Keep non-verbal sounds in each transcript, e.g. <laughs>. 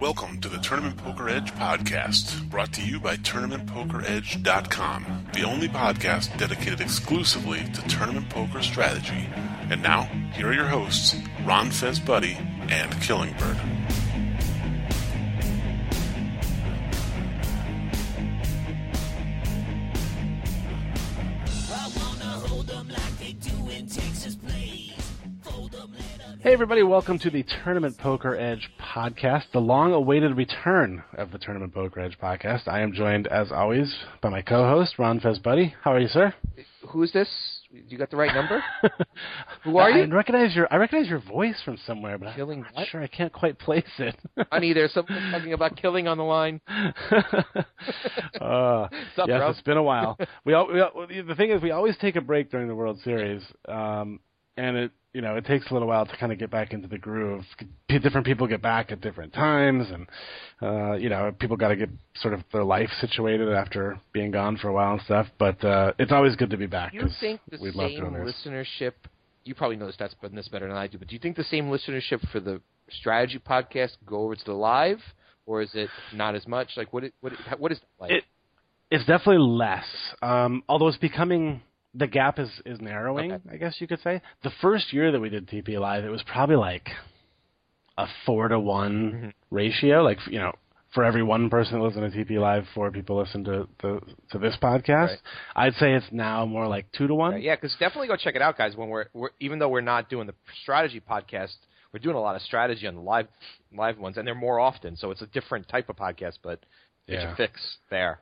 Welcome to the Tournament Poker Edge podcast, brought to you by TournamentPokerEdge.com, the only podcast dedicated exclusively to tournament poker strategy. And now, here are your hosts, Ron Fezbuddy and Killingbird. Hey, everybody, welcome to the Tournament Poker Edge podcast, the long awaited return of the Tournament Poker Edge podcast. I am joined, as always, by my co host, Ron Fezbuddy. How are you, sir? Who's this? You got the right number? <laughs> Who are I, you? I recognize your I recognize your voice from somewhere, but Killing I'm not sure I can't quite place it. <laughs> Honey, there's someone talking about killing on the line. <laughs> uh, What's up, yes, bro? it's been a while. We, all, we all, the thing is, we always take a break during the World Series, um, and it you know it takes a little while to kind of get back into the groove. Different people get back at different times, and uh, you know people got to get sort of their life situated after being gone for a while and stuff. But uh, it's always good to be back Do you think the we same listenership? You probably know this stats but this better than I do. But do you think the same listenership for the strategy podcast go over to the live, or is it not as much? Like what? It, what? It, what is that like? It- It's definitely less, um, although it's becoming the gap is is narrowing. Okay. I guess you could say. The first year that we did TP Live, it was probably like a four to one Mhm. ratio. Like you know, for every one person that listens to TP Live, four people listen to the to this podcast. Right. I'd say it's now more like two to one. Right, yeah, because definitely go check it out, guys. When we're, we're even though we're not doing the strategy podcast, we're doing a lot of strategy on the live live ones, and they're more often. So it's a different type of podcast, but it's Yeah. a fix there.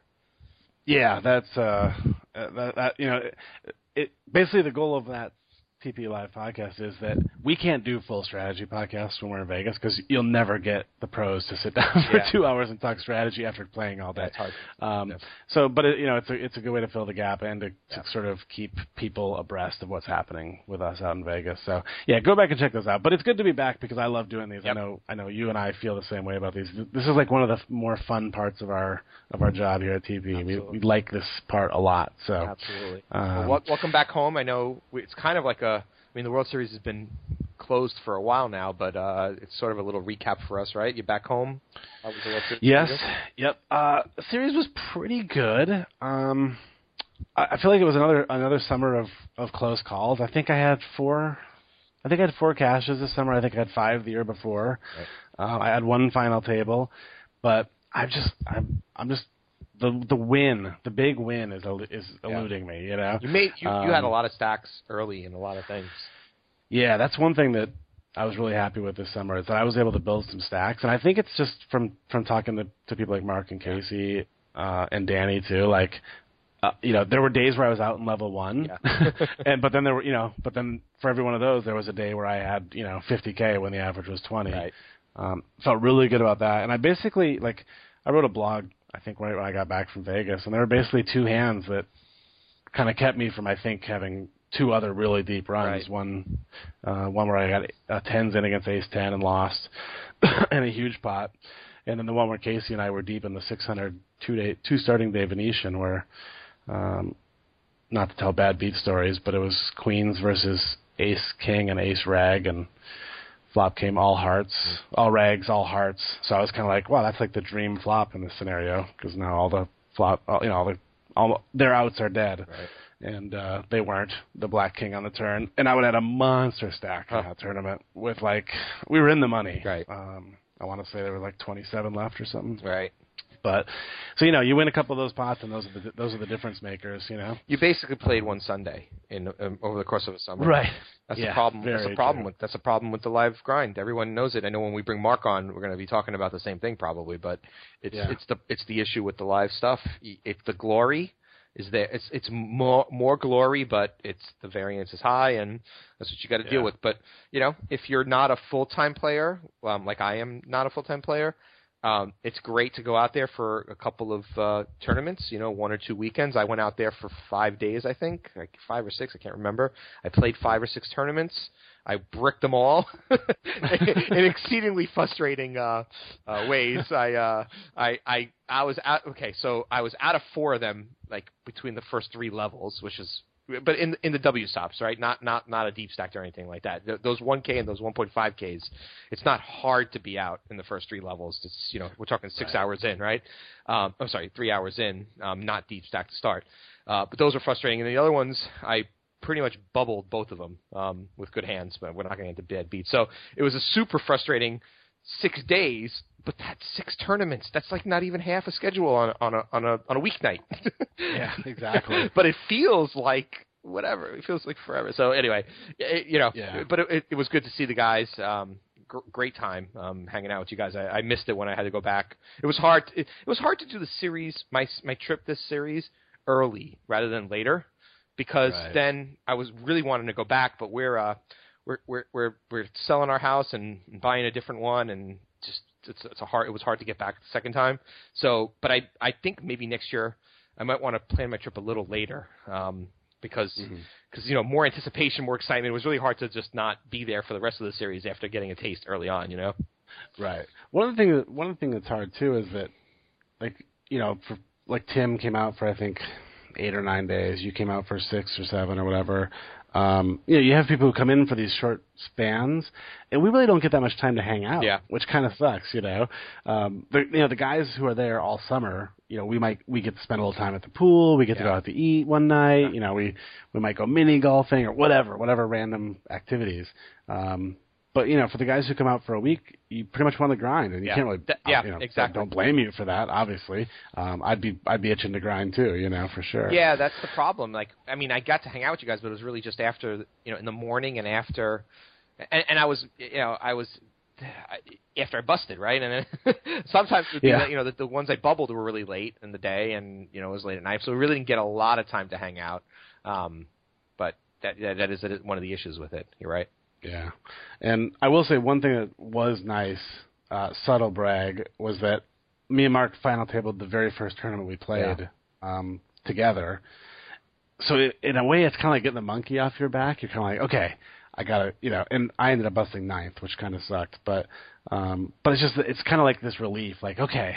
Yeah, that's uh, that, that you know, it, it basically the goal of that TP Live podcast is that we can't do full strategy podcasts when we're in Vegas because you'll never get the pros to sit down <laughs> for Yeah. two hours and talk strategy after playing all day. Hard. Um, Yeah. So, but it, you know, it's a it's a good way to fill the gap and to, to Yeah. sort of keep people abreast of what's happening with us out in Vegas. So, yeah, go back and check those out. But it's good to be back because I love doing these. I know I know you and I feel the same way about these. This is like one of the more fun parts of our of our job here at TP. We, we like this part a lot. So, Absolutely. um, well, welcome back home. I know it's kind of like a. I mean, the World Series has been closed for a while now, but uh, it's sort of a little recap for us, right? You're back home. How was the World Series? Yes. Yep. Uh, the series was pretty good. Um, I, I feel like it was another another summer of of close calls. I think I had four. I think I had four cashes this summer. I think I had five the year before. Um, I had one final table, but I'm just I'm I'm just the the win, the big win is is Yeah. eluding me. You know. You made you, you had a Um, lot of stacks early in a lot of things. Yeah, that's one thing that I was really happy with this summer is that I was able to build some stacks, and I think it's just from from talking to, to people like Mark and Casey uh, and Danny too. Like, uh, you know, there were days where I was out in level one, Yeah. <laughs> and but then there were you know, but then for every one of those there was a day where I had you know 50k when the average was 20. Right. Um, felt really good about that, and I basically like I wrote a blog I think right when I got back from Vegas, and there were basically two hands that kind of kept me from I think having two other really deep runs. Right. One, uh, one where I got uh, tens in against Ace Ten and lost, <clears throat> in a huge pot, and then the one where Casey and I were deep in the 600 two day two starting day Venetian where, um, not to tell bad beat stories, but it was Queens versus Ace King and Ace Rag and. Flop came all hearts, all rags, all hearts. So I was kind of like, wow, that's like the dream flop in this scenario because now all the flop, all, you know, all the all their outs are dead Right. and uh, they weren't the Black King on the turn. And I would have had a monster stack in that tournament with like we were in the money. Right. Um, I want to say there were like 27 left or something. Right. But so you know, you win a couple of those pots, and those are the those are the difference makers. You know. You basically played one Sunday in um, over the course of a summer. Right. That's Yeah, the problem. That's the problem true. with that's a problem with the live grind. Everyone knows it. I know when we bring Mark on, we're going to be talking about the same thing probably. But it's Yeah. it's the it's the issue with the live stuff. It's the glory is there. It's it's more more glory, but it's the variance is high, and that's what you got to Yeah. deal with. But you know, if you're not a full time player, um, like I am not a full time player, um, it's great to go out there for a couple of uh, tournaments. You know, one or two weekends. I went out there for five days, I think, like five or six. I can't remember. I played five or six tournaments. I bricked them all <laughs> in exceedingly frustrating uh, uh, ways. I, uh, I I I was out. Okay, so I was out of four of them, like between the first three levels, which is but in in the W stops, right? Not not not a deep stack or anything like that. Th- those 1K and those 1.5Ks, it's not hard to be out in the first three levels. It's you know we're talking six Right. hours in, right? Um, I'm sorry, three hours in, um, not deep stack to start. Uh, but those are frustrating. And the other ones, I pretty much bubbled both of them um, with good hands, but we're not going to get the dead beats. So it was a super frustrating six days, but that's six tournaments. That's like not even half a schedule on on a on a on a weeknight. <laughs> Yeah, exactly. <laughs> but it feels like whatever. It feels like forever. So anyway, it, you know, Yeah. but it, it was good to see the guys. Um, gr- great time um, hanging out with you guys. I, I missed it when I had to go back. It was hard. It, it was hard to do the series, my my trip this series early rather than later, because Right. then I was really wanting to go back. But we're uh, we're we're we're we're selling our house and, and buying a different one, and just it's it's a hard. It was hard to get back the second time. So, but I I think maybe next year I might want to plan my trip a little later. Um, because because you know more anticipation, more excitement. It was really hard to just not be there for the rest of the series after getting a taste early on. You know. Right. One of the things one of the things that's hard too is that, like you know, for like Tim came out for I think eight or nine days. You came out for six or seven or whatever. Um, you know, you have people who come in for these short spans, and we really don't get that much time to hang out. Yeah. Which kind of sucks, you know. Um, the, you know, the guys who are there all summer, you know, we might we get to spend a little time at the pool. We get to go out to eat one night. You know, we we might go mini golfing or whatever, whatever random activities. Um, but you know, for the guys who come out for a week, you pretty much want to grind, and you Yeah. can't really. Th- yeah, you know, exactly. Don't blame you for that. Obviously, um, I'd be I'd be itching to grind too. You know, for sure. Yeah, that's the problem. Like, I mean, I got to hang out with you guys, but it was really just after, you know, in the morning and after, and, and I was, you know, I was <sighs> after I busted, right? And then <laughs> sometimes it would be Yeah. that, you know, the, the ones I bubbled were really late in the day, and you know, it was late at night, so we really didn't get a lot of time to hang out. Um, but that that, that that is one of the issues with it. You're right. Yeah, and I will say one thing that was nice, uh, subtle brag, was that me and Mark final tabled the very first tournament we played um, together. So it, in a way, it's kind of like getting the monkey off your back. You're kind of like, okay, I gotta, you know. And I ended up busting ninth, which kind of sucked. But um, but it's just it's kind of like this relief, like okay.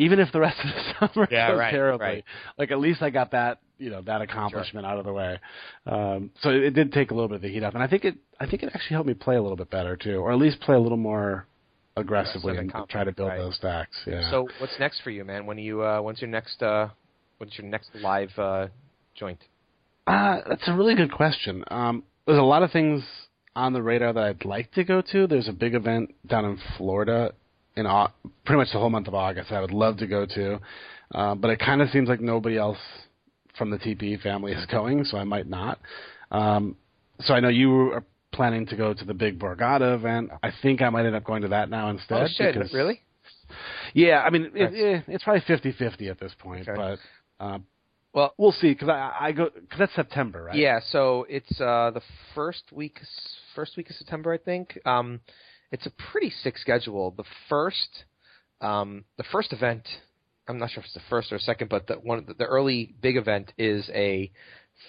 Even if the rest of the <laughs> summer Yeah, goes right, terribly, right. like at least I got that, you know, that accomplishment out of the way. Um, so it, it did take a little bit of the heat off, and I think it, I think it actually helped me play a little bit better too, or at least play a little more aggressively Aggressive and and try to build right. those stacks. Yeah. So what's next for you, man? When you? Uh, when's your next? Uh, what's your next live uh, joint? Uh, that's a really good question. Um, there's a lot of things on the radar that I'd like to go to. There's a big event down in Florida in pretty much the whole month of August. I would love to go to, uh, but it kind of seems like nobody else from the TPE family <laughs> is going, so I might not. Um, so I know you are planning to go to the big Borgata event. I think I might end up going to that now instead. Oh shit! because- Really? Yeah, I mean, it, eh, it's probably 50-50 at this point, Okay. but uh, Well, we'll see because I, I go because that's September, right? Yeah, so it's uh, the first week, first week of September, I think. Um, it's a pretty sick schedule. The first, um, the first event, I'm not sure if it's the first or second, but the one, the early big event is a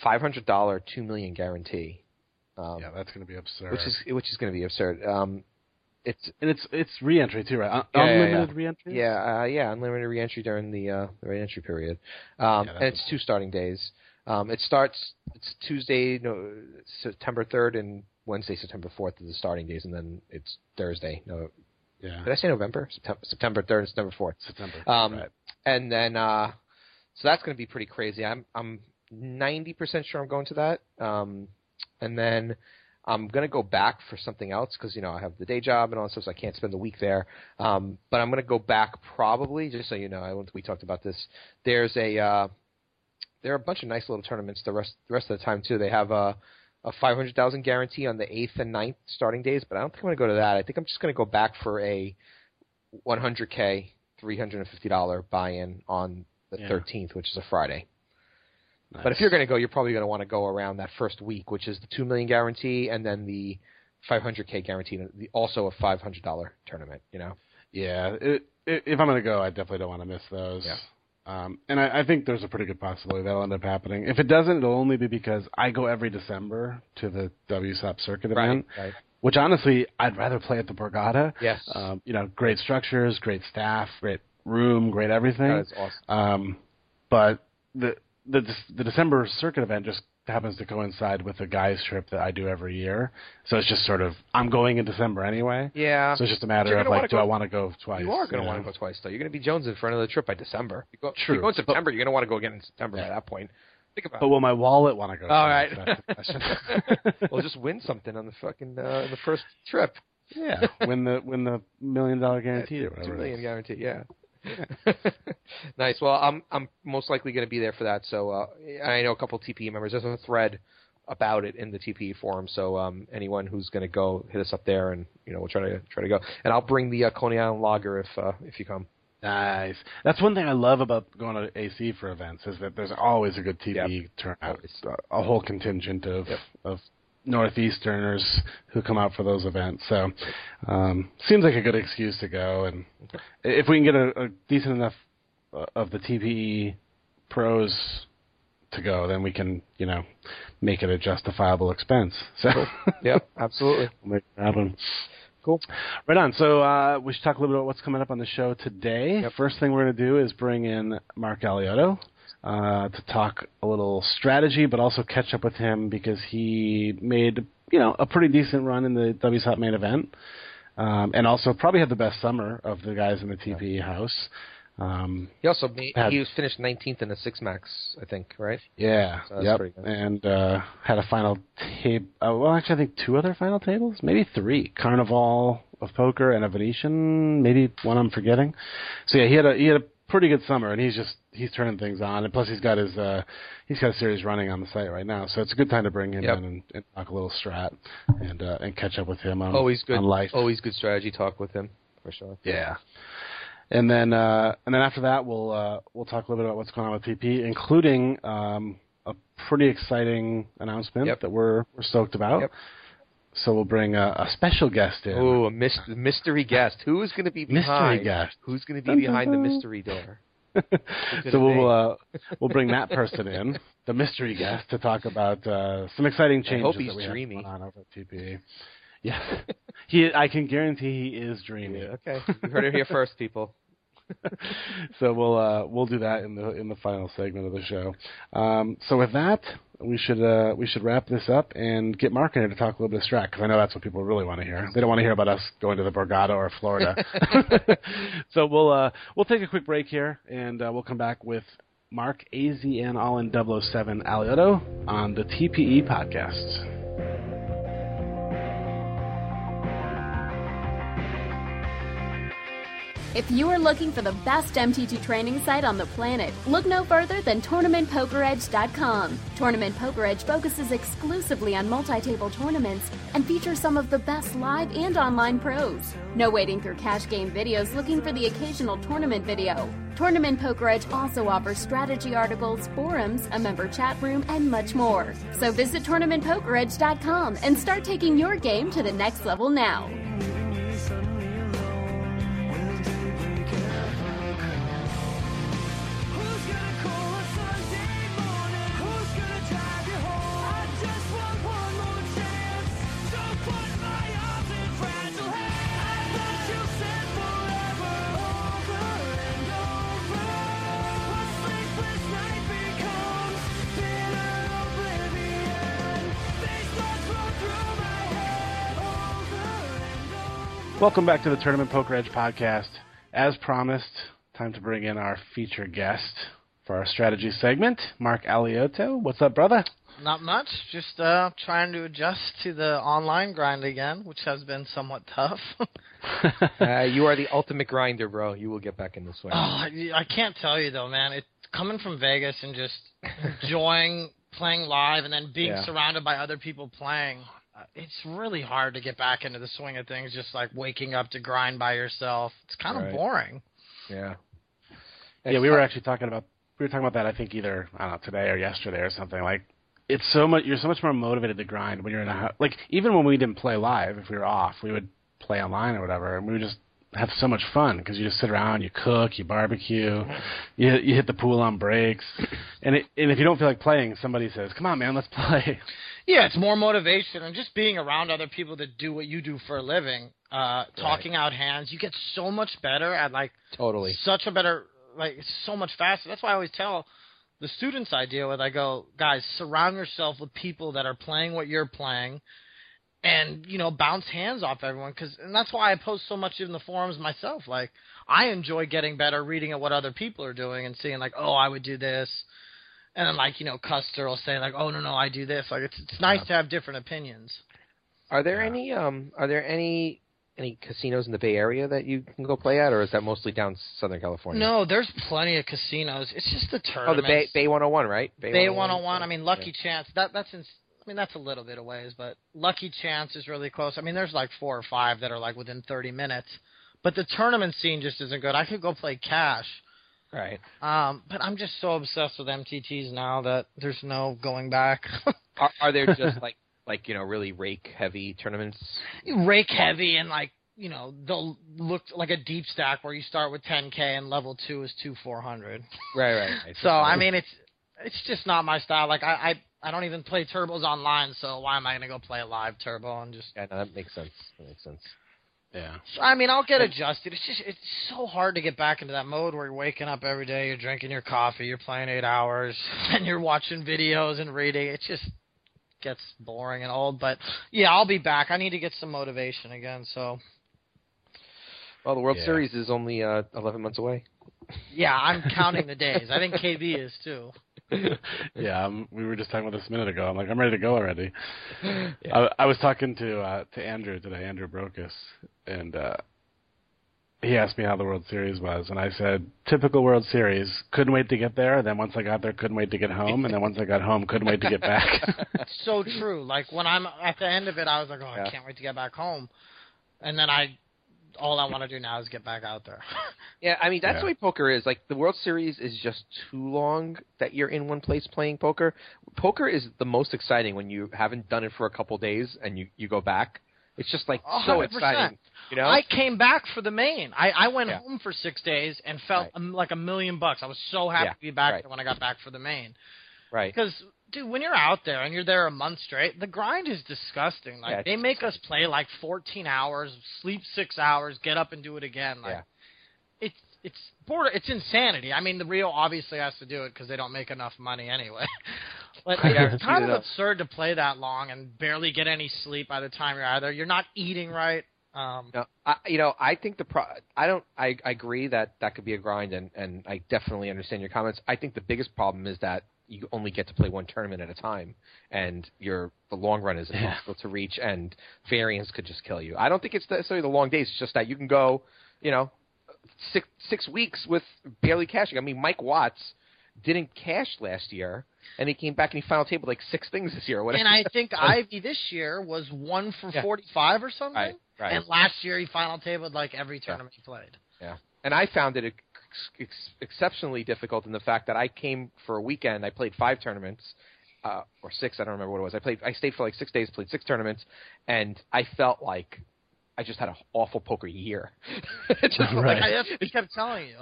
five hundred dollar two million guarantee, um, Yeah, that's going to be absurd. which is which is going to be absurd. Um, it's and it's it's reentry too, right? Yeah, yeah, Unlimited yeah. reentry. Yeah, uh, yeah, unlimited reentry during the uh, the reentry period, um, Yeah, and it's two starting days. Um, it starts it's Tuesday, no, September third, and Wednesday, September fourth, is the starting days, and then it's Thursday. No, yeah. did I say November? September, September third and September fourth, September. Um, right. and then uh, so that's going to be pretty crazy. I'm I'm ninety percent sure I'm going to that, um, and then. I'm gonna go back for something else because you know I have the day job and all that stuff, so I can't spend the week there. Um, but I'm gonna go back probably, just so you know. I we talked about this. There's a uh, there are a bunch of nice little tournaments the rest the rest of the time too. They have a a 500,000 guarantee on the eighth and 9th starting days, but I don't think I'm gonna go to that. I think I'm just gonna go back for a 100k, 350 dollar buy-in on the Yeah. 13th, which is a Friday. Nice. But if you're going to go, you're probably going to want to go around that first week, which is the two million guarantee, and then the 500k guarantee, also a $500 tournament. You know, yeah, it, it, if I'm going to go, I definitely don't want to miss those. Yeah. Um, and I, I think there's a pretty good possibility that'll end up happening. If it doesn't, it'll only be because I go every December to the WSOP circuit event, right? which honestly I'd rather play at the Borgata. Yes, Um, you know, great structures, great staff, great room, great everything. that is awesome. Um, but the the the December circuit event just happens to coincide with the guys trip that I do every year. So it's just sort of I'm going in December anyway. Yeah. So it's just a matter of like, do go- I want to go twice? You are going to want to go twice, though. You're going to be Jones in front of the trip by December. You go, True. You go in But- September. you're going to want to go again in September Yeah. by that point. Think about But will my wallet want to go? All right. That's <laughs> the question. it. Well, just win something on the fucking uh, the first trip. yeah, win the win the million dollar <laughs> guarantee or whatever. it million guarantee. Yeah. <laughs> nice. Well, I'm I'm most likely going to be there for that. So uh, I know a couple TPE members. There's a thread about it in the TPE forum. So um, anyone who's going to go, hit us up there, and you know we'll try to try to go. And I'll bring the uh, Coney Island Lager if uh, if you come. Nice. That's one thing I love about going to AC for events is that there's always a good TPE turnout. Always. A, a whole contingent of Yep. of northeasterners who come out for those events. So um, seems like a good excuse to go. And if we can get a, a decent enough uh, of the TPE pros to go, then we can you know make it a justifiable expense. So Yep, <laughs> absolutely. we'll make. Cool. Right on. So uh, we should talk a little bit about what's coming up on the show today. Yep. First thing we're going to do is bring in Mark Aliotto uh, to talk a little strategy, but also catch up with him because he made you know a pretty decent run in the WSOP main event, um, and also probably had the best summer of the guys in the TPE house. Um, He also made, Had- he was finished 19th in the six max, I think, right? yeah, So yep, and uh, had a final table. Uh, well, actually, I think two other final tables, maybe three. Carnival of Poker and a Venetian, maybe one I'm forgetting. So yeah, he had a he had a pretty good summer, and he's just he's turning things on, and plus he's got his uh, he's got a series running on the site right now, so it's a good time to bring him Yep. in and, and talk a little strat and uh, and catch up with him on Always good. on life. Always good strategy talk with him for sure. Yeah. And then uh, and then after that we'll uh, we'll talk a little bit about what's going on with PP, including um, a pretty exciting announcement Yep. that we're we're stoked about. Yep. So we'll bring a, a special guest in. Oh, a mys- mystery guest. Who is going to be behind? Mystery guest. Who's going to be behind the mystery door? <laughs> so we'll uh, we'll bring that person in, the mystery guest, to talk about uh, some exciting changes hope he's dreamy. on over at. Yeah, he. I can guarantee he is dreamy. Okay. You heard it here first, people. <laughs> so we'll uh, we'll do that in the in the final segment of the show. Um, so with that, we should uh, we should wrap this up and get Mark in here to talk a little bit of strat because I know that's what people really want to hear. They don't want to hear about us going to the Borgata or Florida. <laughs> <laughs> so we'll uh, we'll take a quick break here and uh, we'll come back with Mark AZN All in 007 Aliotto on the TPE podcast. If you are looking for the best MTT training site on the planet, look no further than TournamentPokerEdge.com. Tournament Poker Edge focuses exclusively on multi-table tournaments and features some of the best live and online pros. No waiting through cash game videos looking for the occasional tournament video. Tournament Poker Edge also offers strategy articles, forums, a member chat room, and much more. So visit TournamentPokerEdge.com and start taking your game to the next level now. Welcome back to the Tournament Poker Edge podcast. As promised, time to bring in our feature guest for our strategy segment, Mark Alioto. What's up, brother? Not much. Just uh, trying to adjust to the online grind again, which has been somewhat tough. <laughs> Uh, you are the ultimate grinder, bro. You will get back in the swing. oh, I I can't tell you though, man. It coming from Vegas and just <laughs> enjoying playing live and then being Yeah. surrounded by other people playing. It's really hard to get back into the swing of things. Just like waking up to grind by yourself. It's kind of Right. boring. Yeah. yeah, we were actually talking about we were talking about that. I think either I don't know today or yesterday or something. Like it's so much. You're so much more motivated to grind when you're in a hou- like even when we didn't play live. If we were off, we would play online or whatever, and we would just have so much fun because you just sit around, you cook, you barbecue, you you hit the pool on breaks, and it, and if you don't feel like playing, somebody says, "Come on, man, let's play." Yeah, it's more motivation and just being around other people that do what you do for a living. Uh, talking out hands, you get so much better at like Totally. such a better like so much faster. That's why I always tell the students I deal with, I go, guys, surround yourself with people that are playing what you're playing, and you know, bounce hands off everyone. Cause, and that's why I post so much in the forums myself. Like, I enjoy getting better, reading at what other people are doing, and seeing like, oh, I would do this, and then like you know, Custer will say like, oh no no, I do this. Like, it's it's nice to have different opinions. Are there Yeah. any um are there any any casinos in the Bay Area that you can go play at, or is that mostly down Southern California? No, there's plenty of casinos. It's just the tournament. Oh, the Bay Bay 101, right? Bay 101. I mean, Lucky Chance. That that's in. I mean, that's a little bit of ways, but Lucky Chance is really close. I mean, there's like four or five that are like within 30 minutes. But the tournament scene just isn't good. I could go play cash. Right. Um, but I'm just so obsessed with MTTs now that there's no going back. <laughs> Are, are there just like like you know really rake heavy tournaments? Rake heavy and like you know they'll look like a deep stack where you start with 10k and level two is two 400. Right, right. right. <laughs> So I mean, it's it's just not my style. Like I I, I don't even play turbos online, so why am I gonna go play a live turbo and just? yeah, no, that makes sense. That makes sense. Yeah. So, I mean, I'll get adjusted. It's just it's so hard to get back into that mode where you're waking up every day, you're drinking your coffee, you're playing eight hours, <laughs> and you're watching videos and reading. It just gets boring and old. But yeah, I'll be back. I need to get some motivation again. So Well, the World Yeah. Series is only uh, 11 months away. yeah, I'm <laughs> counting the days. I think KB is too. <laughs> yeah, um, we were just talking about this a minute ago. I'm like, I'm ready to go already. Yeah. I, I was talking to uh, to Andrew today, Andrew Brokos, and uh, he asked me how the World Series was, and I said, typical World Series. Couldn't wait to get there. And then once I got there, couldn't wait to get home. And then once I got home, couldn't wait to get back. <laughs> so true. Like when I'm at the end of it, I was like, oh, Yeah. I can't wait to get back home. And then I, all I want to do now is get back out there. <laughs> Yeah, I mean that's Yeah. the way poker is. Like the World Series is just too long that you're in one place playing poker. Poker is the most exciting when you haven't done it for a couple days and you you go back. It's just like so hundred percent. exciting, you know. I came back for the main. I, I went Yeah. home for six days and felt Right. like a million bucks. I was so happy Yeah, to be back right. when I got back for the main. right. Because, dude, when you're out there and you're there a month straight, the grind is disgusting. Like Yeah, they make us play like 14 hours, sleep six hours, get up and do it again. Like Yeah. It's border. It's insanity. I mean, the Rio obviously has to do it because they don't make enough money anyway. <laughs> but <laughs> guarantee it's kind of absurd to play that long and barely get any sleep by the time you're out there. You're not eating right. Um, No, I, you know, I think the pro. I don't. I, I agree that that could be a grind, and and I definitely understand your comments. I think the biggest problem is that you only get to play one tournament at a time, and your the long run is Yeah. impossible to reach, and variance could just kill you. I don't think it's necessarily the long days. It's just that you can go, you know, six six weeks with barely cashing. I mean, Mike Watts didn't cash last year, and he came back and he final tabled like six things this year. Or whatever. and I think <laughs> Ivey this year was one for Yeah. 45 or something. right, right. And last year he final tabled like every tournament he played. Yeah, and I found it ex- exceptionally difficult in the fact that I came for a weekend. I played five tournaments, uh, or six. I don't remember what it was. I played. I stayed for like six days, played six tournaments, and I felt like I just had an awful poker year. It <laughs> just Right. like I, that's <laughs> what he kept telling you.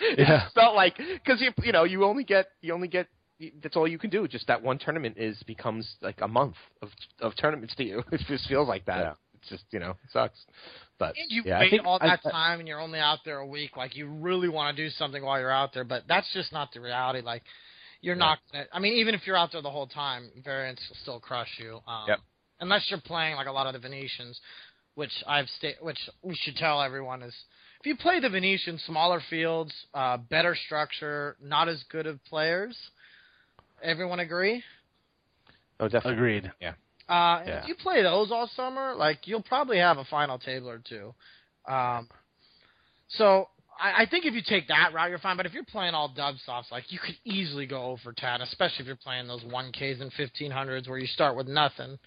it Yeah. <laughs> felt like because you you know you only get you only get that's all you can do. Just that one tournament is becomes like a month of of tournaments to you. It just feels like that. Yeah. It's just you know sucks. But And you Yeah, I wait think all that I- time and you're only out there a week. Like you really want to do something while you're out there, but that's just not the reality. Like you're Yeah. not. Gonna, I mean, even if you're out there the whole time, variance will still crush you. Um, Yep. Unless you're playing like a lot of the Venetians, which I've sta- which we should tell everyone is. If you play the Venetian, smaller fields, uh, better structure, not as good of players. Everyone agree? oh, definitely. Agreed. Uh, and Yeah. If you play those all summer, like you'll probably have a final table or two. Um, so I, I think if you take that route, you're fine. But if you're playing all dub softs, like you could easily go over ten, especially if you're playing those one Ks and fifteen hundreds where you start with nothing.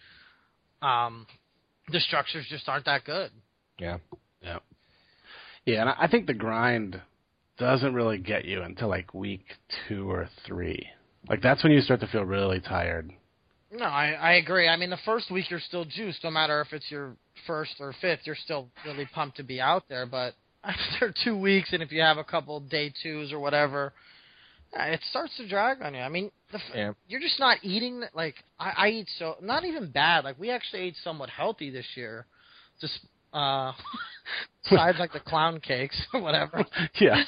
Um, the structures just aren't that good. Yeah. Yeah, Yeah, and I I think the grind doesn't really get you until like week two or three. Like that's when you start to feel really tired. No, I, I agree. I mean, the first week you're still juiced, no matter if it's your first or fifth. You're still really pumped to be out there. But <laughs> after two weeks, and if you have a couple day twos or whatever, it starts to drag on you. I mean, the, f Yeah. you're just not eating. Like I, I eat so not even bad. Like we actually ate somewhat healthy this year. Just uh, <laughs> besides like the <laughs> clown cakes or <laughs> whatever. yeah.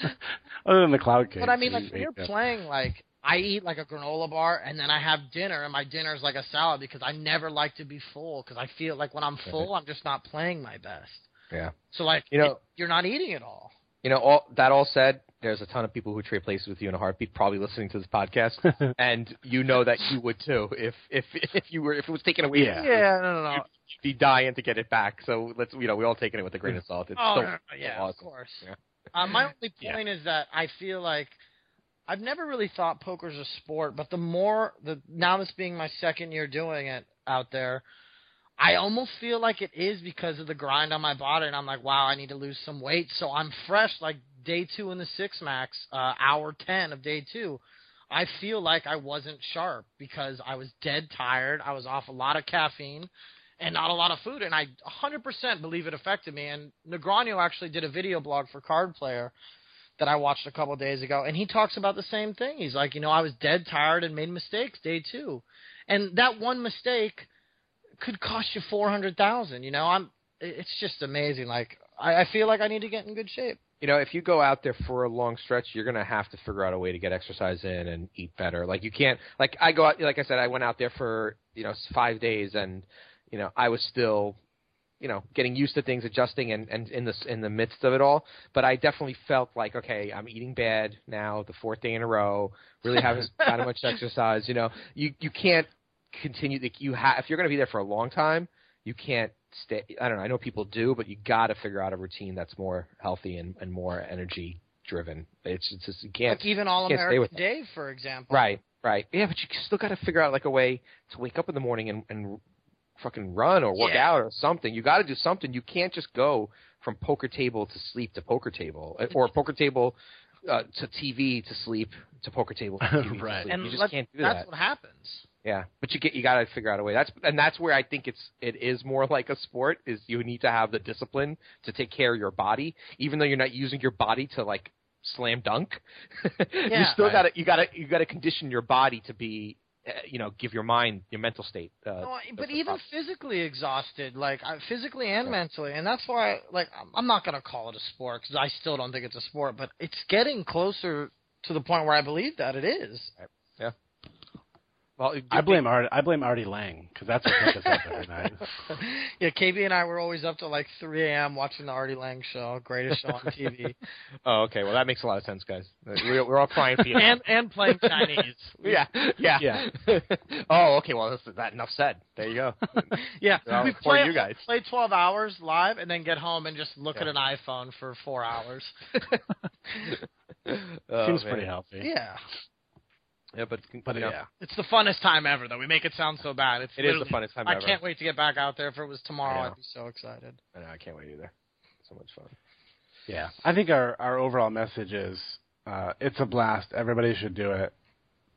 Other than the clown cakes. But I mean, like you're playing like I eat like a granola bar and then I have dinner and my dinner is like a salad because I never like to be full because I feel like when I'm full I'm just not playing my best. Yeah. So like You know- it- you're not eating at all. You know, all that all said, there's a ton of people who trade places with you in a heartbeat, probably listening to this podcast, <laughs> and you know that you would too if if if you were if it was taken away. Yeah. Yeah, no, no, no. You'd be dying to get it back. So let's you know we all taking it with a grain of salt. It's Oh, still no, no, yeah, awesome. of course. Yeah. Uh, my <laughs> only Yeah. point is that I feel like I've never really thought poker's a sport, but the more the now this being my second year doing it out there, I almost feel like it is because of the grind on my body, and I'm like, wow, I need to lose some weight, so I'm fresh. Like day two in the six max, uh, hour ten of day two. I feel like I wasn't sharp because I was dead tired. I was off a lot of caffeine and not a lot of food, and I 100% believe it affected me. And Negreanu actually did a video blog for Card Player that I watched a couple days ago, and he talks about the same thing. He's like, you know, I was dead tired and made mistakes day two, and that one mistake could cost you four hundred thousand. You know, I'm. It's just amazing. Like, I, I feel like I need to get in good shape. You know, if you go out there for a long stretch, you're gonna have to figure out a way to get exercise in and eat better. Like you can't, like I go out, like I said, I went out there for you know five days, and you know I was still, you know, getting used to things, adjusting, and and in the in the midst of it all. But I definitely felt like, okay, I'm eating bad now, the fourth day in a row. Really haven't got much <laughs> exercise. You know, you you can't continue. To, you have if you're gonna be there for a long time, you can't stay. I don't know. I know people do, but you got to figure out a routine that's more healthy and, and more energy driven. It's, it's just you can't. Like even All can't stay with American Dave, for example. Right, right. Yeah, but you still got to figure out like a way to wake up in the morning and, and fucking run or work Yeah. out or something. You got to do something. You can't just go from poker table to sleep to poker table uh, or poker table uh, to TV to sleep to poker table to TV <laughs> Right. to sleep. And you just can't do that's that. what happens. Yeah, but you get you got to figure out a way. That's and that's where I think it's it is more <laughs> like a sport. Is you need to have the discipline to take care of your body, even though you're not using your body to like slam dunk. <laughs> yeah. you still Right. got to you got to you got to condition your body to be, uh, you know, give your mind your mental state. Uh, No, but even proper- physically exhausted, like I, physically and Yeah. mentally, and that's why, like, I'm- I'm not gonna call it a sport because I still don't think it's a sport, but it's getting closer to the point where I believe that it is. Well, it- I blame Art. I blame Artie Lange because that's what took us up every night. <laughs> yeah, KB and I were always up till like 3 a.m. watching the Artie Lange show, greatest show on TV, <laughs> Oh, okay. Well, that makes a lot of sense, guys. We're, we're all crying for you. and and playing Chinese. <laughs> yeah, yeah, Yeah. oh, okay. Well, that's that enough said. There you go. Yeah, Well, we for play you guys. play 12 hours live and then get home and just look Yeah. at an iPhone for four hours. Oh, Seems man. pretty healthy. Yeah. Yeah, but But you know, yeah, It's the funnest time ever, though. We make it sound so bad. It's it is the literally- funnest time I ever. I can't wait to get back out there. If it was tomorrow. I'd be so excited. I know. I can't wait either. So much fun. yeah. I think our our overall message is uh, it's a blast. Everybody should do it,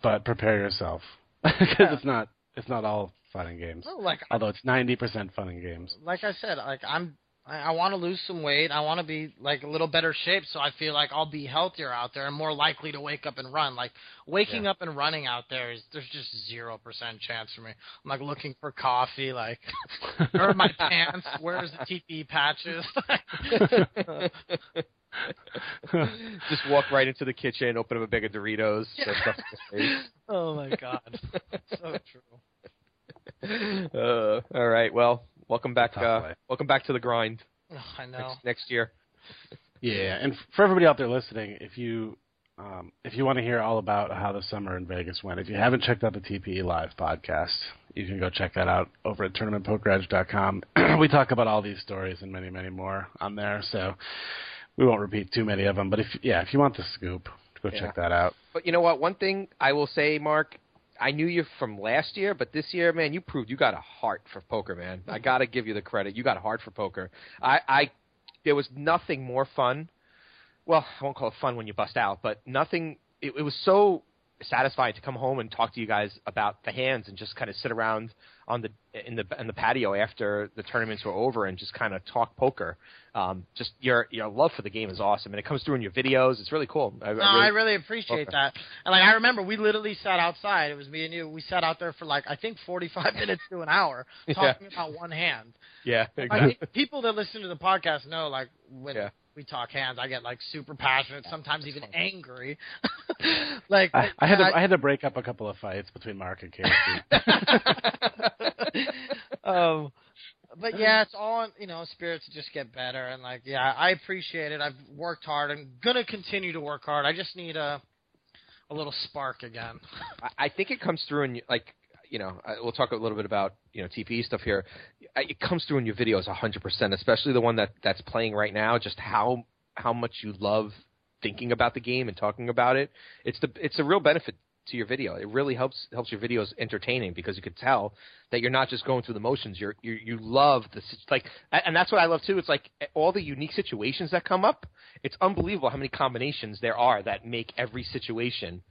but prepare yourself <laughs> because Yeah. it's not it's not all fun and games. No, like Although it's ninety percent fun and games. like I said, like I'm I, I want to lose some weight. I want to be like a little better shape, so I feel like I'll be healthier out there and more likely to wake up and run. Like waking Yeah. up and running out there is there's just zero percent chance for me. I'm like looking for coffee, like <laughs> where are my pants? Where's the TP patches? <laughs> <laughs> Just walk right into the kitchen, open up a bag of Doritos. Yeah. shove stuff in your face. oh my god, so true. Uh, all right. Well, welcome back. Uh, welcome back to the grind Ugh, I know. next, next year. Yeah, and for everybody out there listening, if you um, if you want to hear all about how the summer in Vegas went, if you haven't checked out the TPE Live podcast, you can go check that out over at tournamentpokeredge.com. <clears throat> we talk about all these stories and many, many more on there, so we won't repeat too many of them. But if yeah, if you want the scoop, go Yeah. check that out. But you know what? One thing I will say, Mark, I knew you from last year, but this year, man, you proved you got a heart for poker, man. I got to give you the credit. You got a heart for poker. I, I, there was nothing more fun. Well, I won't call it fun when you bust out, but nothing. It, it was so satisfying to come home and talk to you guys about the hands and just kind of sit around on the in the in the patio after the tournaments were over and just kind of talk poker. Um, just your your love for the game is awesome, and it comes through in your videos. It's really cool. I, No, I really, I really appreciate Okay. that. And like I remember, we literally sat outside. It was me and you. We sat out there for like I think forty-five <laughs> minutes to an hour Yeah. talking about one hand. yeah, exactly. pe- people that listen to the podcast know, like when Yeah. We talk hands, I get like super passionate, sometimes even angry. <laughs> like I, I had to I- I had to break up a couple of fights between Mark and Casey. <laughs> um, but yeah, it's all in, you know, spirits just get better and like yeah, I appreciate it. I've worked hard I'm gonna continue to work hard. I just need a a little spark again. I- I think it comes through in like you know uh, we'll talk a little bit about you know TPE stuff here. It comes through in your videos hundred percent, especially the one that that's playing right now. Just how how much you love thinking about the game and talking about it. It's the it's a real benefit to your video. It really helps helps your videos entertaining because you could tell that you're not just going through the motions. You're you you love the like, and that's what I love too. It's like all the unique situations that come up. It's unbelievable how many combinations there are that make every situation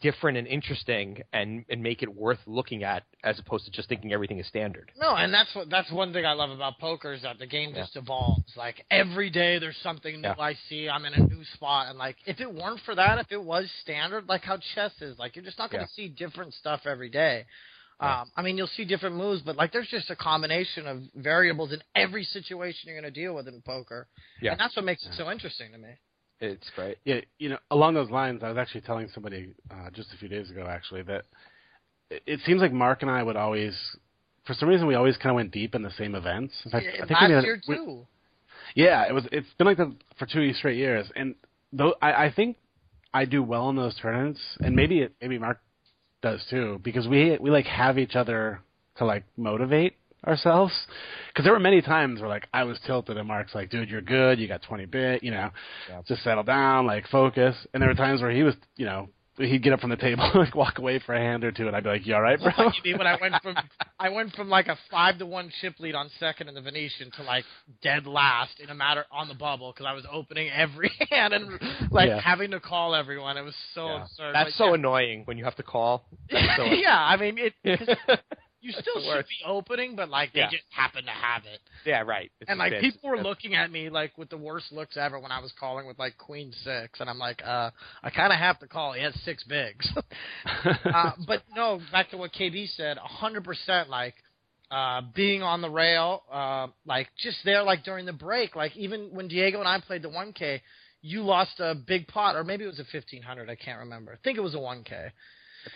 different and interesting and and make it worth looking at as opposed to just thinking everything is standard. No, and that's what that's one thing I love about poker is that the game just evolves. Like every day there's something new Yeah. I see. I'm in a new spot and like if it weren't for that, if it was standard, like how chess is, like you're just not gonna see different stuff every day. Um, I mean, you'll see different moves, but like there's just a combination of variables in every situation you're going to deal with in poker, Yeah. and that's what makes it so interesting to me. It's great. Yeah, you know, along those lines, I was actually telling somebody uh, just a few days ago, actually, that it, it seems like Mark and I would always, for some reason, we always kind of went deep in the same events. In fact, I think Last we had- year we- too. yeah, it was. It's been like that for two straight years, and though I, I think I do well in those tournaments, and maybe it, maybe Mark does too, because we we like have each other to like motivate ourselves. Because there were many times where like I was tilted, and Mark's like, "Dude, you're good. You got 20 bit. You know, Yeah. just settle down, like focus." And there were times where he was, you know, he'd get up from the table, <laughs> like walk away for a hand or two, and I'd be like, "You all right, bro?" Like you mean when I went from I went from like a five to one chip lead on second in the Venetian to like dead last in a matter on the bubble because I was opening every <laughs> hand and like Yeah. having to call everyone. It was so Yeah. absurd. That's But so yeah. annoying when you have to call. So <laughs> yeah, I mean it. You still should be opening, but like yeah. they just happen to have it. Yeah, right. It's and like bitch. people were looking at me like with the worst looks ever when I was calling with like Queen Six, and I'm like, uh, I kind of have to call. He has six bigs. <laughs> uh, but no, back to what KB said, 100. percent Like uh, being on the rail, uh, like just there, like during the break, like even when Diego and I played the 1K, you lost a big pot, or maybe it was a 1500, I can't remember. I think it was a 1K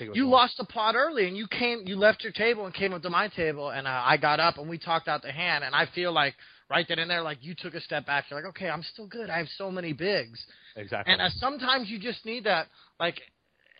you one. lost a pot early and you came you left your table and came up to my table and uh, I got up and we talked out the hand and I feel like right then and there like you took a step back you're like okay I'm still good I have so many bigs exactly. and uh, sometimes you just need that like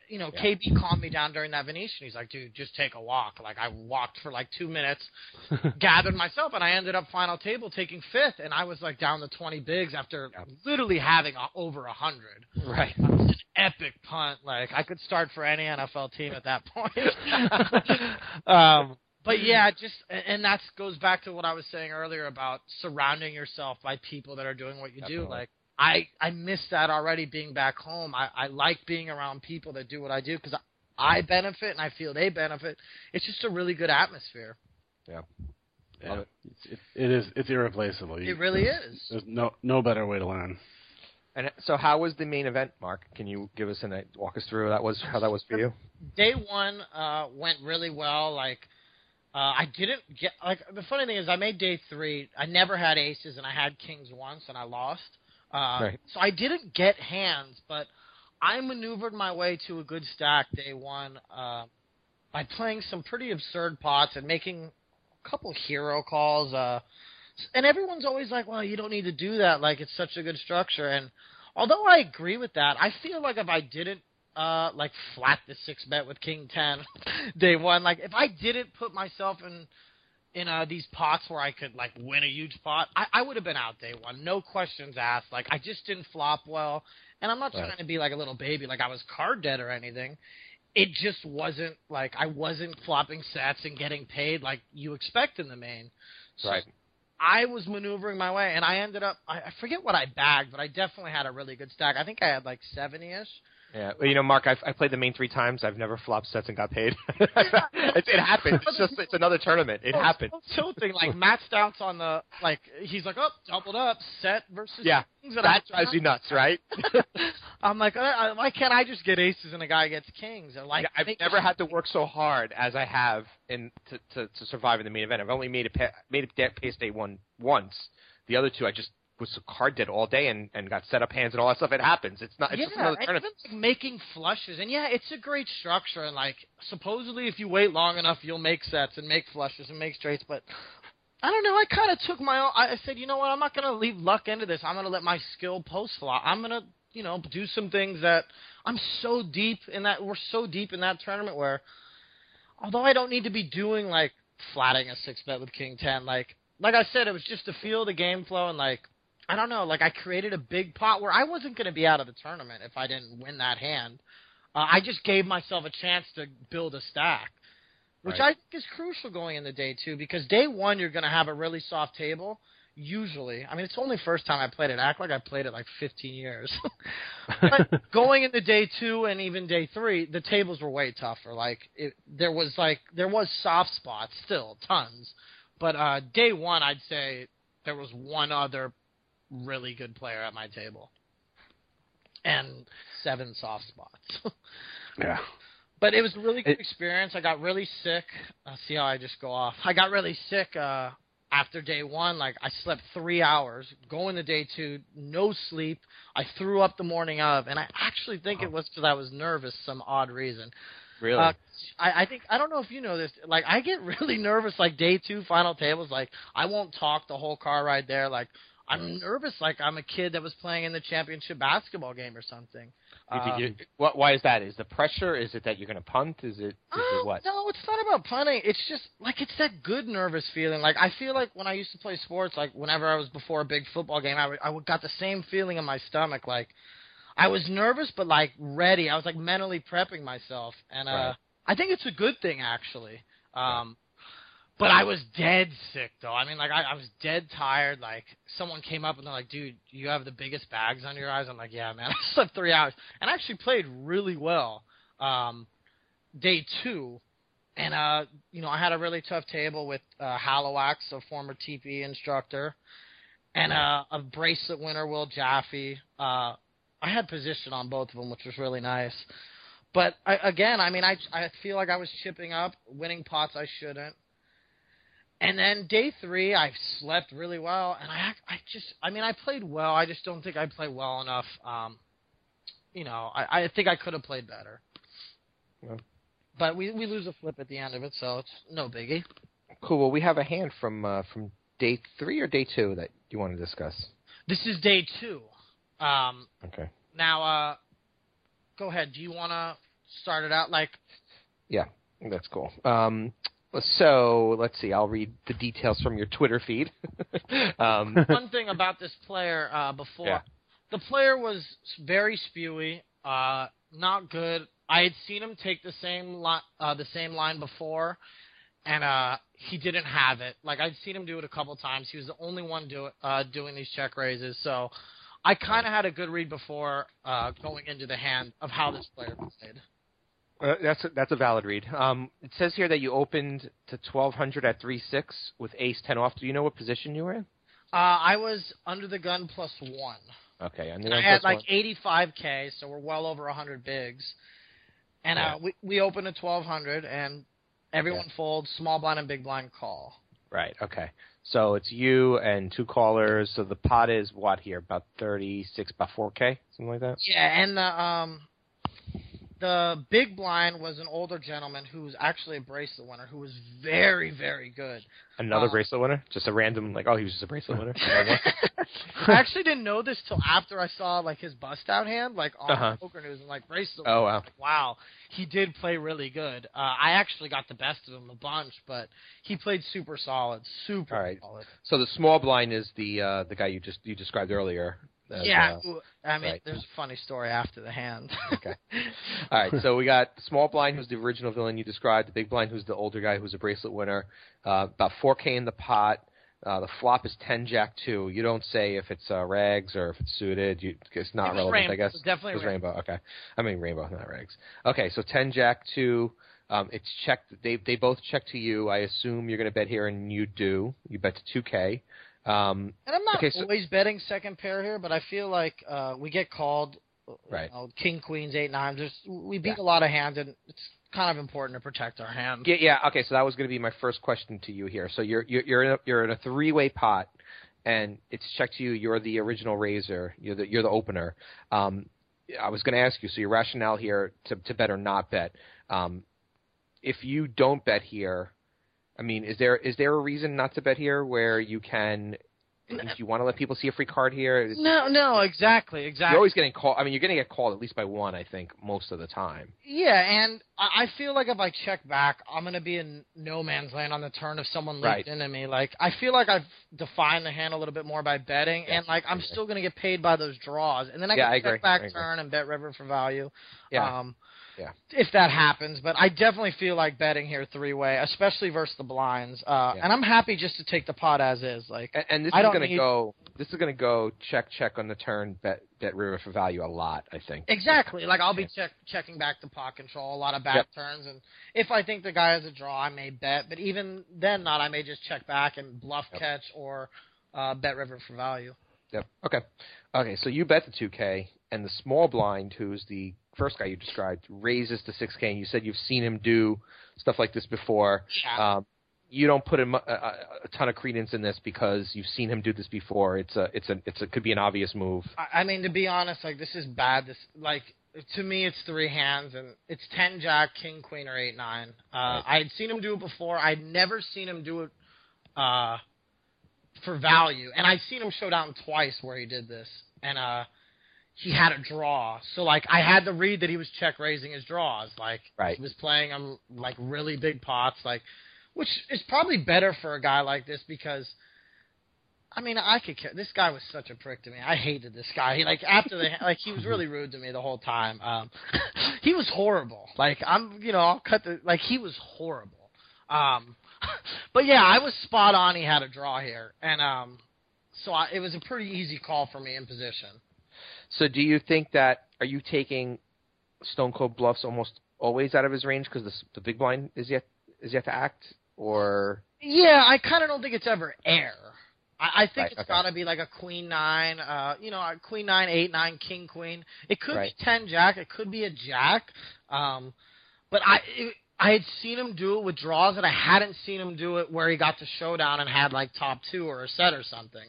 you know Yeah. KB calmed me down during that Venetian he's like dude just take a walk like I walked for like 2 minutes <laughs> gathered myself and I ended up final table taking fifth and I was like down to 20 bigs after Yeah. literally having a, over a 100 right. that was an epic punt. Like I could start for any NFL team at that point. <laughs> um, <laughs> but yeah, just and that goes back to what I was saying earlier about surrounding yourself by people that are doing what you do. Like I I miss that already being back home. I I like being around people that do what I do because I I benefit and I feel they benefit. It's just a really good atmosphere. Yeah. Love it. It's, it, it is. It's irreplaceable. You- It really there's- is. There's no no better way to learn. And so, how was the main event, Mark? Can you give us an walk us through that was how that was for you? day one uh went really well like uh i didn't get like the funny thing is i made day three i never had aces and i had kings once and i lost uh Right. so i didn't get hands but i maneuvered my way to a good stack day one uh by playing some pretty absurd pots and making a couple hero calls uh and everyone's always like well you don't need to do that like it's such a good structure and although i agree with that i feel like if i didn't uh like flat the six bet with king ten <laughs> day one. Like if I didn't put myself in in uh these pots where I could like win a huge pot, I, I would have been out day one. No questions asked. Like I just didn't flop well. And I'm not Right. trying to be like a little baby, like I was card dead or anything. It just wasn't like I wasn't flopping sets and getting paid like you expect in the main. So Right. I was maneuvering my way, and I ended up. I, I forget what I bagged, but I definitely had a really good stack. I think I had like seventy ish. Yeah, well, you know, Mark, I've I played the main three times. I've never flopped sets and got paid. <laughs> <laughs> it, it happens. It's just it's another tournament. It Oh, happens. so tilting. Like <laughs> Matt Stout's on the like he's like, oh, doubled up, set versus Yeah, kings. That I'm- drives you nuts, right? I'm like, uh, uh, why can't I just get aces and a guy gets kings? Or like, Yeah, I've make- never had to work so hard as I have in to, to, to survive in the main event. I've only made a pa- made a da- pace day one once. The other two, I just was card dead all day and and got set up hands and all that stuff. It happens. It's not. It's yeah, just another and tournament. even, like, making flushes, and yeah, it's a great structure. And like, supposedly, if you wait long enough, you'll make sets and make flushes and make straights. But I don't know. I kind of took my own. I said, you know what? I'm not going to leave luck into this. I'm going to let my skill post flop. I'm going to, you know, do some things that I'm so deep in that. We're so deep in that tournament where, although I don't need to be doing like flatting a six bet with king ten, like like I said, it was just to feel the game flow and like I don't know, like I created a big pot where I wasn't going to be out of the tournament if I didn't win that hand. Uh, I just gave myself a chance to build a stack, which Right. I think is crucial going into day two because day one you're going to have a really soft table. Usually, I mean, it's the only first time I played it. Act like I played it like 15 years. <laughs> but <laughs> going into day two and even day three, the tables were way tougher. Like it, there was like there was soft spots still, tons. But uh day one, I'd say there was one other really good player at my table, and seven soft spots. <laughs> yeah. But it was a really good It- experience. I got really sick. Uh, see how I just go off. I got really sick uh, after day one. Like I slept three hours. Going to day two, no sleep. I threw up the morning of, and I actually think it was because I was nervous. Some odd reason. Really? Uh, I, I think I don't know if you know this. Like I get <laughs> really nervous. Like day two final tables. Like I won't talk the whole car ride there. Like I'm nervous. Like I'm a kid that was playing in the championship basketball game or something. Um, you- what, why is that? Is the pressure? Is it that you're going to punt? Is it? Is Oh, it what? No, it's not about punting. It's just like it's that good nervous feeling. Like I feel like when I used to play sports, like whenever I was before a big football game, I would- I would got the same feeling in my stomach. Like I was nervous, but like ready. I was like mentally prepping myself, and uh, Right. I think it's a good thing actually. Um, but I was dead sick though. I mean, like I, I was dead tired. Like someone came up and they're like, "Dude, you have the biggest bags under your eyes." I'm like, "Yeah, man." <laughs> I slept three hours and I actually played really well. Um, day two, and uh, you know, I had a really tough table with uh, Halowax, a former TP instructor, and uh, a bracelet winner, Will Jaffe. Uh, I had position on both of them, which was really nice. But I, again, I mean, I I feel like I was chipping up, winning pots I shouldn't. And then day three, I slept really well, and I I just I mean I played well. I just don't think I played well enough. Um, you know, I I think I could have played better. Well. But we we lose a flip at the end of it, so it's no biggie. Cool. Well, we have a hand from uh, from day three or day two that you want to discuss. This is day two. Um, Okay. now, uh, go ahead. Do you want to start it out like? Yeah, that's cool. Um, so let's see. I'll read the details from your Twitter feed. <laughs> um, <laughs> one thing about this player uh, before. Yeah. The player was very spewy, uh, not good. I had seen him take the same li- uh, the same line before, and uh, he didn't have it. Like I'd seen him do it a couple times. He was the only one do it, uh, doing these check raises. So I kind of had a good read before uh, going into the hand of how this player played. Uh, that's a, that's a valid read. Um, it says here that you opened to 1200 at three six with ace ten off. Do you know what position you were in? Uh, I was under the gun plus one. Okay, and And I had like 85k, so we're well over 100 bigs. And Yeah. uh, we we open at 1200, and everyone folds. Small blind and big blind call. right. Okay, so it's you and two callers. So the pot is what here? About 36, about 4k, something like that. Yeah, and the um the big blind was an older gentleman who was actually a bracelet winner who was very very good. Another Uh, bracelet winner? Just a random like oh he was just a bracelet winner. <laughs> I actually didn't know this till after I saw like his bust out hand like on Uh-huh. PokerNews and like bracelet. oh wow. wow, he did play really good. Uh, I actually got the best of him a bunch, but he played super solid, super All right. solid. So the small blind is the uh, the guy you just you described earlier. Yeah, uh, I mean, right. there's a funny story after the hand. Okay. <laughs> All right, so we got small blind, who's the original villain you described. The big blind, who's the older guy, who's a bracelet winner. Uh, about 4K in the pot. Uh, the flop is 10 Jack 2. You don't say if it's uh, rags or if it's suited. You, it's not relevant, rainbow. I guess. It was definitely rainbow. rainbow. Okay. I mean rainbow, not rags. Okay, so 10 Jack 2. Um, it's checked. They they both check to you. I assume you're going to bet here, and you do. You bet to 2K. Um, And I'm not Okay, so- always betting second pair here, but I feel like uh, we get called. Right. You know, king, queens, eight, nines. There's, we beat Yeah. a lot of hands, and it's kind of important to protect our hand. Yeah, yeah. Okay, so that was going to be my first question to you here. So you're you're you're in a, you're in a three way pot, and it's checked to you. You're the original raiser. You're the you're the opener. Um, I was going to ask you. So your rationale here to to bet or not bet. Um, if you don't bet here, I mean, is there is there a reason not to bet here where you can? Do you want to let people see a free card here? No, no, exactly, exactly. You're always getting called. I mean, you're going to get called at least by one, I think, most of the time. Yeah, and I feel like if I check back, I'm gonna be in no man's land on the turn if someone leads Right. into me. Like I feel like I've defined the hand a little bit more by betting, Yeah, and like I'm still gonna get paid by those draws, and then I Yeah, can I check agree, back I agree. turn and bet river for value. Yeah. Um, Yeah. If that happens, but I definitely feel like betting here three way, especially versus the blinds. Uh, Yeah. and I'm happy just to take the pot as is. Like And, and this I is going to need- go. This is going to go check check on the turn. Bet bet river for value a lot. I think. Exactly. Like I'll be check, checking back to pot control, a lot of back Yep. turns, and if I think the guy has a draw, I may bet. But even then, not. I may just check back and bluff Yep. catch or uh, bet river for value. Yep. Okay. Okay. So you bet the two K, and the small blind, who's the first guy you described, raises to six K. And you said you've seen him do stuff like this before. Yeah. Um, you don't put him a, a, a ton of credence in this because you've seen him do this before. It's a it's a it's a could be an obvious move. I, I mean, to be honest, like this is bad. This like to me, it's three hands, and it's ten jack, king, queen, or eight nine. Uh, Right. I had seen him do it before. I'd never seen him do it uh, for value, and I'd seen him show down twice where he did this, and uh, he had a draw. So like, I had to read that he was check raising his draws. Like Right. he was playing them like really big pots, like which is probably better for a guy like this because. I mean, I could care. This guy was such a prick to me. I hated this guy. He, like after the <laughs> like, he was really rude to me the whole time. Um, <laughs> he was horrible. Like I'm, you know, I'll cut the like he was horrible. Um, <laughs> but yeah, I was spot on. He had a draw here, and um, so I, it was a pretty easy call for me in position. So do you think that are you taking Stone Cold bluffs almost always out of his range because the, the big blind is yet is yet to act, or Yeah, I kind of don't think it's ever air. I, I think Right, it's okay. got to be like a queen nine, uh, you know, a queen nine, eight nine, king queen. It could Right. be ten jack. It could be a jack. Um, but I it, I had seen him do it with draws, and I hadn't seen him do it where he got to showdown and had like top two or a set or something.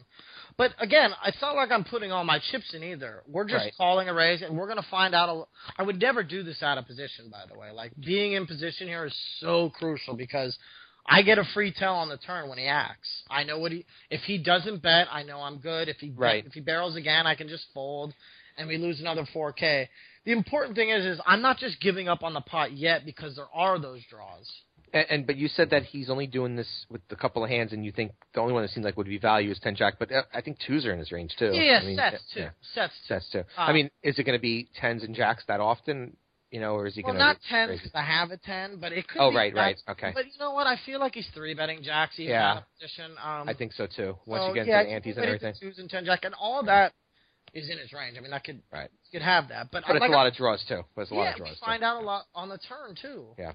But again, it's not like I'm putting all my chips in either. We're just Right. calling a raise, and we're going to find out. A, I would never do this out of position, by the way. Like being in position here is so crucial because I get a free tell on the turn when he acts. I know what he. If he doesn't bet, I know I'm good. If he Right. if he barrels again, I can just fold, and we lose another 4K. The important thing is, is I'm not just giving up on the pot yet because there are those draws. And, and but you said that he's only doing this with a couple of hands, and you think the only one that seems like would be value is ten jack, but uh, I think twos are in his range too. Yeah, I mean, sets too. yeah, Sets too. sets too. Uh, I mean, is it going to be tens and jacks that often? You know, or is he Well, going to not ten because I have a ten, but it could. Oh, be right, right, okay. But you know what? I feel like he's three betting jacks even Yeah. out of position. Um, I think so too. Once so, you get yeah, into the antes and put it to everything, twos and ten jack, and all that is in his range. I mean, I could Right. could have that, but, but it's like a lot of draws too. But it's a lot yeah, of draws too. find out a lot on the turn too. Yeah.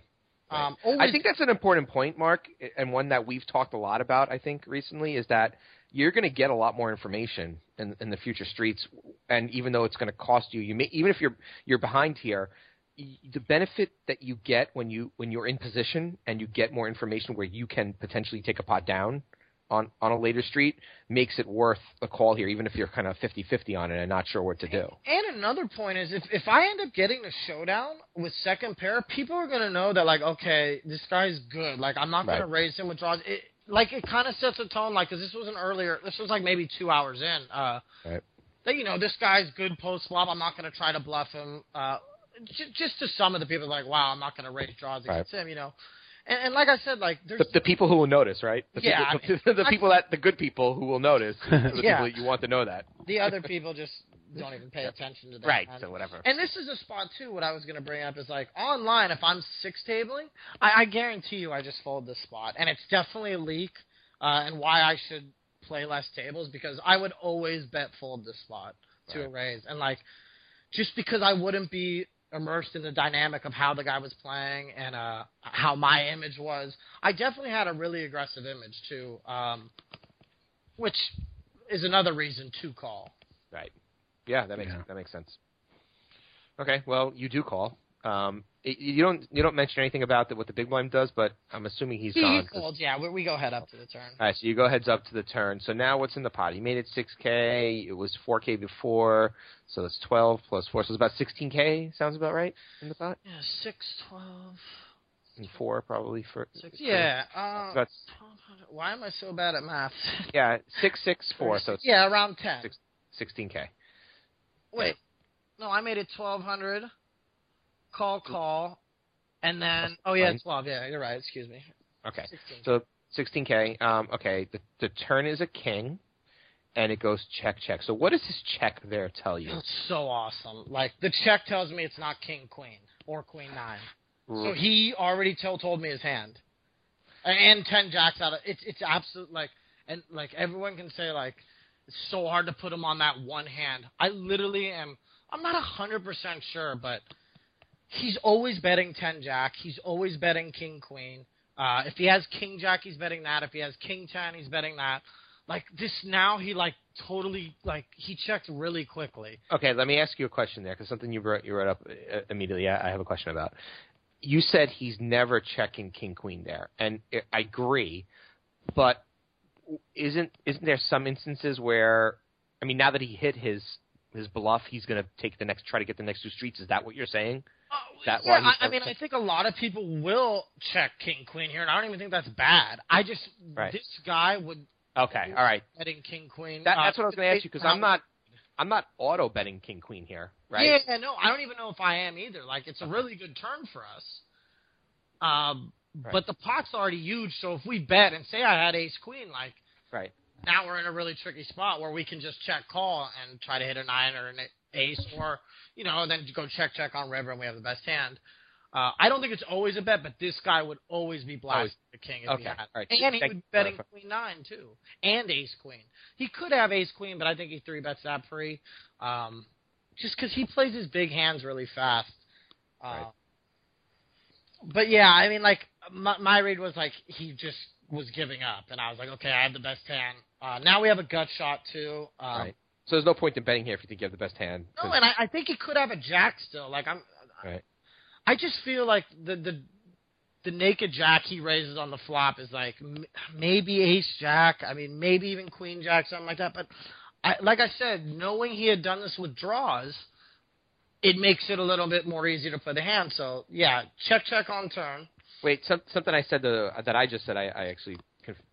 Um, I think that's an important point, Mark, and one that we've talked a lot about. I think recently is that you're going to get a lot more information in, in the future streets, and even though it's going to cost you, you may, even if you're you're behind here, y- the benefit that you get when you when you're in position and you get more information where you can potentially take a pot down on on a later street makes it worth a call here, even if you're kind of 50-50 on it and not sure what to do. And another point is if if I end up getting the showdown with second pair, people are gonna know that like okay, this guy's good. Like I'm not gonna raise him with draws. It, like it kind of sets a tone. Like because this was an earlier. This was like maybe two hours in. Uh, Right. That you know this guy's good post flop. I'm not gonna try to bluff him. Uh, j- just to some of the people like wow, I'm not gonna raise draws against him. You know. And, and like I said, like there's The, the people who will notice, right? The Yeah, people, I the, <laughs> the I- people that the good people who will notice, the <laughs> Yeah. people that you want to know that. the other people just <laughs> don't even pay attention to that. Right. And- So whatever. And this is a spot too. What I was going to bring up is like online. If I'm six tabling, I, I guarantee you, I just fold this spot, and it's definitely a leak. Uh, and why I should play less tables because I would always bet fold this spot to a raise, and like just because I wouldn't be immersed in the dynamic of how the guy was playing and uh, how my image was. I definitely had a really aggressive image too, um, which is another reason to call. Right. Yeah, that makes Yeah. that makes sense. Okay, well, you do call. Um, y- you don't you don't mention anything about the, what the big blind does, but I'm assuming he's He, gone. he folds, yeah. We, we go head up to the turn. All right, so you go heads up to the turn. So now what's in the pot? He made it 6K. It was 4K before, so it's 12 plus 4. So it's about 16K. Sounds about right in the pot. Yeah, six, twelve, And 4 probably for. six. for- Yeah. Uh, 1200. Why am I so bad at math? <laughs> yeah, six six four. So yeah, around ten. Six. 16K. Wait, no, I made it twelve hundred. Call, call, and then oh yeah, Fine. twelve. Yeah, you're right. Excuse me. Okay. 16. So 16K. Um, okay. The the turn is a king, and it goes check check. So what does this check there tell you? It's so awesome. Like the check tells me it's not king queen or queen nine. So he already told told me his hand, and ten jacks out of it's it's absolute like and like everyone can say like it's so hard to put him on that one hand. I literally am. I'm not a hundred percent sure, but he's always betting ten jack. He's always betting king queen. Uh, if he has king jack, he's betting that. If he has king ten, he's betting that. Like this now, he like totally like he checked really quickly. Okay, let me ask you a question there, because something you brought you wrote up uh, immediately. I I have a question about. You said he's never checking king queen there, and I agree, but isn't isn't there some instances where, I mean, now that he hit his his bluff, he's going to take the next try to get the next two streets. Is that what you're saying? That yeah, he's I, I mean, I think a lot of people will check king queen here, and I don't even think that's bad. I just Right. this guy would Okay, all right. betting king queen. That, uh, that's what I was going to ask you because I'm not I'm not auto betting king queen here, right? Yeah, no, I don't even know if I am either. Like, it's a really good turn for us. Um, Right. but the pot's already huge, so if we bet and say I had ace queen, like Right. now we're in a really tricky spot where we can just check call and try to hit a nine or an ace, or you know, and then go check check on river and we have the best hand. Uh, I don't think it's always a bet, but this guy would always be blasting Always. the king. If Okay, he had. all right. And he Thank would be betting for queen nine too, and ace queen. He could have ace queen, but I think he three bets that free, um, just because he plays his big hands really fast. Uh, Right. But yeah, I mean, like my, my read was like he just was giving up, and I was like, okay, I have the best hand. Uh, now we have a gut shot too. Um, Right. So there's no point in betting here if you think you have the best hand. No, and I, I think he could have a jack still. Like I'm, Right. I just feel like the the the naked jack he raises on the flop is like m- maybe ace jack. I mean, maybe even queen jack, something like that. But I, like I said, knowing he had done this with draws, it makes it a little bit more easy to play the hand. So yeah, check check on turn. Wait, some, something I said uh, that I just said I, I actually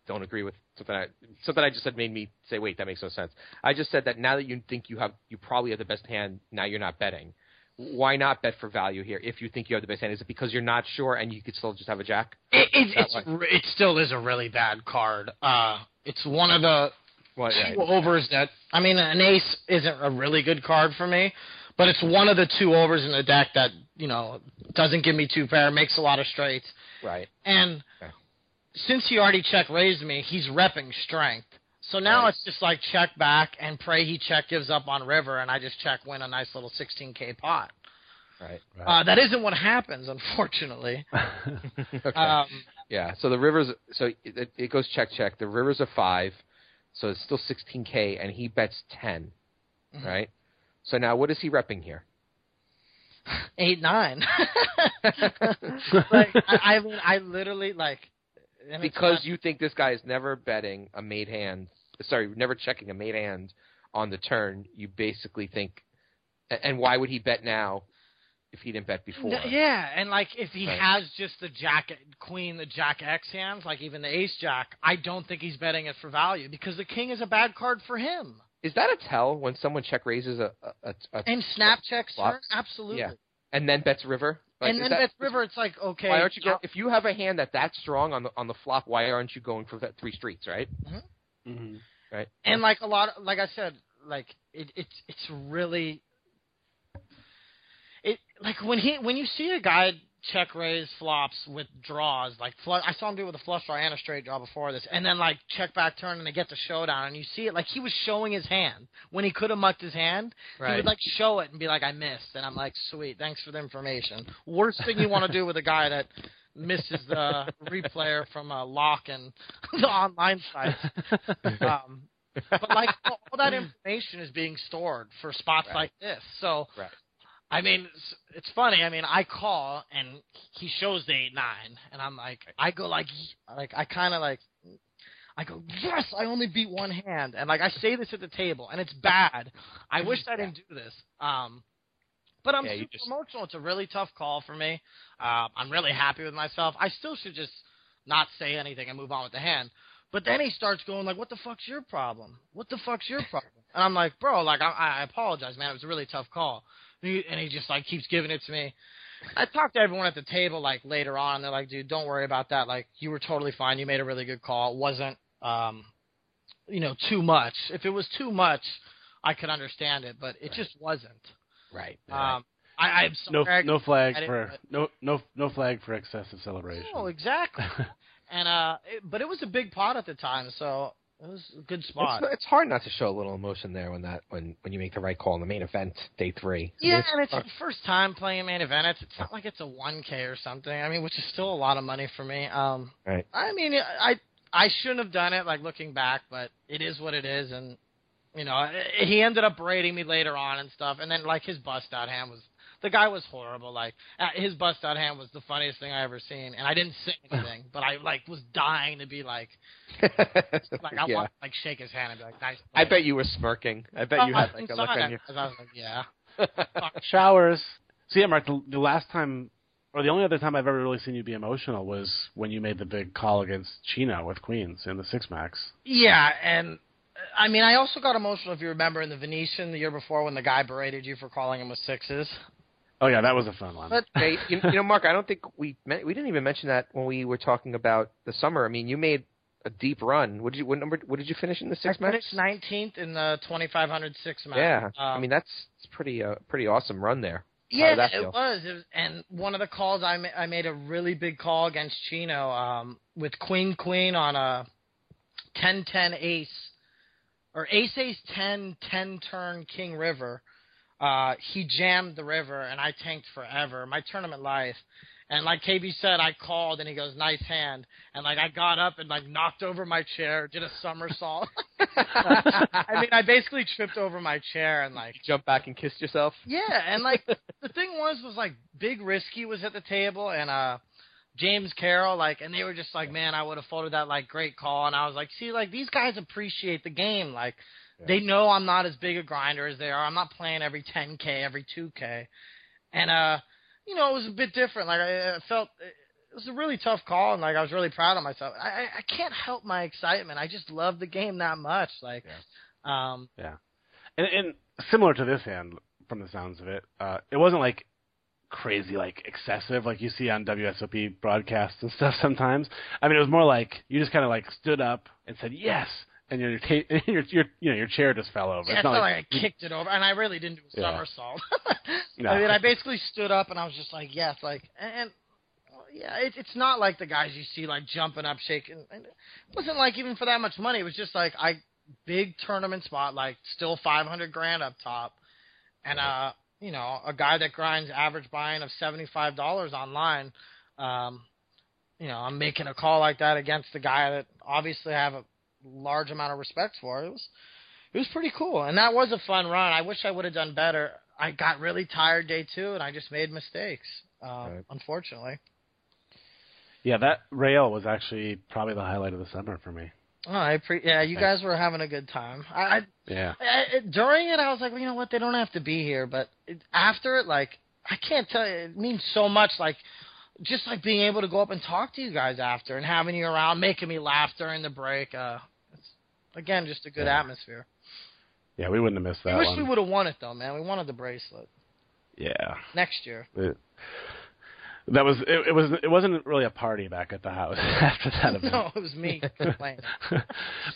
don't agree with. Something I something I just said made me say, wait, that makes no sense. I just said that now that you think you have, you probably have the best hand. Now you're not betting. Why not bet for value here if you think you have the best hand? Is it because you're not sure and you could still just have a jack? It, it, it's way. it still is a really bad card. Uh, it's one of the Well, two overs that I mean an ace isn't a really good card for me, but it's one of the two overs in the deck that you know doesn't give me two pair, makes a lot of straights, right. and Okay. Since he already check raised me, he's repping strength. So now Right. it's just like check back and pray he check gives up on river, and I just check win a nice little 16k pot. Right. Uh, that isn't what happens, unfortunately. <laughs> okay. Um, yeah. So the rivers. So it, it goes check check. The rivers a five, so it's still 16k, and he bets 10. Mhm. Right. So now what is he repping here? eight nine. <laughs> <laughs> like I, I mean, I literally like because you think this guy is never betting a made hand. Sorry, never checking a made hand on the turn. You basically think, and why would he bet now if he didn't bet before? Yeah, and like if he Right. has just the jack queen, the jack X hands, like even the ace jack, I don't think he's betting it for value because the king is a bad card for him. Is that a tell when someone check raises a, a, a, a And snap checks absolutely. Yeah. and then bets river? Like, and then that- bets river, it's like okay. Why aren't you go, if you have a hand that that's strong on the on the flop? Why aren't you going for that three streets? Right. hmm Right. and like a lot of, like I said, like it, it's it's really it like when he when you see a guy check raise flops with draws like fl- I saw him do it with a flush draw and a straight draw before this, and then like check back turn and they get the showdown and you see it like he was showing his hand when he could have mucked his hand. He would like show it and be like, "I missed," and I'm like, "Sweet, thanks for the information." Worst thing you want to do with a guy that misses the replayer from a lock and <laughs> the online sites. <laughs> Um, but like all, all that information is being stored for spots Right. like this. So Right. I mean, it's, it's funny. I mean, I call and he shows the eight nine, and I'm like, I go like, like I kind of like, I go, yes, I only beat one hand, and like I say this at the table, and it's bad. I <laughs> wish I didn't do this. Um, but I'm Yeah, super just- emotional. It's a really tough call for me. Uh, I'm really happy with myself. I still should just not say anything and move on with the hand. But then he starts going like, "What the fuck's your problem? What the fuck's your <laughs> problem?" And I'm like, "Bro, like I, I apologize, man. It was a really tough call." And he, just like keeps giving it to me. I talked to everyone at the table like later on. They're like, "Dude, don't worry about that. Like you were totally fine. You made a really good call. It wasn't, um, you know, too much. If it was too much, I could understand it, but it just wasn't. Right. Um, I, I'm No, sorry. no flag I didn't- for no no no flag for excessive celebration. No, exactly. <laughs> and uh, it, but it was a big pot at the time, so it was a good spot. It's, it's hard not to show a little emotion there when that when when you make the right call in the main event, day three. I mean, Yeah, and it's the first time playing main event. It's, it's not like it's a 1K or something. I mean, which is still a lot of money for me. Um, Right. I mean, I I shouldn't have done it. Like looking back, but it is what it is, and you know, he ended up berating me later on and stuff. And then like his bust out hand was the guy was horrible. Like uh, his bust out hand was the funniest thing I ever seen, and I didn't say <sighs> anything, but I like was dying to be like <laughs> like I yeah. want to like shake his hand and be like nice. I bet you were smirking. I bet you Oh, had like a saw look that, on your. 'cause I was like, yeah. <laughs> Showers. So yeah, Mark. The, the last time, or the only other time I've ever really seen you be emotional was when you made the big call against Chino with Queens in the six max. Yeah, and I mean, I also got emotional if you remember in the Venetian the year before when the guy berated you for calling him with sixes. Oh yeah, that was a fun one. But hey, you, you know, Mark, I don't think we me- we didn't even mention that when we were talking about the summer. I mean, you made a deep run. What did you what number? What did you finish in the six I max? finished nineteenth in the twenty five hundred six max. Yeah, um, I mean that's it's pretty uh, pretty awesome run there. Yeah, that it was. It was. And one of the calls I ma- I made a really big call against Chino um, with Queen Queen on a 10-10 ace or ace ace 10 10 turn King River. Uh, he jammed the river and I tanked forever. My tournament life. And like KB said, I called and he goes, "Nice hand." And like I got up and like knocked over my chair, did a somersault. <laughs> I mean, I basically tripped over my chair and like You jump back and kissed yourself. yeah, and like <laughs> the thing was was like Big Risky was at the table and uh James Carroll like and they were just like, Man, I would have folded that like great call and I was like, See, like these guys appreciate the game. Like they know I'm not as big a grinder as they are. I'm not playing every ten K, every two K. And uh you know, it was a bit different. Like I, I felt it was a really tough call and like I was really proud of myself. I I, I can't help my excitement. I just love the game that much. Like um yeah, and, and similar to this hand, from the sounds of it, uh, it wasn't like crazy, like excessive, like you see on WSOP broadcasts and stuff <laughs> sometimes. I mean, it was more like you just kind of like stood up and said yes, and your ta- <laughs> your your you know your chair just fell over. Yeah, It's not not like, like, I kicked it over, and I really didn't do a Yeah. somersault. <laughs> No. I mean, I basically stood up, and I was just like, yes, like, and, and well, yeah, it, it's not like the guys you see like jumping up, shaking. And it wasn't like even for that much money. It was just like I big tournament spot, like still five hundred grand up top, and uh, you know, a guy that grinds average buying of seventy five dollars online. Um, you know, I'm making a call like that against the guy that obviously have a large amount of respect for. It was it was pretty cool, and that was a fun run. I wish I would have done better. I got really tired day two, and I just made mistakes. Um, Right. Unfortunately. yeah, that rail was actually probably the highlight of the summer for me. Oh, I pre- yeah, you guys were having a good time. I, I, Yeah, I it- during it, I was like, well, you know what? They don't have to be here. But it, after it, like, I can't tell you, it means so much. Like, just like being able to go up and talk to you guys after, and having you around, making me laugh during the break. Uh, again, just a good Yeah. atmosphere. yeah, we wouldn't have missed that I wish one. we would have won it though, man. We wanted the bracelet Yeah, next year. It- that was it, it. Was it wasn't really a party back at the house <laughs> after that <laughs> event. no, it was me playing. <laughs>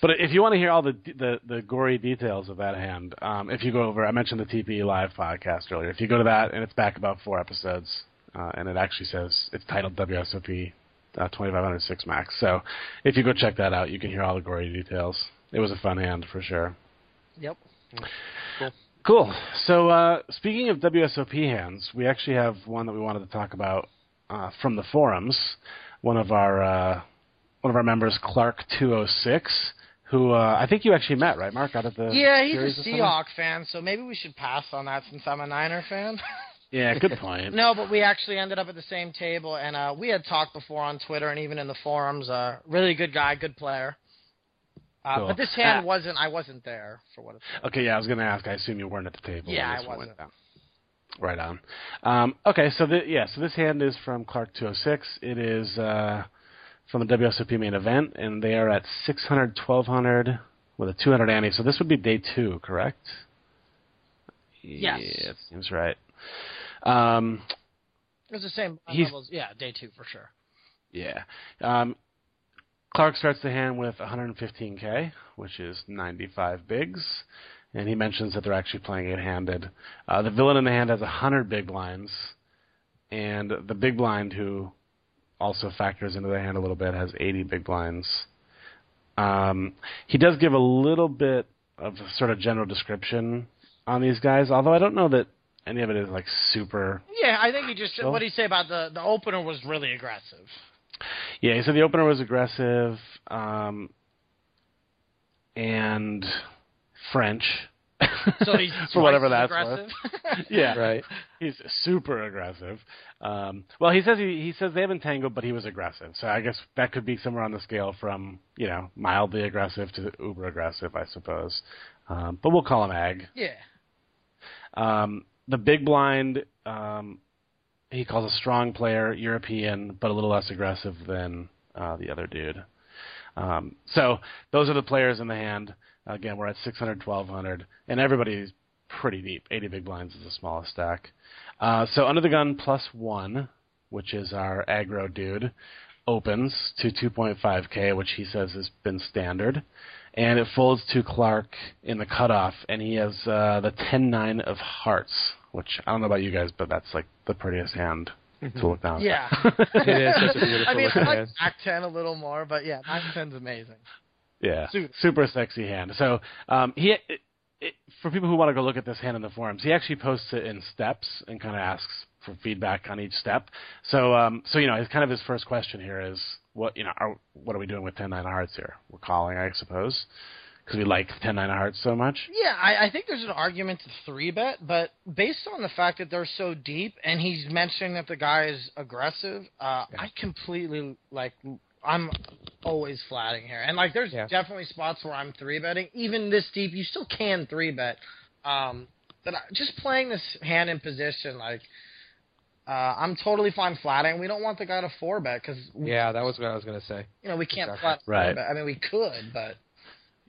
but if you want to hear all the the, the gory details of that hand, um, if you go over, I mentioned the TPE Live podcast earlier. If you go to that, and it's back about four episodes, uh, and it actually says it's titled WSOP uh, 2506 Max. So if you go check that out, you can hear all the gory details. It was a fun hand for sure. Yep. Cool. So uh, speaking of WSOP hands, we actually have one that we wanted to talk about uh, from the forums. One of our uh, one of our members, Clark two oh six, who uh, I think you actually met, right, Mark? Out at the Yeah, he's a this? Seahawk fan, so maybe we should pass on that since I'm a Niner fan. <laughs> Yeah, good point. No, but we actually ended up at the same table, and uh, we had talked before on Twitter and even in the forums. Uh, really good guy, good player. Uh, Cool. But this hand Uh, wasn't. I wasn't there for what it's worth. Okay, yeah, I was going to ask. I assume you weren't at the table. Yeah, I wasn't. Right on. Um, okay, so the, yeah, so this hand is from Clark 206. It is uh, from the WSOP main event, and they are at 600, 1200 with a 200 ante. So this would be day two, correct? Yes. Yeah, it seems right. Um, It was the same levels. Yeah, day two for sure. yeah. Um, Clark starts the hand with 115k, which is 95 bigs, and he mentions that they're actually playing eight-handed. Uh, the villain in the hand has 100 big blinds, and the big blind, who also factors into the hand a little bit, has 80 big blinds. Um, he does give a little bit of a sort of general description on these guys, although I don't know that any of it is like super Yeah, I think he just. What did he say about the the opener was really aggressive. Yeah, he said the opener was aggressive um, and French. So he's <laughs> for whatever twice as that's worth. aggressive. <laughs> Yeah, Right. He's super aggressive. Um, well, he says he, he says they haven't tangled, but he was aggressive. So I guess that could be somewhere on the scale from you know mildly aggressive to uber aggressive, I suppose. Um, but we'll call him ag. yeah. Um, the big blind, um, he calls a strong player, European, but a little less aggressive than uh, the other dude. Um, so those are the players in the hand. Again, we're at 600, 1200, and everybody's pretty deep. 80 big blinds is the smallest stack. Uh, so under the gun plus one, which is our aggro dude, opens to 2.5k, which he says has been standard, and it folds to Clark in the cutoff, and he has uh, the 10-9 of hearts, which I don't know about you guys, but that's like the prettiest hand to look down. at. Yeah. <laughs> <laughs> It is such a beautiful I mean, I like hand. Act 10 a little more, but yeah, Act 10's amazing. Yeah, Super. super sexy hand. So um, he, it, it, for people who want to go look at this hand in the forums, he actually posts it in steps and kind of asks for feedback on each step. So, um, so you know, his kind of his first question here is, what you know, are, what are we doing with ten nine hearts here? We're calling, I suppose, because we like ten nine of hearts so much. Yeah, I, I think there's an argument to three bet, but based on the fact that they're so deep, and he's mentioning that the guy is aggressive, uh, I completely like. I'm always flatting here, and like, there's Yeah. definitely spots where I'm three betting. Even this deep, you still can three bet. Um, but just playing this hand in position, like, uh, I'm totally fine flatting. We don't want the guy to four bet because Yeah, that was what I was gonna say. you know we can't Exactly. flat. Right. bet. I mean, we could, but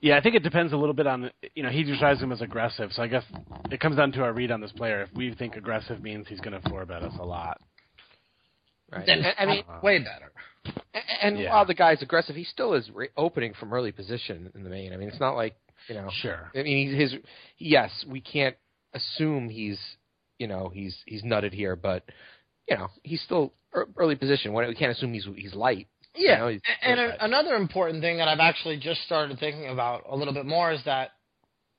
Yeah, I think it depends a little bit on you know he describes him as aggressive, so I guess it comes down to our read on this player. If we think aggressive means he's going to four bet us a lot. Right. then I- I mean, way better. A- And Yeah. while the guy's aggressive, he still is re- opening from early position in the main. I mean, it's not like you know. Sure. I mean, he's, his yes, we can't assume he's you know he's he's nutted here, but you know he's still early position. When- We can't assume he's he's light. Yeah, You know, he's- and a, another important thing that I've actually just started thinking about a little bit more is that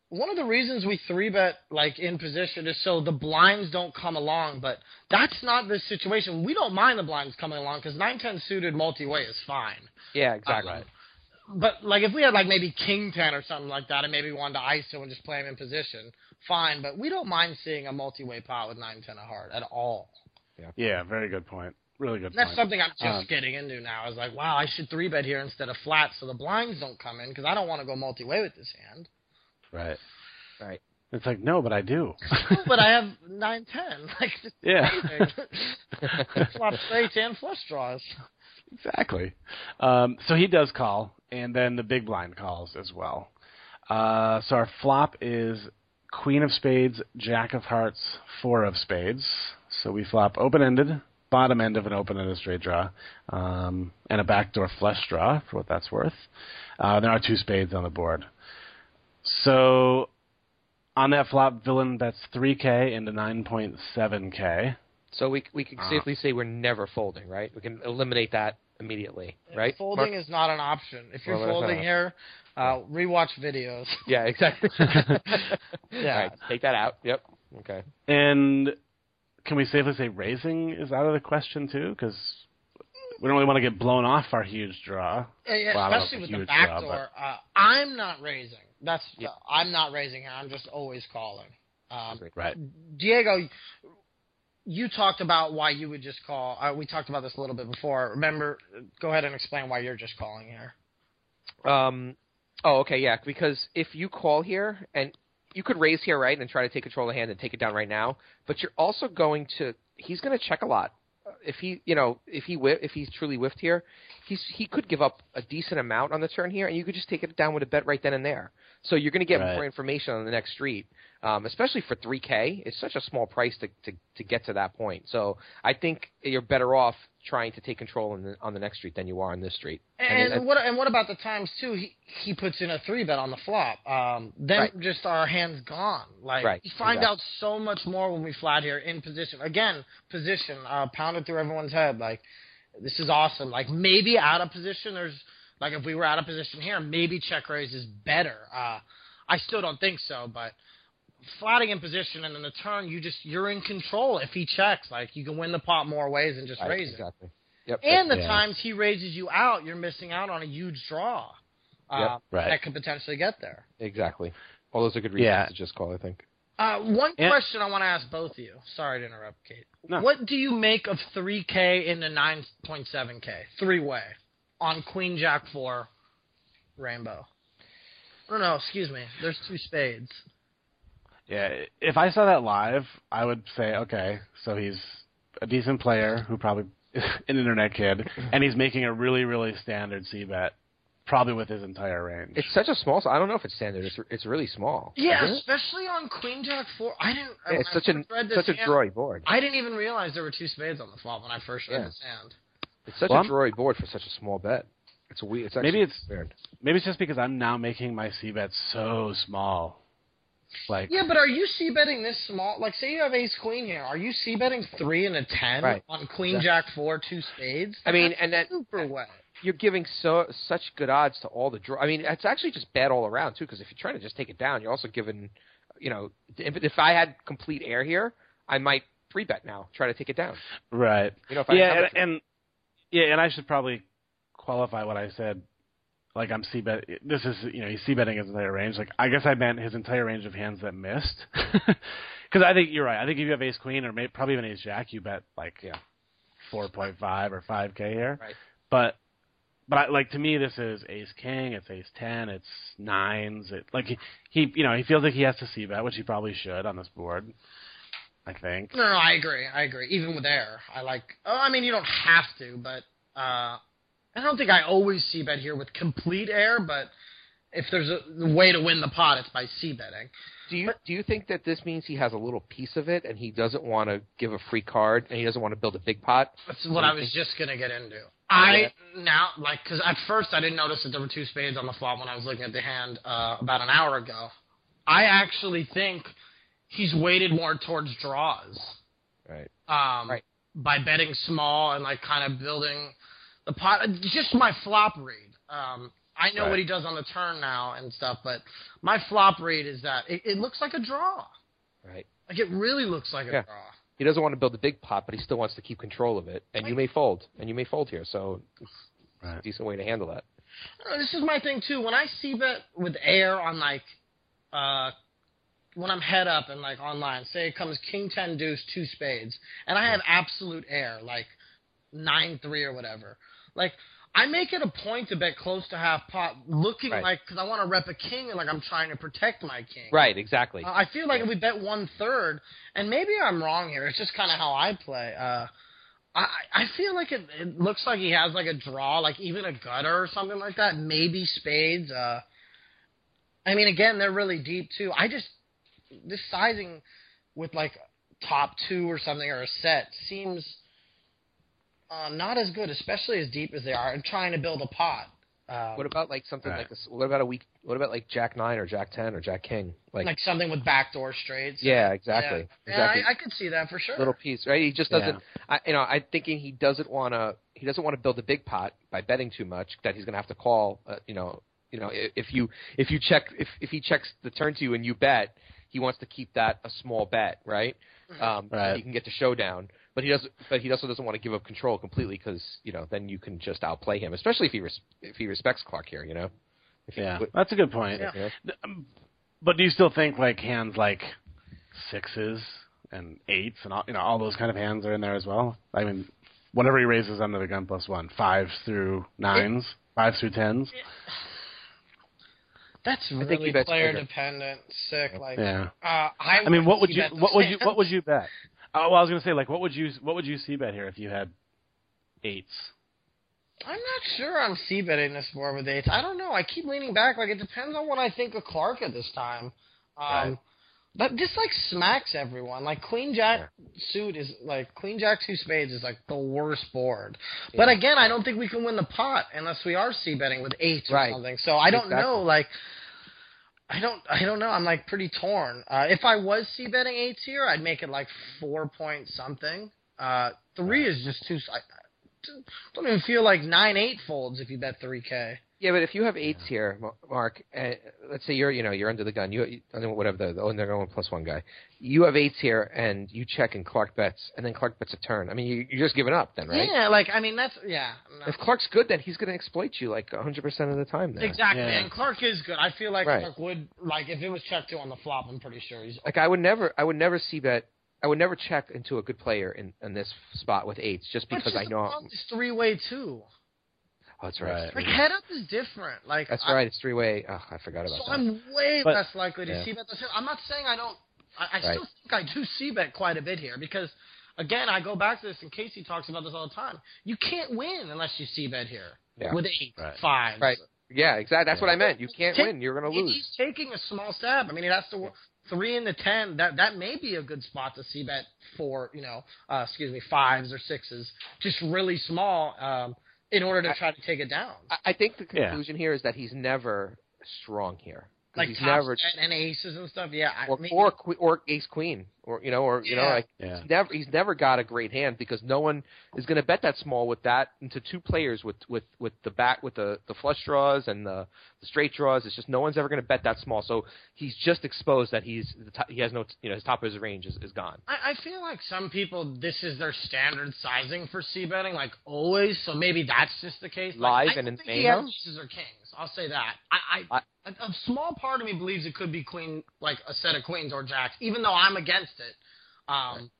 one of the reasons we three bet like in position is so the blinds don't come along, but that's not the situation. We don't mind the blinds coming along because nine ten suited multi way is fine. Yeah, exactly. Um, But like if we had like maybe king ten or something like that, and maybe we wanted to ISO and just play him in position, fine. But we don't mind seeing a multi way pot with nine ten of heart at all. Yeah. Yeah, very good point. Really good And that's point. something I'm just Um, getting into now. Is like, wow, I should three bet here instead of flat, so the blinds don't come in because I don't want to go multi way with this hand. Right. Right. It's like no, but I do. <laughs> but I have nine ten, <laughs> like it's Yeah. amazing. Flop straights and flush draws. exactly. Um, so he does call, and then the big blind calls as well. Uh, so our flop is Queen of Spades, Jack of Hearts, Four of Spades. So we flop open ended, bottom end of an open ended straight draw, um, and a backdoor flush draw for what that's worth. Uh, there are two spades on the board. So on that flop, villain bets 3K into 9.7K. So we we can Uh. safely say we're never folding, right? We can eliminate that immediately, right? Folding Mark? is not an option. If you're Well, that's folding not- here, uh, rewatch videos. Yeah, exactly. <laughs> Yeah. All right, take that out. Yep. Okay. And can we safely say raising is out of the question too? Because we don't really want to get blown off our huge draw. Yeah, yeah, Well, I don't know especially with the huge back draw, door. Uh, I'm not raising. That's Yeah. uh, I'm not raising here. I'm just always calling. Um, Right. Diego, you talked about why you would just call. Uh, we talked about this a little bit before. Remember, go ahead and explain why you're just calling here. Um, oh, okay, yeah. Because if you call here and you could raise here, right, and try to take control of the hand and take it down right now, but you're also going to. He's going to check a lot. Uh, if he, you know, if he whi- if he's truly whiffed here, he's he could give up a decent amount on the turn here, and you could just take it down with a bet right then and there. So you're going to get Right. more information on the next street, um, especially for 3K. It's such a small price to, to to get to that point. So I think you're better off trying to take control on the, on the next street than you are on this street. And it- what and what about the times too? He he puts in a three bet on the flop. Um, then Right. just our hands gone. Like Right, you find exactly. out so much more when we flat here in position. Again, position uh, pounded through everyone's head. Like this is awesome. Like maybe out of position, there's like if we were out of position here, maybe check raise is better. Uh, I still don't think so, but flatting in position and in the turn, you just you're in control. If he checks, like you can win the pot more ways than just Right, raise it. Yep. And the Yeah. times he raises you out, you're missing out on a huge draw. Uh, Yep, right. That could potentially get there. Exactly. All those are good reasons Yeah. to just call. I think. Uh, one And- question I want to ask both of you. Sorry to interrupt, Kate. No. What do you make of 3K in into 9.7K? Three way on Queen Jack 4 Rainbow. No, no, excuse me. There's two spades. Yeah, if I saw that live, I would say, okay, so he's a decent player who probably is <laughs> an internet kid, and he's making a really, really standard C bet, probably with his entire range. It's such a small. I don't know if it's standard. It's it's really small. Yeah, Isn't it? especially on Queen Jack 4. I didn't. Yeah, when it's I such a first read this such a hand, drawy board. I didn't even realize there were two spades on the flop when I first read Yeah. this hand. It's such Well, a I'm- drawy board for such a small bet. It's a weird. It's actually Maybe it's- weird. Maybe it's just because I'm now making my C bets so small. Like, Yeah, but are you c betting this small? Like, say you have ace queen here. Are you c betting three and a ten Right. on queen Exactly. jack four two spades? I mean, That's and that- super wet. You're giving so such good odds to all the draw. I mean, it's actually just bad all around too. Because if you're trying to just take it down, you're also giving, you know, if, if I had complete air here, I might three bet now, try to take it down. right. You know, if I yeah, have and, and yeah, and I should probably qualify what I said. Like I'm c bet. This is you know he's c betting his entire range. Like I guess I meant his entire range of hands that missed. <laughs> Because I think you're right. I think if you have ace queen or maybe, probably even ace jack, you bet like Yeah. four point five or five k here. Right. But but I, like to me, this is ace king. It's ace ten. It's nines. It like he, he you know he feels like he has to c bet, which he probably should on this board. I think. No, no, I agree. I agree. Even with air, I like. Oh, I mean, you don't have to, but uh, I don't think I always see bet here with complete air. But if there's a way to win the pot, it's by c betting. Do you do you think that this means he has a little piece of it and he doesn't want to give a free card and he doesn't want to build a big pot? That's what I was just gonna get into. I now like because at first I didn't notice that there were two spades on the flop when I was looking at the hand uh, about an hour ago. I actually think he's weighted more towards draws. Right. Um, Right. By betting small and like kind of building the pot. Just my flop read. Um, I know Right. what he does on the turn now and stuff, but my flop read is that it, it looks like a draw. Right. Like it really looks like a draw. He doesn't want to build a big pot, but he still wants to keep control of it. And you may fold, and you may fold here. So it's Right. a decent way to handle that. This is my thing too. When I see bet with air on like, uh, when I'm head up and like online, say it comes king ten deuce two spades, and I have absolute air like nine three or whatever. Like I make it a point to bet close to half pot, looking Right. like because I want to rep a king and like I'm trying to protect my king. Right. Exactly. Uh, I feel like if we bet one third, and maybe I'm wrong here. It's just kind of how I play. Uh, I I feel like it, it looks like he has like a draw, like even a gutter or something like that. Maybe spades. Uh, I mean, again, they're really deep too. I just this sizing with like top two or something or a set seems uh, not as good, especially as deep as they are. I'm trying to build a pot. Uh, what about like something Right. like this? What about a week? What about like Jack nine or Jack ten or Jack king? Like, like something with backdoor straights. yeah, exactly. Yeah, Exactly. yeah I, I could see that for sure. little piece, right? He just doesn't. Yeah. I, you know, I'm thinking he doesn't want to. He doesn't want to build a big pot by betting too much. That he's going to have to call. Uh, you know, you know, if you if you check if if he checks the turn to you and you bet, he wants to keep that a small bet, right? Um, so Right. he can get to showdown, but he doesn't. But he also doesn't want to give up control completely because you know then you can just outplay him, especially if he res- if he respects Clark here. You know. If he- Yeah, that's a good point. Yeah. you? Um, But do you still think like hands like sixes and eights and all, you know all those kind of hands are in there as well. I mean, whatever he raises under the gun plus one, fives through nines, fives through tens. That's think really he player bigger. dependent. Sick. Like, Yeah. uh, I. I mean, what would you what would you what would you bet? Oh, well, I was gonna say like what would you what would you see bet here if you had eights? I'm not sure I'm c betting this more with eights. I don't know. I keep leaning back. Like it depends on what I think of Clark at this time. Um, Right. But this like smacks everyone. Like Queen Jack suit is like Queen Jack two spades is like the worst board. But again, I don't think we can win the pot unless we are c betting with eights or Right. something. So I don't Exactly. know. Like I don't I don't know. I'm like pretty torn. Uh, if I was c betting eights here, I'd make it like four point something. Uh, three is just too. I, I don't even feel like nine eight folds if you bet three k. Yeah, but if you have eights here, Ma- Mark, uh, let's say you're you know you're under the gun, you, you I don't whatever the oh they're going plus one guy, you have eights here and you check and Clark bets and then Clark bets a turn. I mean you, you're just giving up then, right? Yeah, like I mean that's yeah. no. If Clark's good, then he's going to exploit you like 100 percent of the time. Then Exactly, Yeah. and Clark is good. I feel like Right. Clark would like if it was checked to on the flop. I'm pretty sure he's like I would never I would never see bet I would never check into a good player in, in this spot with eights just because just I know. the It's three way too. Oh, that's right. Right. Like head up is different. Like That's I- right. It's three way. Oh, I forgot about So that. So I'm way But- less likely to yeah. see bet. I'm not saying I don't. I, I Right. still think I do see bet quite a bit here because, again, I go back to this, and Casey talks about this all the time. You can't win unless you see bet here Yeah. with eight, Right. fives. Right. Yeah, exactly. That's what I meant. You can't Take- win. You're going to lose. He's taking a small stab. I mean, it has to three in the ten. That that may be a good spot to see bet for you know, uh, excuse me, fives or sixes, just really small, um, in order to try to take it down. I, I think the Yeah. conclusion here is that he's never strong here. 'Cause Like he's top never and aces and stuff. Yeah, I or mean, or or ace queen or you know or you know like Yeah. he's never he's never got a great hand because no one is going to bet that small with that into two players with with with the back with the the flush draws and the, the straight draws. It's just no one's ever going to bet that small. So he's just exposed that he's the top, he has no you know his top of his range is, is gone. I, I feel like some people this is their standard sizing for c betting, like always. So maybe that's just the case. Like, Live I and don't in think he has aces or kings. I'll say that. I, I, a, a small part of me believes it could be queen, like a set of queens or jacks, even though I'm against it. Um,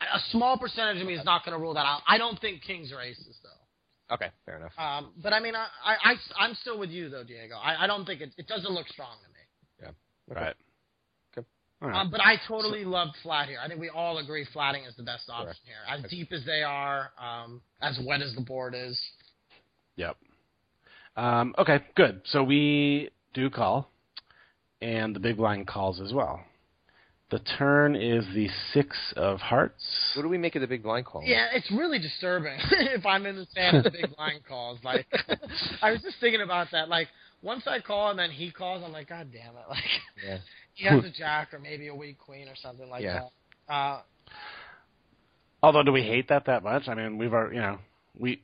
a small percentage of me is not going to rule that out. I don't think kings are aces though. Okay, fair enough. Um, but I mean, I, I, I, am still with you though, Diego. I, I don't think it, it doesn't look strong to me. Yeah. Right. Okay. All right. Um, but I totally love flat here. I think we all agree flatting is the best option Correct. here. As deep as they are, um, as wet as the board is. Yep. Um, okay, good. So we do call, and the big blind calls as well. The turn is the six of hearts. What do we make of the big blind call? Yeah, it's really disturbing <laughs> if I'm in the stand of the big line calls. Like, <laughs> I was just thinking about that. Like, once I call and then he calls, I'm like, God damn it! <laughs> Like, Yeah. he has a jack or maybe a weak queen or something like Yeah. that. Uh, Although, do we hate that that much? I mean, we've already, you know, we.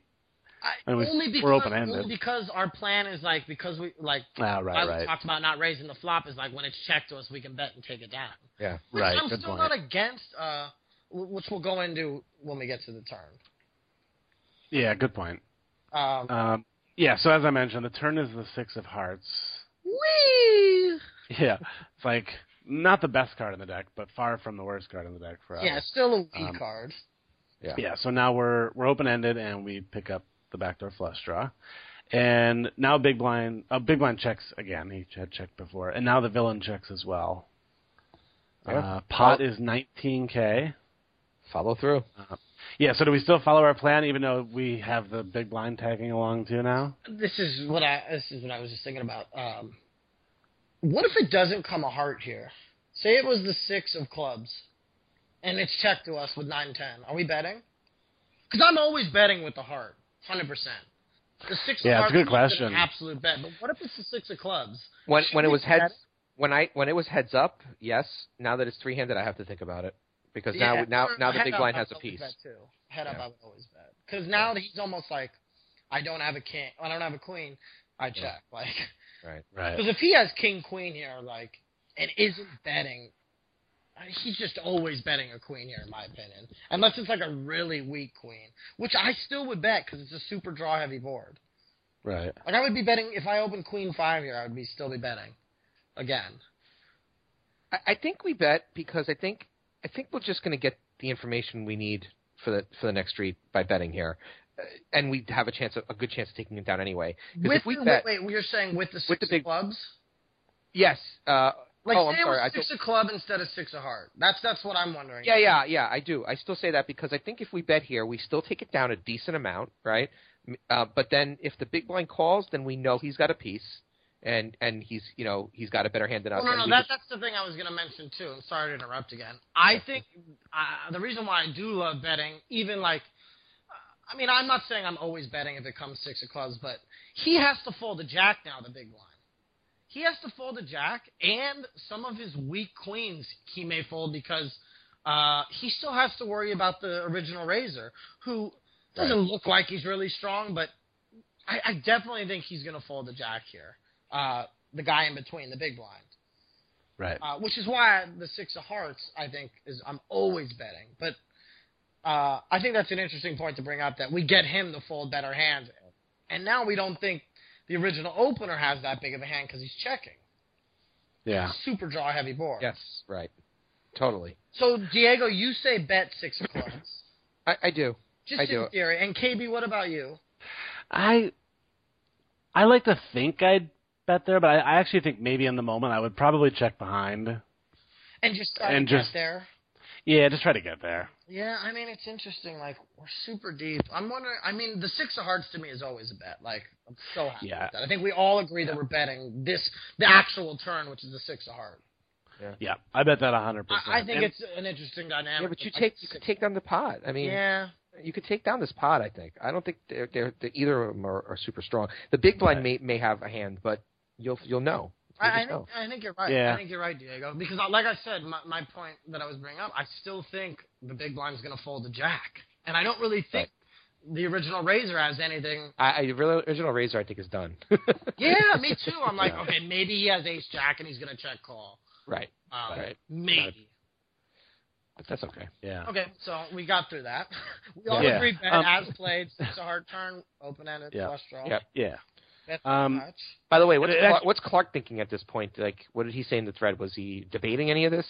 I, And we- only because we're open-ended. only because our plan is like because we like Ah, right, I right, talked about not raising the flop is like when it's checked to us we can bet and take it down. Yeah. Which right. I'm Good still point. not against, uh, which we'll go into when we get to the turn. Yeah, good point. Um, Um, yeah. So as I mentioned, the turn is the six of hearts. whee! Yeah, it's like not the best card in the deck, but far from the worst card in the deck for us. Yeah, still a weak Um, card. Yeah. Yeah, so now we're we're open ended and we pick up the backdoor flush draw. And now big blind uh, big blind checks again. He had checked before. And now the villain checks as well. Yeah. Uh, pot is 19k. Follow through. Yeah, so do we still follow our plan even though we have the big blind tagging along too now? This is what I this is what I was just thinking about. Um, what if it doesn't come a heart here? Say it was the six of clubs, and it's checked to us with nine ten. Are we betting? Because I'm always betting with the heart, hundred percent. The six. Yeah, it's a good hearts is an question. absolute bet. But what if it's the six of clubs? When when it was Should we bet heads when I when it was heads up, yes. Now that it's three handed, I have to think about it because now Yeah, now or- now or the head big up, blind I has would a always piece. Bet too. Head up, I would always bet because now he's almost like, I don't have a king, I don't have a queen. I check like Right. Right. <laughs> because if he has king queen here, like and isn't betting, I mean, he's just always betting a queen here, in my opinion. Unless it's like a really weak queen, which I still would bet because it's a super draw heavy board. Right. Like I would be betting if I opened queen five here, I would be still be betting again. I, I think we bet because I think I think we're just going to get the information we need for the for the next street by betting here, uh, and we have a chance, a good chance of taking it down anyway. 'Cause With if we the, bet, wait, wait, you're saying with the six With the big- clubs? yes, uh, Like oh, I'm say it sorry, was I six thought- of club instead of six of heart. That's that's what I'm wondering. Yeah, yeah, yeah. I do. I still say that because I think if we bet here, we still take it down a decent amount, right? Uh, but then if the big blind calls, then we know he's got a piece, and and he's you know he's got a better hand than us. Oh, no, no, that, just- that's the thing I was going to mention too. I'm sorry to interrupt again. I think uh, the reason why I do love betting, even like, uh, I mean, I'm not saying I'm always betting if it comes six of clubs, but he has to fold a jack now, the big blind. He has to fold a jack, and some of his weak queens he may fold because uh, he still has to worry about the original raiser, who doesn't look like he's really strong, but I, I definitely think he's going to fold a jack here. Uh, the guy in between, the big blind Right. uh, which is why the six of hearts I think is I'm always betting. But uh, I think that's an interesting point to bring up that we get him to fold better hands, and now we don't think the original opener has that big of a hand because he's checking. Yeah. Super draw heavy board. yes, right, totally. So Diego, you say bet six of clubs. <clears throat> I, I do. Just I in do. theory. And KB, what about you? I I like to think I'd bet there, but I, I actually think maybe in the moment I would probably check behind. And just try And to get just- there. Yeah, just try to get there. Yeah, I mean it's interesting. Like we're super deep. I'm wondering. I mean, the six of hearts to me is always a bet. Like I'm so happy Yeah. with that. I think we all agree that we're betting this the actual turn, which is the six of heart. Yeah, yeah, I bet that a hundred percent. I, I think And- it's an interesting dynamic. Yeah, but you take you could take down the pot. I mean, Yeah, you could take down this pot. I think. I don't think they're, they're, they're either of them are, are super strong. The big blind may may have a hand, but you'll you'll know. You'll I, I just think. I think you're right. Yeah. I think you're right, Diego. Because uh, like I said, my, my point that I was bringing up, I still think the big blind's going to fold the jack, and I don't really think the original raiser has anything. I, I the original raiser I think is done. <laughs> Yeah, me too. I'm like, okay, maybe he has ace jack and he's going to check call. right, Um, Right. Maybe. but that's okay. yeah. Okay, so we got through that. <laughs> We all Yeah. agree bet Um, as played, six a hard turn, open ended, Yeah. flush draw. Yep. Yeah. Um. By the way, what's Clark, what's Clark thinking at this point? Like, what did he say in the thread? Was he debating any of this,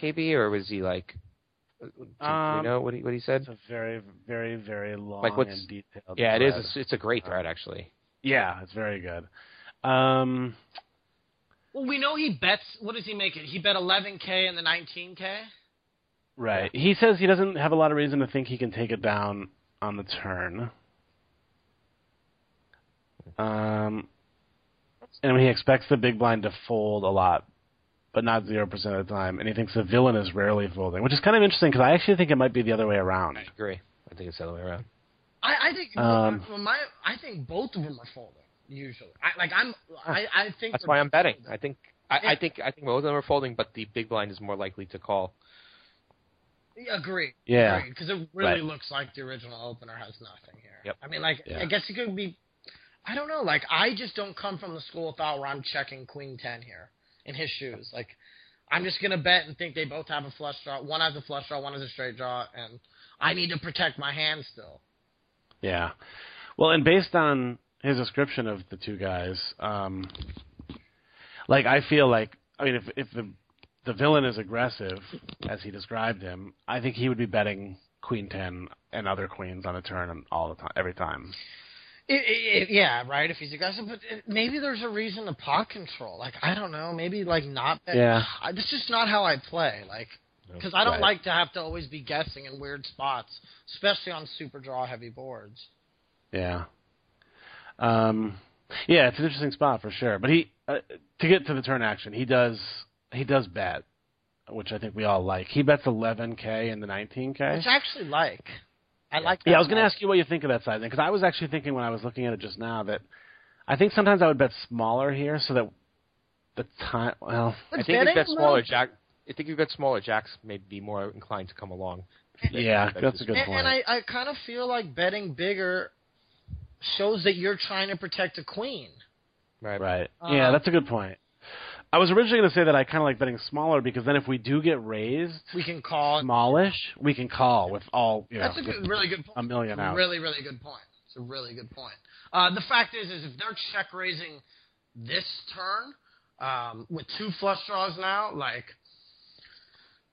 KB, or was he like? Do, do we Um, know what he what he said? It's a very, very, very long Like what's- and detailed. Yeah, it is. thread. It's, it's a great thread, actually. Yeah, it's very good. Um, Well, we know he bets. What does he make it? He bet 11k and the 19k. right. He says he doesn't have a lot of reason to think he can take it down on the turn. Um, and he expects the big blind to fold a lot, but not zero percent of the time. And he thinks the villain is rarely folding, which is kind of interesting because I actually think it might be the other way around. I agree. I think it's the other way around. I, I think. Um, well, my, I think both of them are folding usually. I, like I'm. I, I think That's why I'm betting. folding. I think I, I think I think both of them are folding, but the big blind is more likely to call. Agree. Yeah. Because it really Right. looks like the original opener has nothing here. Yep. I mean, like, Yeah. I guess it could be. I don't know. Like, I just don't come from the school of thought where I'm checking Queen Ten here in his shoes. Like, I'm just gonna bet and think they both have a flush draw. One has a flush draw, one has a straight draw, and I need to protect my hand still. Yeah. Well, and based on his description of the two guys, um, like I feel like I mean, if if the the villain is aggressive as he described him, I think he would be betting queen ten and other queens on a turn and all the time, every time. It, it, it- yeah, right. If he's aggressive, but it, maybe there's a reason to pot control. Like, I don't know. Maybe like not. Bet. Yeah. I, this is not how I play. Like, because I don't Right. like to have to always be guessing in weird spots, especially on super draw heavy boards. Yeah. Um, yeah, it's an interesting spot for sure. But he uh, to get to the turn action, he does he does bet, which I think we all like. He bets 11k and the 19k. Which I actually like. I like. That Yeah, I was going to ask you what you think of that sizing because I was actually thinking when I was looking at it just now that I think sometimes I would bet smaller here so that the time. Well, But I think if you bet smaller little- jack. I think if you bet smaller jacks, may be more inclined to come along. yeah, That's that's a good and, point. and I, I kind of feel like betting bigger shows that you're trying to protect a queen. Right. right. Uh, yeah, that's a good point. I was originally going to say that I kind of like betting smaller because then if we do get raised We can call. smallish, we can call with all you know That's a good, really good point. a million out. Really, really good point. It's a really good point. Uh, the fact is, is if they're check raising this turn um, with two flush draws now, like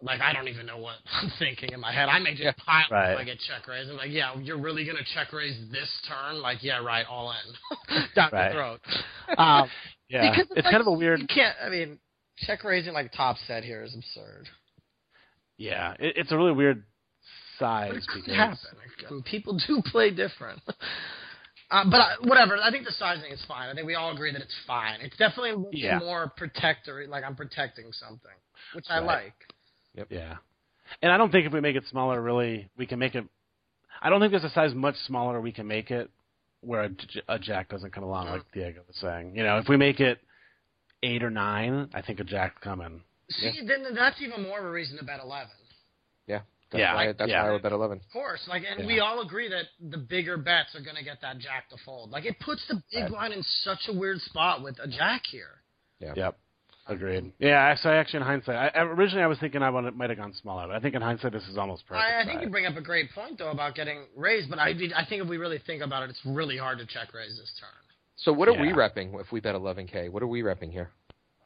Like I don't even know what <laughs> I'm thinking in my head. I may just Yeah. pile Right. if I get check raised. I'm like, yeah, you're really gonna check raise this turn? Like, yeah, right, all in <laughs> down Right. the throat. <laughs> Um, Yeah, because it's like, kind of a weird. You can't. I mean, check raising like top set here is absurd. Yeah, it, it's a really weird size But it could because happen. I mean, people do <laughs> play different. Uh, but I, whatever. I think the sizing is fine. I think we all agree that it's fine. It's definitely looks Yeah. more protectory, like I'm protecting something, which I Right. like. Yeah, and I don't think if we make it smaller, really, we can make it. I don't think there's a size much smaller we can make it where a, j- a jack doesn't come along, like mm. Diego was saying. You know, if we make it eight or nine, I think a jack's coming. See, then that's even more of a reason to bet eleven. Yeah. That's Yeah, why, that's yeah. why I would bet eleven. Of course, like, and Yeah. we all agree that the bigger bets are going to get that jack to fold. Like, it puts the big Right. line in such a weird spot with a jack here. Yeah. Yep. Agreed. Yeah, so actually, in hindsight, I, I- originally I was thinking I wanted, might have gone smaller, but I think in hindsight this is almost perfect. I, I think you bring up a great point though about getting raised, but I I think if we really think about it, it's really hard to check raise this turn. So what are we repping if we bet eleven k? What are we repping here?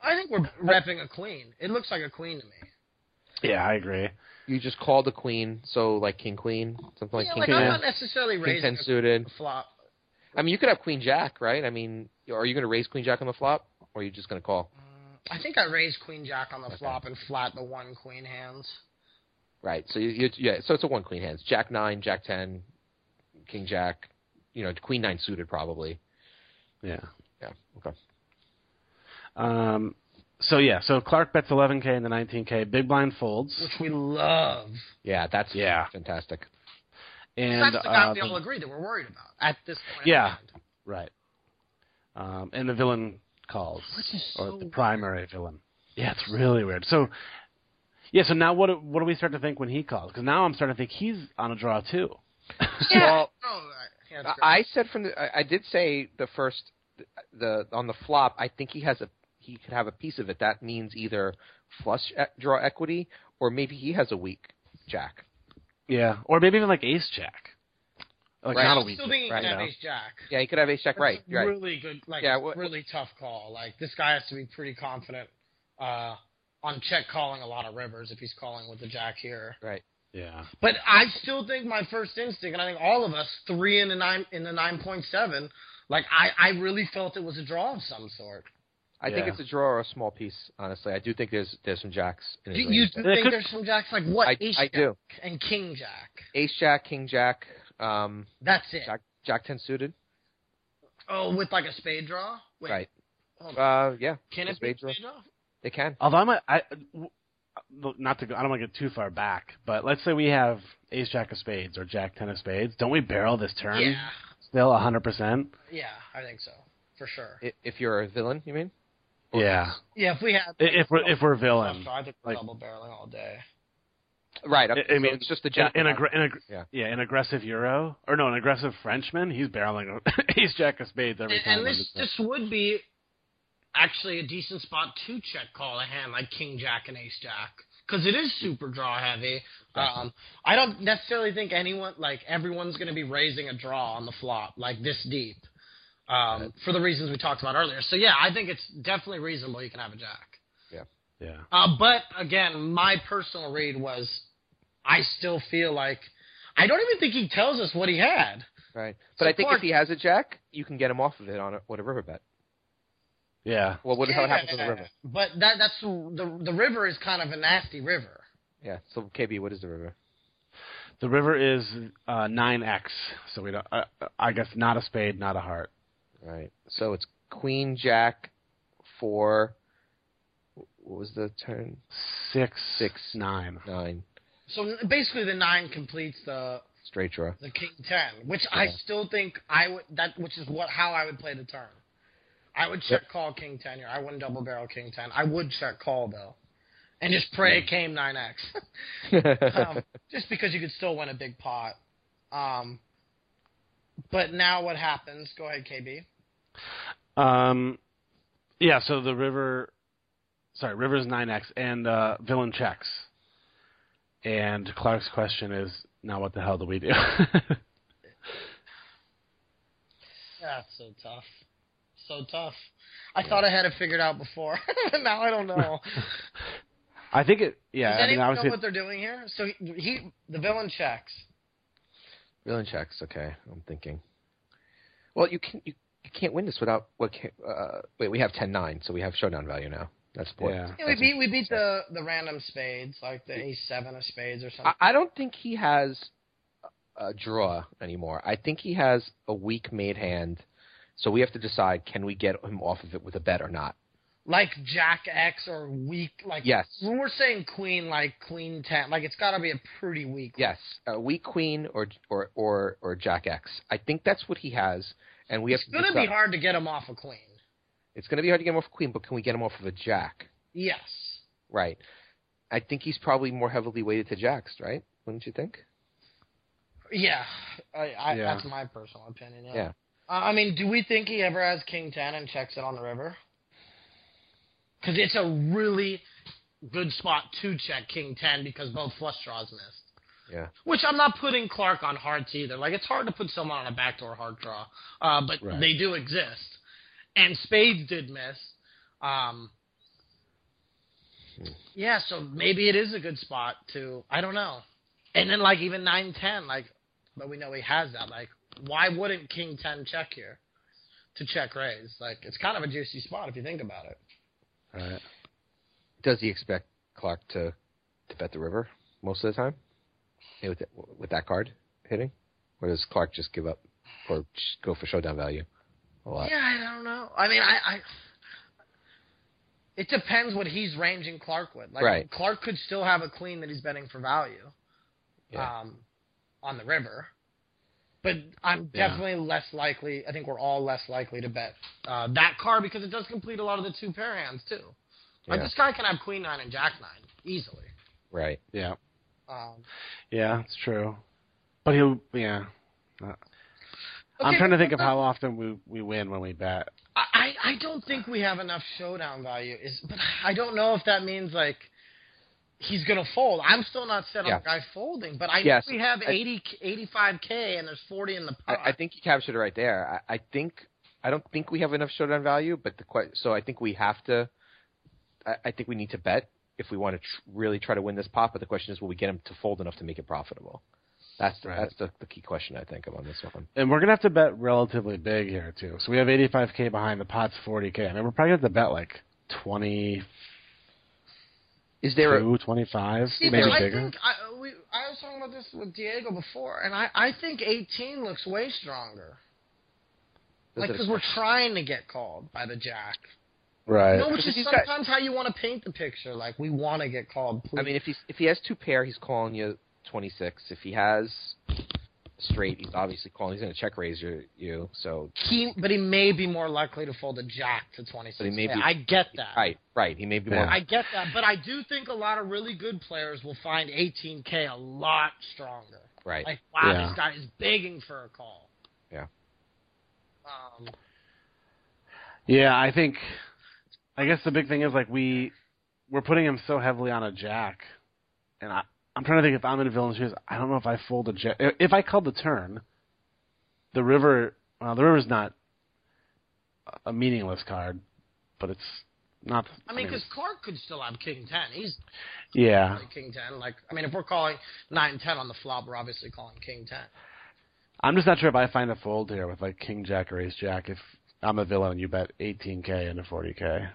I think we're repping a queen. It looks like a queen to me. Yeah, I agree. You just called the queen, so like king queen, something like yeah, king like king, I'm not necessarily king raising ten suited. a flop. I mean, you could have queen jack, right? I mean, are you going to raise queen jack on the flop, or are you just going to call? I think I raised queen jack on the Okay. flop and flat the one queen hands. Right. So you, you yeah. So it's a one queen hands. Jack nine, Jack ten, King Jack. You know, Queen nine suited probably. Yeah. Yeah. Okay. Um. So yeah, so Clark bets 11k and the 19k. Big blind folds, which we love. Yeah, that's Yeah. fantastic. and That's the guy uh, we all agree that we're worried about at this point. Yeah. right. Um, and the villain calls, Which is or so the primary villain. Yeah, it's really weird. So, yeah. So now, what do, what do we start to think when he calls? Because now I'm starting to think he's on a draw too. <laughs> Well, I- yeah, that's I. I said from the I, I did say the first the on the flop. I think he has a he could have a piece of it. That means either flush e- draw equity or maybe he has a weak jack. yeah, or maybe even like Ace Jack. Like Right. not a I'm still thinking right you can have ace jack. Yeah, he could have ace jack. Right. a Right. Really good, like Yeah, wh- really tough call. Like this guy has to be pretty confident uh, on check calling a lot of rivers if he's calling with the jack here. Right. Yeah. But I still think my first instinct, and I think all of us, three in the nine in the nine point seven, like I, I really felt it was a draw of some sort. I think it's a draw or a small piece. Honestly, I do think there's there's some jacks. In Do you do think there's some jacks like what I- ace I jack do. and king jack? Ace jack, king jack, um, That's it. jack jack ten suited. Oh, with like a spade draw. Wait, Right. Uh, yeah. Can a it be spade draw? spade draw? They can. Although I'm, a, I, w- look, not to go, I don't want to get too far back, but let's say we have Ace Jack of Spades or Jack Ten of Spades. Don't we barrel this turn? Yeah, Still hundred percent. yeah, I think so for sure. I- If you're a villain, you mean? Yeah. Yeah, if we have. I- If we're if we're villain, I think we're like- double barreling all day. Right. I- I so mean, it's just the jack. in, in, aggr- in aggr- Yeah. yeah, an aggressive Euro or no, an aggressive Frenchman. He's barreling Ace <laughs> Jack of Spades every And, time. and this this this would be actually a decent spot to check call a hand like King Jack and Ace Jack because it is super draw heavy. Um, I don't necessarily think anyone like everyone's going to be raising a draw on the flop like this deep. Um, for the reasons we talked about earlier. So yeah, I think it's definitely reasonable you can have a jack. yeah. Uh, but again, my personal read was I still feel like I don't even think he tells us what he had. Right. But So I think Clark- if he has a jack, you can get him off of it on a, what a river bet. Yeah. Well, what how it happens to the river? But that that's the the river is kind of a nasty river. Yeah. So KB, what is the river? The river is uh, 9x, so we don't. Uh, I guess not a spade, not a heart. Right. So it's Queen Jack, four. What was the turn? Six, Six. nine. Nine. So basically, the nine completes the Straight draw. the king ten, which I still think I would that which is what how I would play the turn. I would check call king ten here. I wouldn't double barrel king ten. I would check call though, and just pray it came nine x. <laughs> um, just because you could still win a big pot. Um, but now what happens? Go ahead, KB. Um, yeah. So the river, sorry, river's 9x, and uh, villain checks. And Clark's question is, now what the hell do we do? <laughs> That's so tough. So tough. I thought I had it figured out before. <laughs> now I don't know. <laughs> I think it. Yeah, Does I mean, anyone know what they're doing here? So he, he the villain checks. Villain checks. Okay, I'm thinking. Well, you can you, you can't win this without what? Can, uh, wait, we have 10-9, so we have showdown value now. That's important. Yeah. Yeah, we beat we beat the the random spades, like the ace seven of spades or something. I, I don't think he has a draw anymore. I think he has a weak made hand. So we have to decide: can we get him off of it with a bet or not? like Jack X or weak, like Yes. When we're saying queen, like queen ten, like it's got to be a pretty weak. Yes, a weak queen or or or or Jack X. I think that's what he has, and we It's have to gonna decide. be hard to get him off a queen. It's going to be hard to get him off a queen, but can we get him off of a Jack? Yes. Right. I think he's probably more heavily weighted to Jacks, right? Wouldn't you think? Yeah, I, I, Yeah. that's my personal opinion. Yeah. Yeah. Uh, I mean, do we think he ever has king ten and checks it on the river? Because it's a really good spot to check king ten because both flush draws missed. Yeah. Which I'm not putting Clark on hearts either. Like it's hard to put someone on a backdoor heart draw, uh, but Right. they do exist. And spades did miss. Um, yeah, so maybe it is a good spot to. I don't know. And then like even nine ten, like, but we know he has that. Like, why wouldn't king ten check here to check raise? Like, it's kind of a juicy spot if you think about it. Right. Does he expect Clark to to bet the river most of the time? Yeah, with, that, with that card hitting, or does Clark just give up or go for showdown value a lot? Yeah, I don't know. I mean, I, I it depends what he's ranging Clark with. Like Right. Clark could still have a queen that he's betting for value, Yeah. um, on the river. But I'm Yeah. definitely less likely. I think we're all less likely to bet uh, that card because it does complete a lot of the two pair hands too. Like Yeah. this guy can have queen nine and jack nine easily. Right. Yeah. Um, Yeah, it's true. But he'll. Yeah. I'm trying to think of how often we we win when we bet. I, I don't think we have enough showdown value. Is but I don't know if that means like he's gonna fold. I'm still not set on Yeah. the guy folding, but I Yes. we have I- 80 85 k and there's 40 in the pot. I, I think you captured it right there. I, I think I don't think we have enough showdown value, but the que- so I think we have to. I, I think we need to bet if we want to tr- really try to win this pot. But the question is, will we get him to fold enough to make it profitable? That's the, Right. that's the, the key question I think on this one. And we're gonna have to bet relatively big here too. So we have 85k behind the pot's 40k. I mean, we're probably gonna have to bet like 20. Is there a, 25, See, maybe but I think I, we, I was talking about this with Diego before, and I, I think 18 looks way stronger. does Like, because we're trying to get called by the jack. right. No, which is he's got- sometimes how you want to paint the picture. Like, we want to get called. Please. I mean, if he's if he has two pair, he's calling you twenty six. If he has straight, he's obviously calling. He's going to check raise you. You so he, but he may be more likely to fold a jack to 26. But he may be- I get that. right, right. He may be Yeah. more. I get that, but I do think a lot of really good players will find 18k a lot stronger. right. Like, wow, Yeah. this guy is begging for a call. Yeah. Um, Yeah, I think. I guess the big thing is like we we're putting him so heavily on a jack, and I I'm trying to think if I'm in a villain's shoes. I don't know if I fold a jack. If I called the turn, the river. Well, the river's not a meaningless card, but it's not. I mean, because Clark could still have king 10. He's yeah, king 10. Like, I mean, if we're calling nine ten on the flop, we're obviously calling king 10. I'm just not sure if I find a fold here with like king jack or ace jack. If I'm a villain and you bet 18k and a 40k,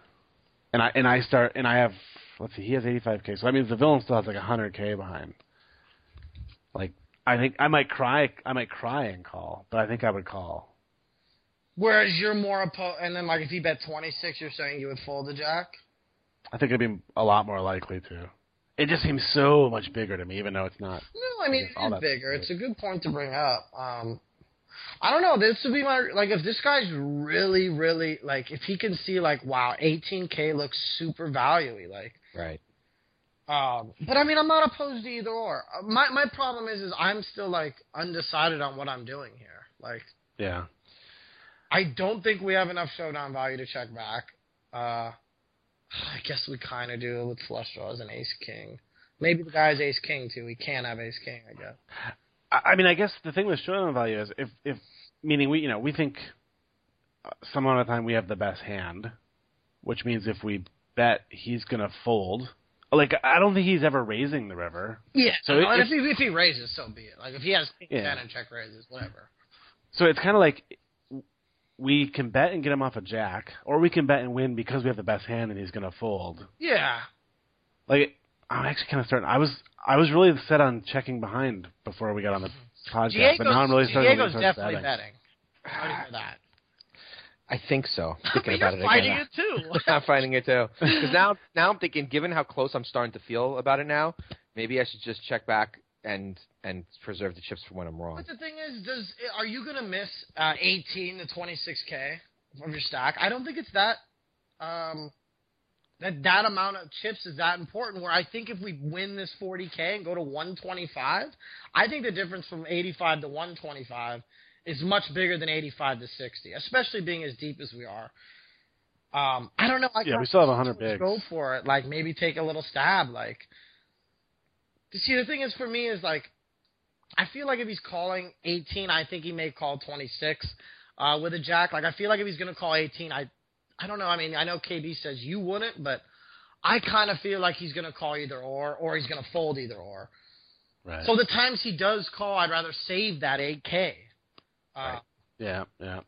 and I and I start and I have let's see, he has 85k, so that means the villain still has like 100k behind. Like I think I might cry, I might cry and call, but I think I would call. Whereas you're more oppo- and then like if he bet 26, you're saying you would fold the jack. I think it'd be a lot more likely to. It just seems so much bigger to me, even though it's not. No, I mean it's bigger. good. It's a good point to bring up. Um, I don't know. This would be my like if this guy's really, really like if he can see like wow, 18k looks super valuey. Like, right. um, but I mean I'm not opposed to either or. Uh, My my problem is is I'm still like undecided on what I'm doing here. Like Yeah. I don't think we have enough showdown value to check back. Uh, I guess we kind of do with flush draws and ace king. Maybe the guy's ace king too. He can't have ace king, I guess. I I mean, I guess the thing with showdown value is if, if meaning we, you know, we think uh, some amount of time we have the best hand, which means if we bet he's going to fold Like I don't think he's ever raising the river. Yeah. So So it- if, he, if he raises, so be it. Like if he has king Yeah. ten and check raises, whatever. So it's kind of like we can bet and get him off a jack, or we can bet and win because we have the best hand and he's going to fold. Yeah. Like I'm actually kind of starting. I was I was really set on checking behind before we got on the podcast, Diego's, but now I'm really starting Diego's to lean towards definitely betting. betting. Ready for that. <sighs> I think so. <laughs> Thinking But about you're it fighting again. it too. <laughs> I'm finding it too. <laughs> Because now, now I'm thinking, given how close I'm starting to feel about it now, maybe I should just check back and and preserve the chips for when I'm wrong. But the thing is, does are you gonna miss uh, 18 to 26k from your stack? I don't think it's that um, that that amount of chips is that important. Where I think if we win this 40k and go to 125, I think the difference from 85 to 125 is much bigger than 85 to 60, especially being as deep as we are. Um, I don't know. I Yeah, we still have 100 bigs. Go for it. Like maybe take a little stab. Like, see, the thing is for me is like I feel like if he's calling 18, I think he may call 26 uh, with a jack. Like I feel like if he's going to call 18, I I don't know. I mean, I know KB says you wouldn't, but I kind of feel like he's going to call either or, or he's going to fold either or. Right. So the times he does call, I'd rather save that 8K. Uh, Right. yeah, yeah,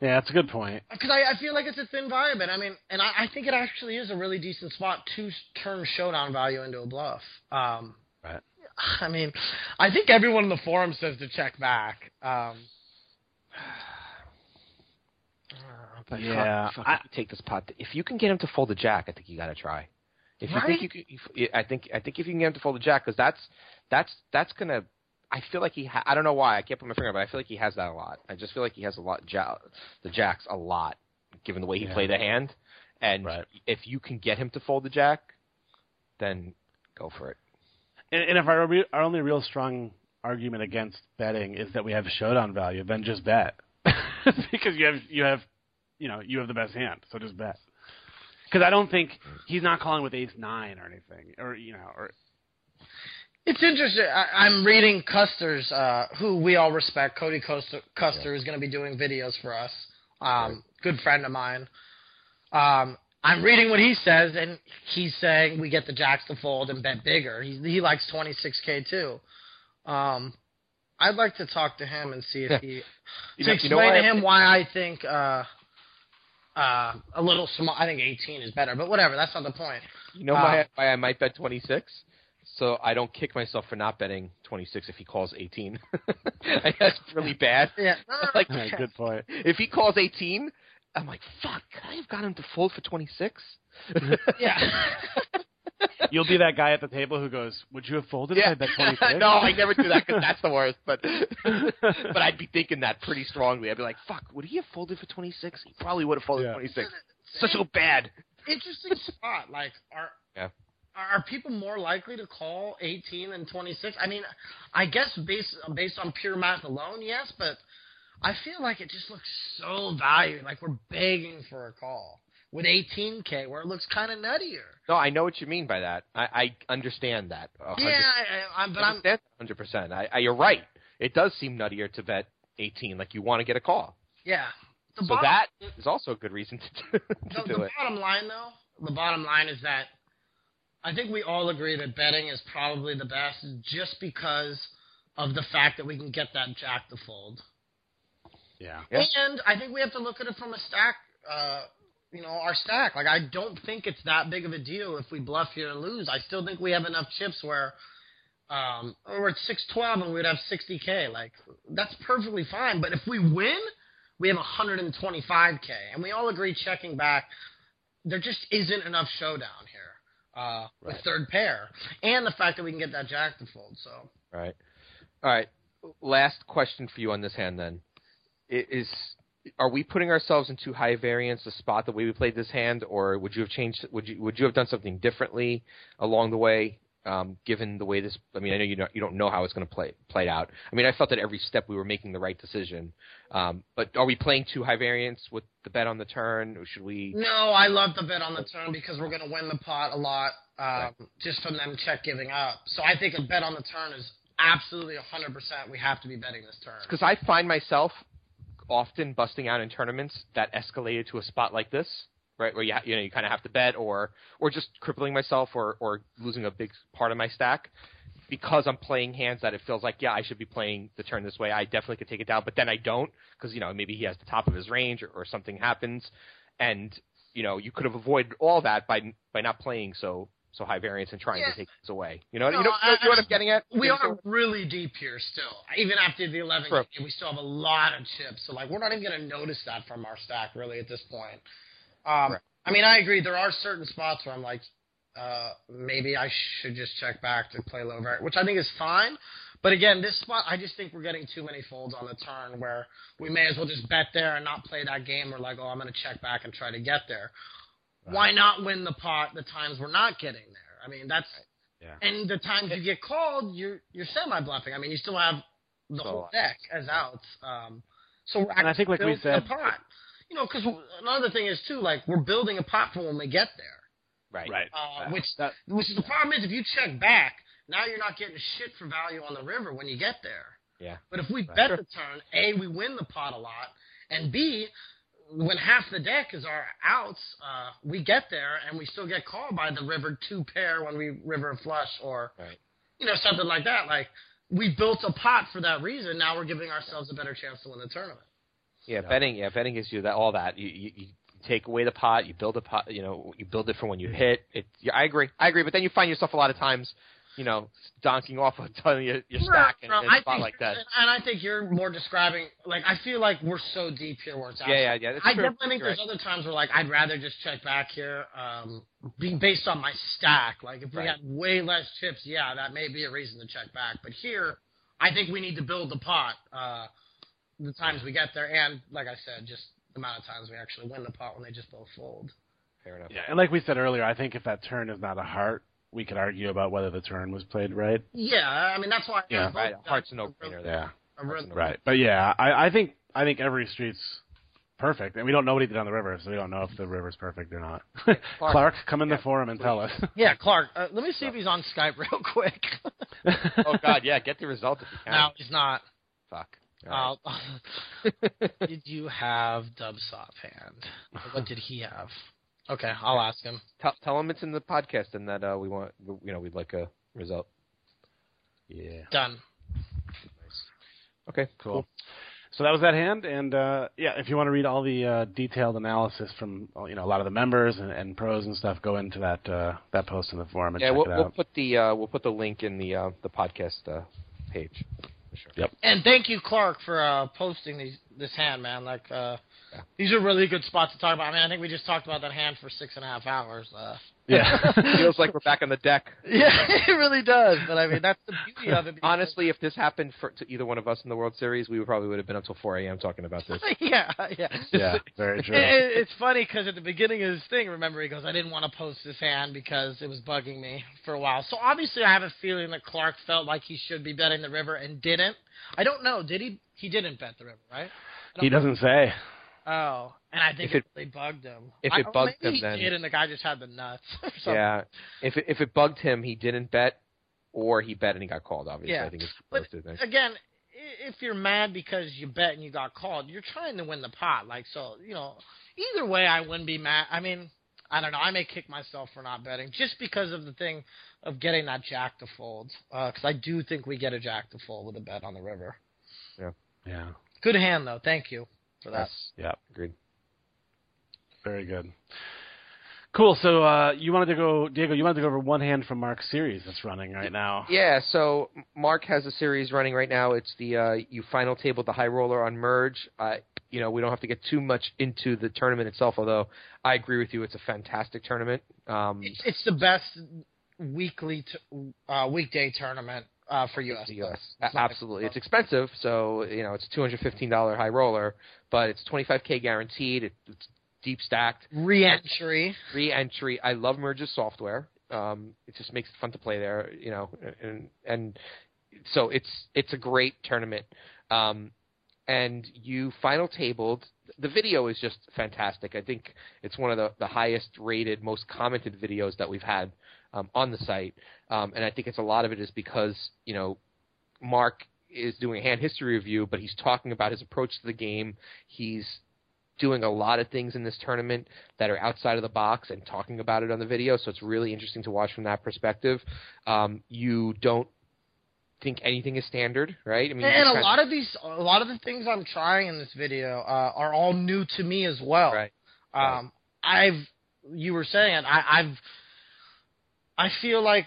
yeah. That's a good point. Because I, I feel like it's a thin environment. I mean, and I, I think it actually is a really decent spot to turn showdown value into a bluff. Um, Right. I mean, I think everyone in the forum says to check back. Um, But Yeah, fuck, fuck, I- take this pot. If you can get him to fold a jack, I think you got to try. If you Right? think you, can, I think I think if you can get him to fold a jack, because that's that's that's gonna. I feel like he. Ha- I don't know why I can't put my finger, on it, but I feel like he has that a lot. I just feel like he has a lot. Ja- the jacks a lot, given the way he Yeah. played the hand. And Right. if you can get him to fold the jack, then go for it. And, and if our re- our only real strong argument against betting is that we have showdown value, then just bet <laughs> because you have you have you know you have the best hand, so just bet. Because I don't think he's not calling with ace nine or anything, or you know, or It's interesting. I, I'm reading Custer's, uh, who we all respect. Cody Custer, Custer is going to be doing videos for us. Um, Good friend of mine. Um, I'm reading what he says, and he's saying we get the jacks to fold and bet bigger. He, he likes 26k too. Um, I'd like to talk to him and see if he You to know- you explain know why to I- him why I think uh, uh, a little small. I think 18 is better, but whatever. That's not the point. You know Uh, why, why I might bet 26? So I don't kick myself for not betting 26 if he calls 18. <laughs> That's really bad. <laughs> Yeah. <laughs> like, Yeah, good point. if he calls 18, I'm like, fuck, could I have got him to fold for 26? yeah. You'll be that guy at the table who goes, "Would you have folded if I bet 26? <laughs> no, I never do that because that's the worst. But <laughs> but I'd be thinking that pretty strongly. I'd be like, fuck, would he have folded for 26? He probably would have folded Yeah. 26. So so bad. interesting spot. Like, are Yeah. are, are people more likely to call 18 than 26? I mean, I guess based based on pure math alone, yes, but I feel like it just looks so valued. Like we're begging for a call with 18k, where it looks kind of nuttier. No, I know what you mean by that. I, I understand that. a hundred- Yeah, I, I, I'm, but I I'm understand hundred percent. I, I, you're right. It does seem nuttier to bet eighteen, like you want to get a call. yeah. The so bottom- that is also a good reason to, <laughs> to the, do the it. bottom line, though, the bottom line is that I think we all agree that betting is probably the best, just because of the fact that we can get that jack to fold. Yeah. Yeah. And I think we have to look at it from a stack, uh, you know, our stack. Like, I don't think it's that big of a deal if we bluff here and lose. I still think we have enough chips where um, we're at 612 and we'd have 60K. Like, that's perfectly fine. But if we win, we have 125K. And we all agree checking back, there just isn't enough showdown here uh, with third pair. And the fact that we can get that jack to fold. So. Right. All right. Last question for you on this hand then. Is are we putting ourselves in too high variance a spot the way we played this hand, or would you have changed? Would you would you have done something differently along the way, um, given the way this? I mean, I know you don't you don't know how it's going to play play out. I mean, I felt that every step we were making the right decision. Um, but are we playing too high variance with the bet on the turn, or should we? No, I love the bet on the turn because we're going to win the pot a lot um, just from them check giving up. So I think a bet on the turn is absolutely 100%. We have to be betting this turn. Because I find myself often busting out in tournaments that escalated to a spot like this, right? Where you you know you kind of have to bet, or or just crippling myself, or or losing a big part of my stack because I'm playing hands that it feels like yeah I should be playing the turn this way. I definitely could take it down, but then I don't because you know maybe he has the top of his range or, or something happens, and you know you could have avoided all that by by not playing so so high variance and trying Yeah. to take this away. You know, No, you know, I- you know what I'm getting at? We are really deep here still. Even after the 11 True. we still have a lot of chips. So like, we're not even going to notice that from our stack really at this point. Um, Right. I mean, I agree. There are certain spots where I'm like, uh, maybe I should just check back to play low variance, which I think is fine. But again, this spot, I just think we're getting too many folds on the turn where we may as well just bet there and not play that game. We're like, oh, I'm going to check back and try to get there. Why not win the pot the times we're not getting there? I mean, that's Yeah. and the times you get called, you're you're semi bluffing. I mean, you still have the So, whole deck as outs. Um, so we're And I think, like we building said- a pot. You know, because another thing is too, like we're building a pot for when we get there. right. Right. Uh, Yeah. which That- which is the problem is if you check back, now you're not getting shit for value on the river when you get there. Yeah. But if we Right. bet the turn, A, we win the pot a lot, and B, when half the deck is our outs, uh, we get there and we still get called by the river two pair when we river flush or Right. you know something like that. Like we built a pot for that reason. Now we're giving ourselves a better chance to win the tournament. Yeah, betting. Yeah, betting gives you that all that. You, you you take away the pot, you build a pot. You know, you build it for when you hit. It. Yeah, I agree. I agree. But then you find yourself a lot of times, you know, donking off a ton of your, your stack and, No, and I spot think, like that. And I think you're more describing like I feel like we're so deep here where it's Yeah, yeah, yeah. That's I true. definitely think You're there's other times where like I'd rather just check back here, um, be based on my stack. Like if we Right. had way less chips, yeah, that may be a reason to check back. But here, I think we need to build the pot. Uh, the times we get there, and like I said, just the amount of times we actually win the pot when they just both fold. Fair enough. Yeah, and like we said earlier, I think if that turn is not a heart, we could argue about whether the turn was played right. Yeah, I mean that's why. Yeah. Right. decks Heart's a no-brainer really- Yeah. really- Right. But yeah, I, I think I think every street's perfect, and we don't know what he did on the river, so we don't know if the river's perfect or not. Clark, <laughs> come in the forum and tell us. Yeah, Clark. Uh, let me see if he's on Skype <laughs> real quick. Oh God, yeah. Get the result if you can. no, he's not. Fuck. All Uh, <laughs> did you have Dubs offhand? What did he have? Okay, I'll ask him. tell, tell him it's in the podcast and that uh, we want, you know, we'd like a result. Yeah. Done. Okay. Cool. So that was that hand, and uh, yeah, if you want to read all the uh, detailed analysis from uh, you know a lot of the members and, and pros and stuff, go into that uh, that post in the forum and Yeah, check we'll, it we'll put the uh, we'll put the link in the uh, the podcast uh, page. For sure. Yep. And thank you, Clark, for uh, posting these this hand, man. Like, uh, Yeah. these are really good spots to talk about. I mean, I think we just talked about that hand for six and a half hours. Uh, Yeah. <laughs> Feels like we're back on the deck. yeah, <laughs> it really does. But I mean, that's the beauty of it. Honestly, if this happened for, to either one of us in the World Series, we would probably would have been up till 4 a.m. talking about this. <laughs> yeah, yeah. yeah. Very true. it, it's funny because at the beginning of this thing, remember, he goes, I didn't want to post this hand because it was bugging me for a while. So obviously, I have a feeling that Clark felt like he should be betting the river and didn't. I don't know. Did he? He didn't bet the river, right? He don't- doesn't say. Oh, and I think If it, really bugged him. if I- it or bugged maybe him, he then- did, and the guy just had the nuts. <laughs> or. Yeah, if it, if it bugged him, he didn't bet, or he bet and he got called. Obviously, Yeah. I think it's But both two things. again, if you're mad because you bet and you got called, you're trying to win the pot. Like so, you know, either way, I wouldn't be mad. I mean, I don't know. I may kick myself for not betting just because of the thing of getting that jack to fold. Uh, because I do think we get a jack to fold with a bet on the river. Yeah. Yeah. Good hand though. Thank you for that. Yeah. Agreed. Very good. Cool. So uh, you wanted to go, Diego? You wanted to go over one hand from Mark's series that's running right now. Yeah, so Mark has a series running right now. It's the uh, you final table the high roller on merge. Uh, you know, we don't have to get too much into the tournament itself, although I agree with you, it's a fantastic tournament. Um, It's, it's the best weekly t- uh, weekday tournament uh, for US. the US. It's Absolutely, it's expensive. So you know, it's a two hundred fifteen dollar high roller, but it's twenty five k guaranteed. It, it's deep stacked. Re-entry. re-entry. I love Merge's software. Um, it just makes it fun to play there, you know, and and so it's it's a great tournament. Um, and you final tabled. The video is just fantastic. I think it's one of the, the highest rated, most commented videos that we've had um, on the site. Um, and I think it's a lot of it is because you know Mark is doing a hand history review, but he's talking about his approach to the game. He's doing a lot of things in this tournament that are outside of the box and talking about it on the video. So it's really interesting to watch from that perspective. Um, you don't think anything is standard, right? I mean, and a lot of these, a lot of the things I'm trying in this video uh, are all new to me as well. right. Right. Um, I've, you were saying, I, I've, I feel like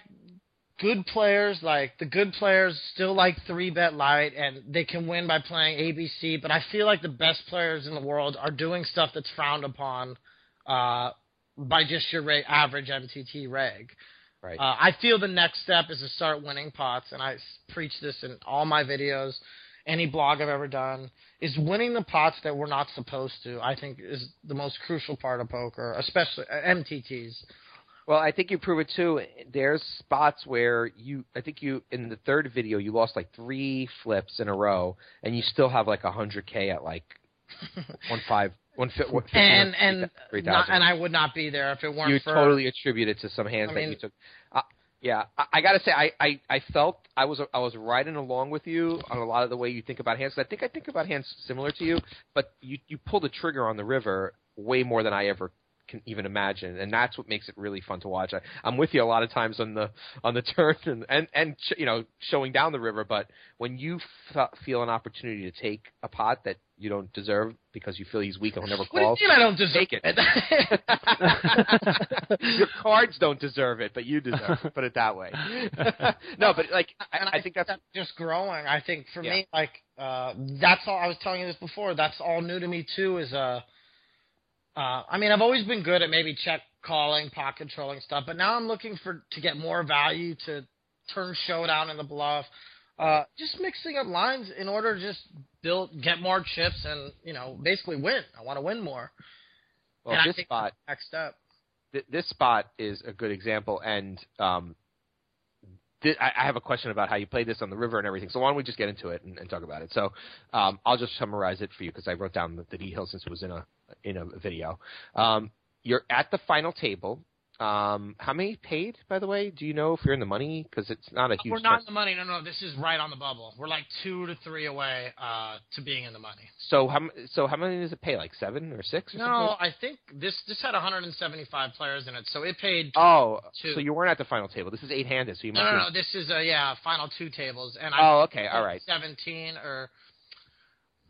good players, like the good players, still like three bet light, and they can win by playing ABC. But I feel like the best players in the world are doing stuff that's frowned upon uh, by just your ra- average MTT reg. Right. Uh, I feel the next step is to start winning pots, and I s- preach this in all my videos, any blog I've ever done, is winning the pots that we're not supposed to. I think is the most crucial part of poker, especially uh, MTTs. Well, I think you prove it too. There's spots where you, I think you, in the third video, you lost like three flips in a row, and you still have like a hundred k at like <laughs> one five, one fi- one And and three not, and I would not be there if it weren't You for totally attribute it to some hands I that you took. Uh, yeah, I, I got to say, I, I, I felt I was I was riding along with you on a lot of the way you think about hands. I think I think about hands similar to you, but you you pull the trigger on the river way more than I ever can even imagine, and that's what makes it really fun to watch. I, I'm with you a lot of times on the on the <laughs> turn and and, and you know showing down the river, but when you f- feel an opportunity to take a pot that you don't deserve because you feel he's weak and will never What do you call, mean I don't deserve take it. <laughs> Your cards don't deserve it, but you deserve it. Put it that way. <laughs> no, but like and I, I think that's just growing. I think for Yeah. me, like uh, that's all. I was telling you this before. That's all new to me too. Is uh, uh, I mean, I've always been good at maybe check calling, pot controlling stuff, but now I'm looking for to get more value to turn showdown in the bluff. Uh, just mixing up lines in order to just build, get more chips, and you know, basically win. I want to win more. well and this spot. Next step. th- this spot is a good example, and um, th- I, I have a question about how you play this on the river and everything. So why don't we just get into it and, and talk about it? So um, I'll just summarize it for you because I wrote down the, the details since it was in a in a video. Um, you're at the final table. Um, how many paid, by the way? Do you know if you're in the money? Because it's not a huge. We're not in the money. No, no, this is right on the bubble. We're like two to three away uh, to being in the money. So how so how many does it pay? Like seven or six? Or something? No, I think this this had 175 players in it, so it paid. Oh, Two. so you weren't at the final table. This is eight handed, so you no, must. no, no. This is a yeah final two tables, and I Oh, okay, all right. 17 or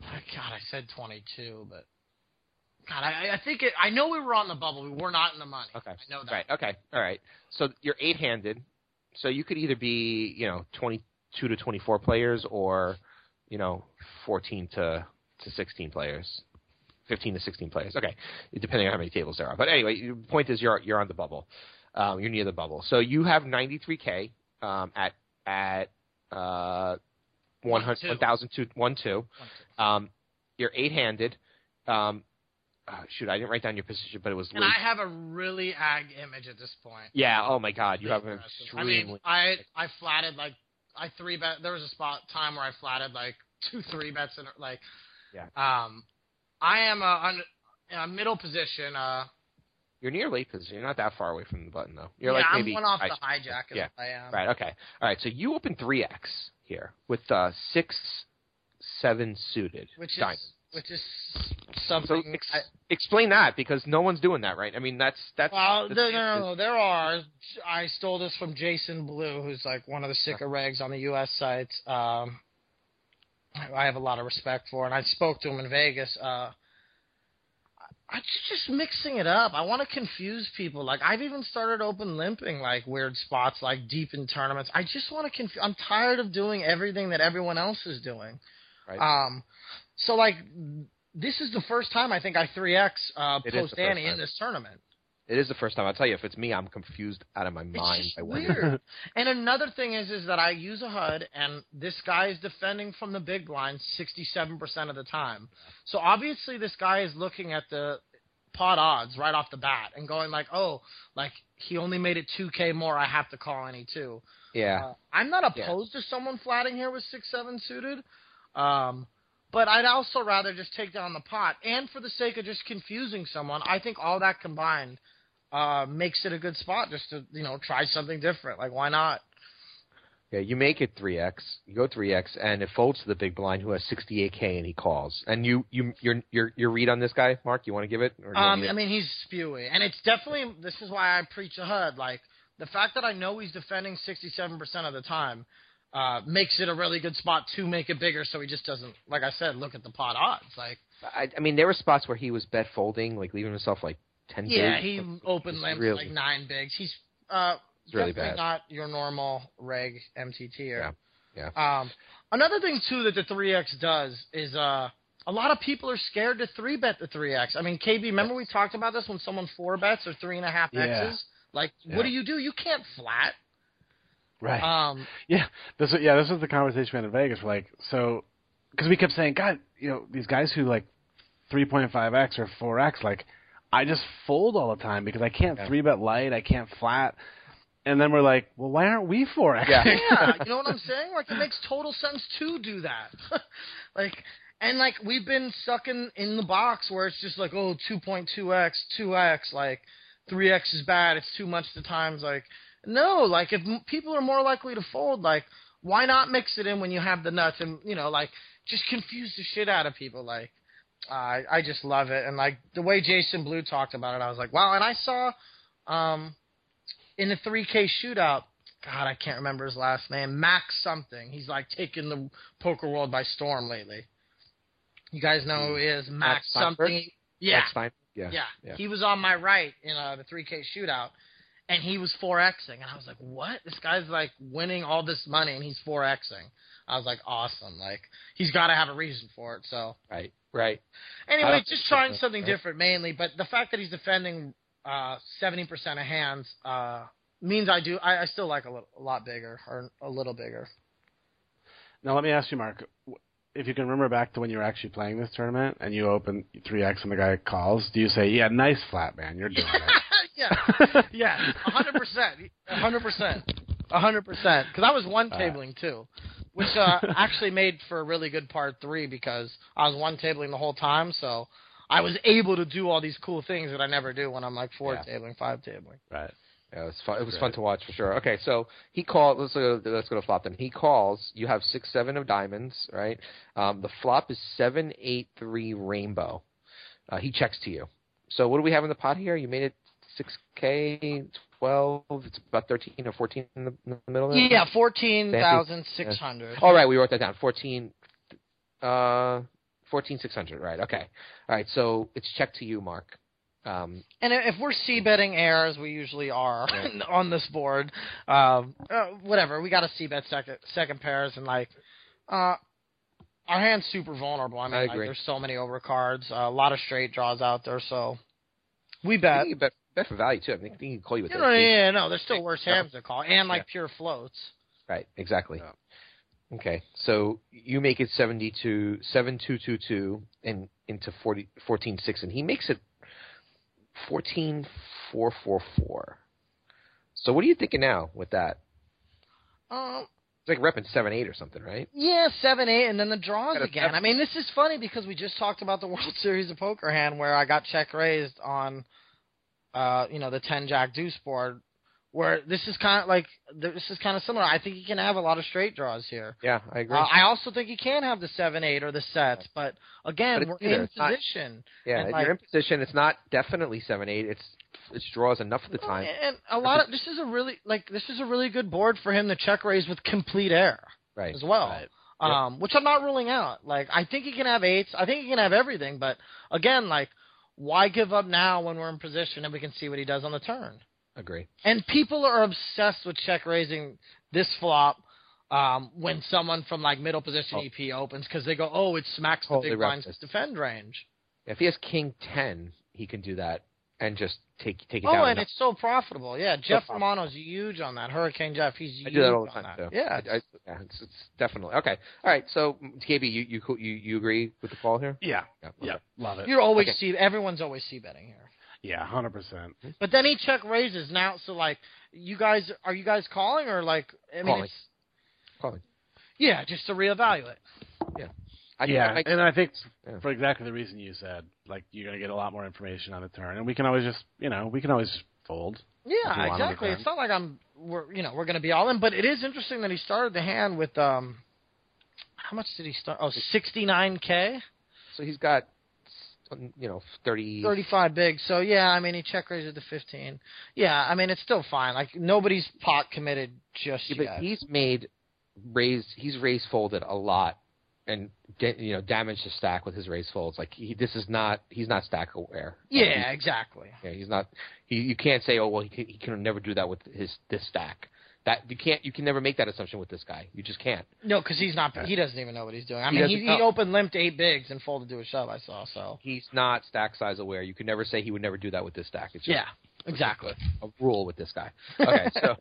God, I said 22, but God, I, I think it. I know we were on the bubble. We were not in the money. Okay. I know that. Right. Okay. All right. So you're eight handed. So you could either be, you know, twenty two to twenty four players or, you know, fourteen to to sixteen players. Fifteen to sixteen players. Okay. Depending on how many tables there are. But anyway, the point is you're you're on the bubble. Um, you're near the bubble. So you have ninety three K um at at uh one One, hundred two. one thousand two one two. Um you're eight handed. Um uh, shoot, I didn't write down your position, but it was And late. I have a really ag image at this point. Yeah. Oh my God, you have an extremely. I mean, I I flatted like I three bet. There was a spot time where I flatted like <laughs> two three bets and like. Yeah. Um, I am on a middle position. Uh, you're near late position. You're not that far away from the button though. You're yeah, like I'm one off I- the hijack. Yeah. I am. Right. Okay. All right. So you open three X here with uh, six, seven suited Which is. Which is So something. ex- I, explain that because no one's doing that, right? I mean, that's that's. well, that's- there, no, no, no, there are. I stole this from Jason Blue, who's like one of the sicker regs on the U.S. sites. Um, I have a lot of respect for, and I spoke to him in Vegas. Uh, I just just mixing it up. I want to confuse people. Like I've even started open limping like weird spots, like deep in tournaments. I just want to confuse. I'm tired of doing everything that everyone else is doing. Right. Um, so like this is the first time I think I 3x uh, It is the post time. in this tournament. It is the first time. I'll tell you, if it's me, I'm confused out of my mind. It's by just what- weird. <laughs> and another thing is, is that I use a HUD, and this guy is defending from the big blind 67% of the time. So obviously, this guy is looking at the pot odds right off the bat and going like, "Oh, like he only made it 2k more. I have to call any two. Yeah. Uh, I'm not Yeah. opposed to someone flatting here with six seven suited, um, but I'd also rather just take down the pot. And for the sake of just confusing someone, I think all that combined uh, makes it a good spot just to you know try something different. Like why not? Yeah, you make it three x. You go three x, and it folds to the big blind who has sixty eight k, and he calls. And you, you, your, your, your read on this guy, Mark. You want to give it? Or do you want Um, I mean, he's spewy, and it's definitely. This is why I preach a HUD. Like the fact that I know he's defending 67% of the time uh, makes it a really good spot to make it bigger, so he just doesn't, like I said, look at the pot odds. Like, I, I mean, there were spots where he was bet folding, like leaving himself like ten. yeah, bigs, he but open limps really, like nine bigs. He's uh, It's really bad. not your normal reg MTT here. Yeah, Um, another thing too that the 3x does is uh, a lot of people are scared to three bet the 3x. I mean, KB, remember we talked about this when someone four bets or three and a half Yeah. X's? Like, Yeah. what do you do? You can't flat. Right. Um, Yeah, this was, yeah, this was the conversation we had in Vegas. We're like, so because we kept saying, God, you know, these guys who like 3.5x or 4x, like, I just fold all the time because I can't Yeah. three bet light, I can't flat, and then we're like, well, why aren't we 4x? Yeah. <laughs> <laughs> yeah, you know what I'm saying? Like, it makes total sense to do that. <laughs> like, and like we've been sucking in the box where it's just like, oh, 2.2x, 2x, like 3x is bad. It's too much the times. Like, no, like if people are more likely to fold, like why not mix it in when you have the nuts and you know, like just confuse the shit out of people. Like, I I just love it, and like the way Jason Blue talked about it, I was like, wow. And I saw, um, in the 3K shootout. God, I can't remember his last name. Max something. He's like taking the poker world by storm lately. You guys know who he is Max Max something. Yeah, Yeah, yeah. yeah. He was on my right in uh, the 3K shootout, and he was 4xing, and I was like, "What? This guy's like winning all this money, and he's 4xing." I was like, "Awesome! Like he's got to have a reason for it." So Right, right. Anyway, just trying something right? different mainly, but the fact that he's defending uh, 70% of hands uh, means I do. I, I still like a, little, a lot bigger or a little bigger. Now let me ask you, Mark, if you can remember back to when you were actually playing this tournament and you open 3x and the guy calls, do you say, "Yeah, nice flat, man, you're doing it"? Yeah, <laughs> yeah, hundred percent, hundred percent, hundred percent. Because I was one tabling too, which uh, actually made for a really good part three because I was one tabling the whole time, so I was able to do all these cool things that I never do when I'm like four Yeah. tabling, five tabling. right. Yeah, it was fun. It was fun to watch for sure. Okay, so he called. Let's go. Let's go to flop then. He calls. You have six, seven of diamonds, right? Um, the flop is seven, eight, three rainbow. Uh, he checks to you. So what do we have in the pot here? You made it six k, twelve. It's about thirteen or fourteen in the, in the middle. There? Yeah, fourteen thousand six hundred. All right, we wrote that down. Fourteen. Uh, fourteen six hundred. Right. Okay. All right. So it's check to you, Mark. Um, And if we're c betting air as we usually are <laughs> on this board, um, uh, whatever, we got to c bet second second pairs and like, uh, our hand's super vulnerable. I mean, I like, there's so many overcards, uh, a lot of straight draws out there, so we bet. you bet, bet for value too. I think he can call you with You that. know, yeah, no, there's still worse hands to call, and like Yeah. pure floats. Right, exactly. Yeah. Okay, so you make it 72, 7222 and into 40, 14.6, and he makes it 14.444. So what are you thinking now with that? Um, It's like repping seven eight or something, right? Yeah, seven, eight, and then the draws Got again. seven. I mean, this is funny because we just talked about the <laughs> World Series of Poker hand where I got check raised on, uh, you know, the ten Jack Deuce board. Where this is kind of like this is kind of similar. I think he can have a lot of straight draws here. Yeah, I agree. Uh, I also think he can have the seven, eight, or the sets. But again, But we're either. in It's not- position. yeah, like- you're in position. It's not definitely seven eight. It's it's draws enough of the time. And a lot of this is a really like this is a really good board for him to check raise with complete air. Right. as well. Right. Um, which I'm not ruling out. Like I think he can have eights. I think he can have everything. But again, like why give up now when we're in position and we can see what he does on the turn? Agree. And people are obsessed with check raising this flop um, when someone from like middle position Oh. EP opens because they go, oh, it smacks the Totally big blind's defend range. If he has King 10, he can do that and just take take it Oh, down. and it's so profitable. Yeah, Jeff profitable. Romano's huge on that. Hurricane Jeff, he's I huge do that all the on time that. too. Yeah, I, I, yeah, it's, it's definitely okay. All right, so KB, you you you you agree with the call here? Yeah. Yeah. Yeah. Love it. you're always Okay. see. Everyone's always c betting here. Yeah, hundred percent. But then he check raises now. So like, you guys are you guys calling or like? I mean, Calling. it's, Calling. yeah, just to reevaluate. I, yeah, I, and I think Yeah. for exactly the reason you said, like you're gonna get a lot more information on the turn, and we can always just, you know, we can always fold. Yeah, If you wanted to exactly. It's not like I'm we're you know we're going to be all in, but it is interesting that he started the hand with um how much did he start? Oh, 69k, So he's got, you know, thirty. 35 big. So yeah, I mean he check raised it to 15. Yeah, I mean it's still fine. Like nobody's pot committed just Yeah, yet. but he's made raised. He's raised folded a lot, and get, you know damaged the stack with his raise folds. Like he, this is not. He's not stack aware. Yeah, he- exactly. yeah, he's not. He, you can't say, oh well, he can, he can never do that with his this stack. That you can't. You can never make that assumption with this guy. You just can't. No, because he's not. He doesn't even know what he's doing. I He mean, he, doesn't he know. opened limped eight bigs and folded to a shove. I saw. So He's not stack size aware. You can never say he would never do that with this stack. It's just yeah, exactly. a rule with this guy. Okay, so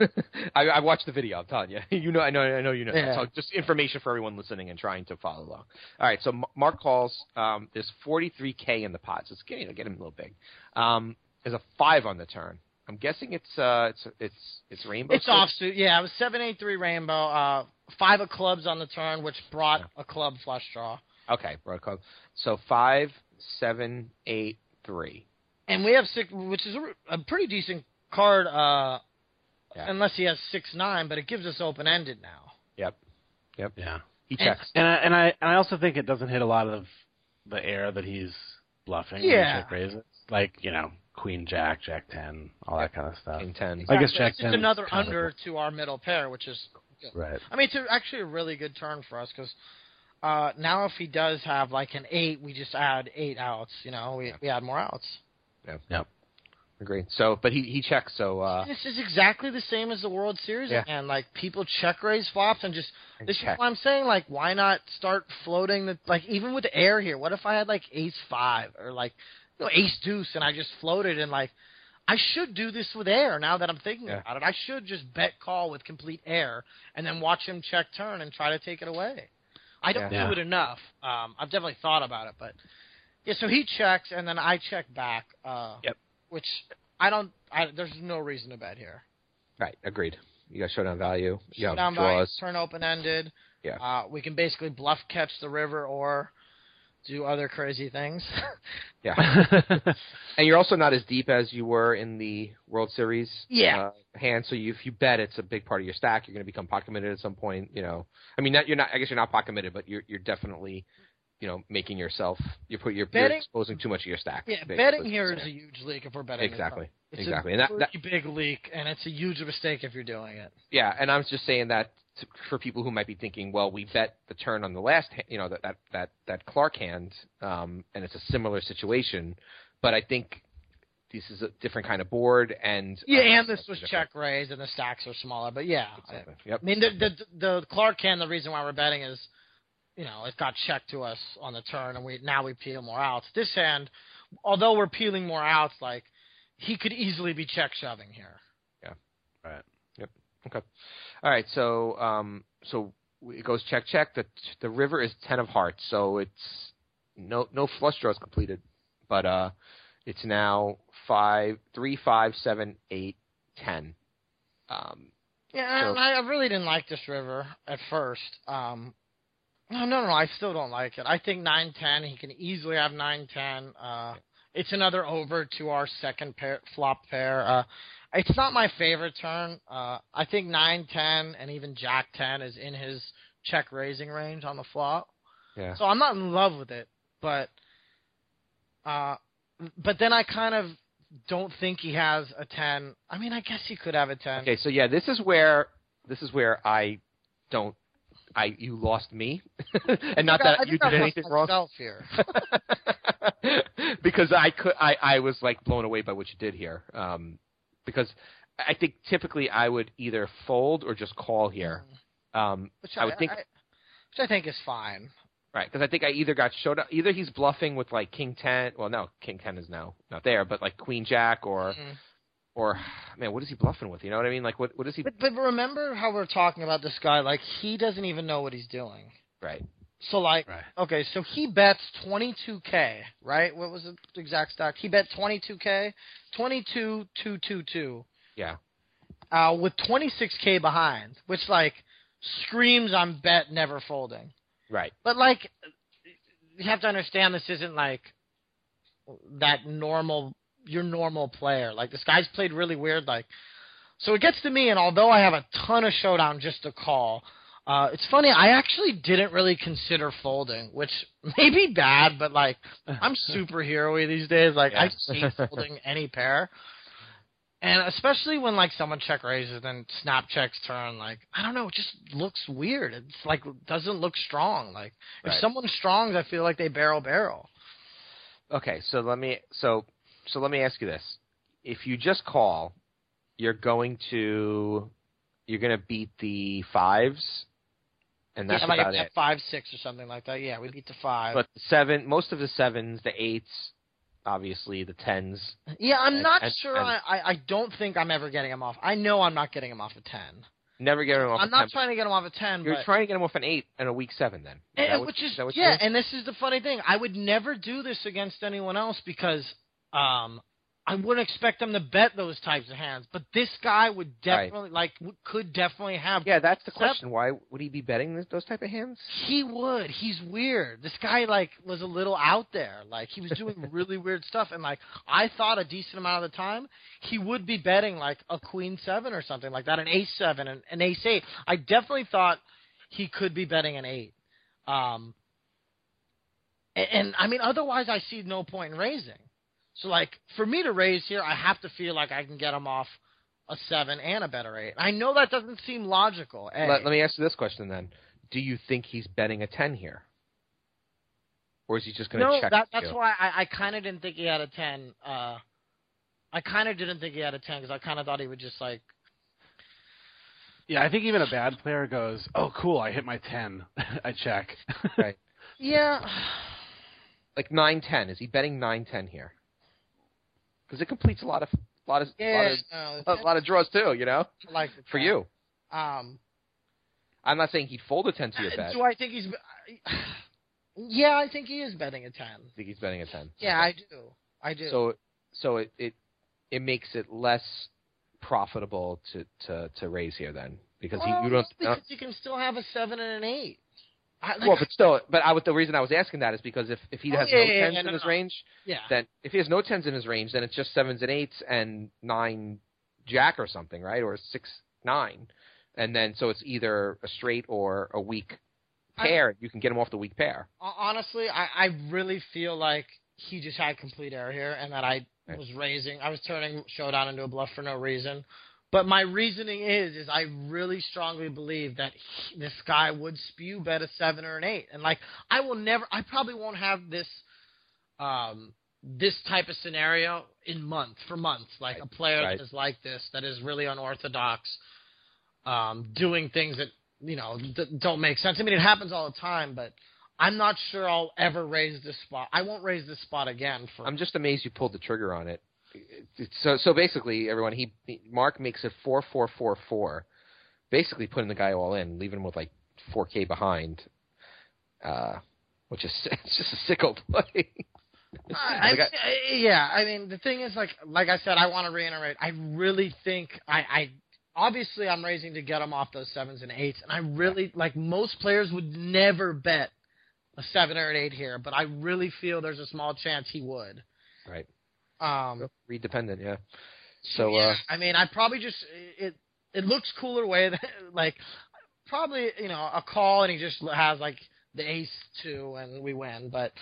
<laughs> <laughs> I, I watched the video. I'm telling you, <laughs> you know, I know, I know, you know. Yeah. So just information for everyone listening and trying to follow along. All right, so Mark calls. Um, there's 43k in the pot, so it's getting get him a little big. Um, there's a five on the turn. I'm guessing it's uh, it's it's it's rainbow. It's offsuit. Yeah, it was seven eight three rainbow. Uh, five of clubs on the turn, which brought a club flush draw. Okay, broad club. So five, seven, eight, three. And we have six, which is a, a pretty decent card. Uh, Yeah. unless he has six nine, but it gives us open ended now. Yep, yep. Yeah. He checks. And I, and I and I also think it doesn't hit a lot of the air that he's bluffing. Yeah. check raises. Like you know, Queen Jack, Jack ten, all that kind of stuff. King ten. I guess Jack check It's 10 another kind of under to our middle pair, which is good. Right. I mean, it's actually a really good turn for us because uh, now if he does have like an eight, we just add eight outs. You know, we Yeah. we add more outs. Agreed. So, but he he checks. So uh, this is exactly the same as the World Series, Yeah. and like people check raise flops and just and this check. is what I'm saying. Like, why not start floating the like even with the air here? What if I had like Ace five or like you know, Ace deuce and I just floated and like I should do this with air now that I'm thinking Yeah. about it. I should just bet call with complete air and then watch him check turn and try to take it away. I don't Yeah. do it enough. Um, I've definitely thought about it, but yeah. So he checks and then I check back. Uh, Yep. Which I don't. I, there's no reason to bet here. Right. Agreed. You got showdown value. You Showdown value, draws. turn open ended. Yeah. Uh, we can basically bluff catch the river or do other crazy things. <laughs> Yeah. <laughs> and you're also not as deep as you were in the World Series Yeah. uh, hand. So you, if you bet it's a big part of your stack, you're going to become pot committed at some point. You know, I mean, not, you're not. I guess you're not pot committed, but you're you're definitely, you know, making yourself. You put you're, you're Betting- exposing too much of your stack. yeah, basically, betting here is a huge leak if we're betting. Exactly. It's Exactly. a And that- that- big leak, and it's a huge mistake if you're doing it. Yeah, and I'm just saying that to, for people who might be thinking, well, we bet the turn on the last, you know, that that that that Clark hand, um, and it's a similar situation, but I think this is a different kind of board, and Yeah, uh, and this was different. check raised, and the stacks are smaller. But yeah, Exactly. Yep. I mean, the, the the Clark can. The reason why we're betting is, you know, it got checked to us on the turn, and we now we peel more outs. This hand, although we're peeling more outs, like he could easily be check shoving here. Yeah, right. Yep. Okay. All right. So um, so it goes check check. The the river is ten of hearts, so it's no no flush draws completed, but uh, it's now five three five seven eight ten. Um, Yeah, So- I, I really didn't like this river at first. Um, no, no, no, I still don't like it. I think nine ten. He can easily have nine ten. Uh, it's another over to our second pair, flop pair. Uh, it's not my favorite turn. Uh, I think nine ten and even jack ten is in his check raising range on the flop. yeah. So I'm not in love with it, but uh, but then I kind of don't think he has a ten. I mean, I guess he could have a ten. Okay, so yeah, this is where this is where I don't I you lost me, <laughs> and not I that you I did anything wrong. here. <laughs> because I could I I was like blown away by what you did here. Um, because I think typically I would either fold or just call here. Um, Which I would think which I think is fine. right because I think I either got showed up either he's bluffing with like king ten. Well, no, king ten is now not there, but like queen jack or Mhm. Or man, what is he bluffing with? You know what I mean? Like what what is he? But but remember how we're talking about this guy? Like he doesn't even know what he's doing. Right. So like, Right. okay, so he bets 22k, right? What was the exact stock? He bet 22k, 22,222, Yeah. uh, with 26k behind, which like screams "I'm bet never folding. Right. But like, you have to understand this isn't like that normal your normal player. Like this guy's played really weird. Like, so it gets to me, and although I have a ton of showdown just to call, uh, it's funny. I actually didn't really consider folding, which <laughs> may be bad, but like I'm <laughs> superhero-y these days. Like I just hate folding <laughs> any pair. And especially when like someone check raises and snap checks turn, like I don't know, it just looks weird. It's like doesn't look strong. Like if Right. someone's strong, I feel like they barrel barrel. Okay, so let me so so let me ask you this: If you just call, you're going to you're going to beat the fives, and that's yeah, like about it. five six or something like that. Yeah, we beat the five. But the seven, most of the sevens, the eights, obviously the tens. yeah, I'm and- not and- sure. and- I, I don't think I'm ever getting them off. I know I'm not getting them off a ten. Never get them off. I'm not 10, trying to get him off a ten. You're trying to get them off an eight and a week seven. Then, Is that what- which is, what yeah, and this is the funny thing. I would never do this against anyone else because um I wouldn't expect them to bet those types of hands. But this guy would Right. definitely like w- could definitely have. yeah, that's the Seven. question. Why would he be betting this, those type of hands? He would. He's weird. This guy like was a little out there. Like he was doing <laughs> really weird stuff, and like I thought a decent amount of the time he would be betting like a queen seven or something like that, an ace seven, and an ace eight. I definitely thought he could be betting an eight. Um, and, and I mean, otherwise I see no point in raising. So like for me to raise here, I have to feel like I can get him off a seven and a better eight. I know that doesn't seem logical. A. Let, let me ask you this question then: Do you think he's betting a ten here, or is he just going to no, check? that, that's you? why I, I kind of didn't think he had a ten. Uh, I kind of didn't think he had a ten because I kind of thought he would just like. Yeah, I think even a bad player goes, "Oh, cool! I hit my ten. <laughs> I check." Right. Yeah, like nine ten. Is he betting nine ten here? Because it completes a lot of lot of yeah, lot no, of, a lot of draws too. You know, I like for you. Um, I'm not saying he'd fold a ten to your bet. do I think he's? <sighs> Yeah, I think he is betting a ten. I think he's betting a ten. Yeah, I do. I do. So so it it it makes it less profitable to to to raise here then because well, he, you don't. because you can still have a seven and an eight. I, like, well, but still, but I would. The reason I was asking that is because if if he Oh, has yeah, no yeah, tens yeah, in no, his no. range, yeah, then if he has no tens in his range, then it's just sevens and eights and nine jack or something, right? Or six nine, and then so it's either a straight or a weak I- pair. you can get him off the weak pair. Honestly, I, I really feel like he just had complete error here, and that I was raising, I was turning showdown into a bluff for no reason. But my reasoning is, is I really strongly believe that he, this guy would spew bet a seven or an eight, and like I will never, I probably won't have this, um, this type of scenario in months for months. Like a player Right. that is like this, that is really unorthodox, um, doing things that you know d- don't make sense. I mean, it happens all the time, but I'm not sure I'll ever raise this spot. I won't raise this spot again for. I'm just amazed you pulled the trigger on it. So so basically, everyone, he Mark makes it four four four four, basically putting the guy all in, leaving him with like four K behind, uh, which is <laughs> it's just a sickle play. <laughs> I, The guy- yeah, I mean the thing is like like I said, I want to reiterate. I really think I, I obviously I'm raising to get him off those sevens and eights, and I really like most players would never bet a seven or an eight here, but I really feel there's a small chance he would. right, Um, read dependent, yeah. So yeah, uh, I mean, I probably just it it looks cooler way that <laughs> like probably you know a call and he just has like the ace two and we win, but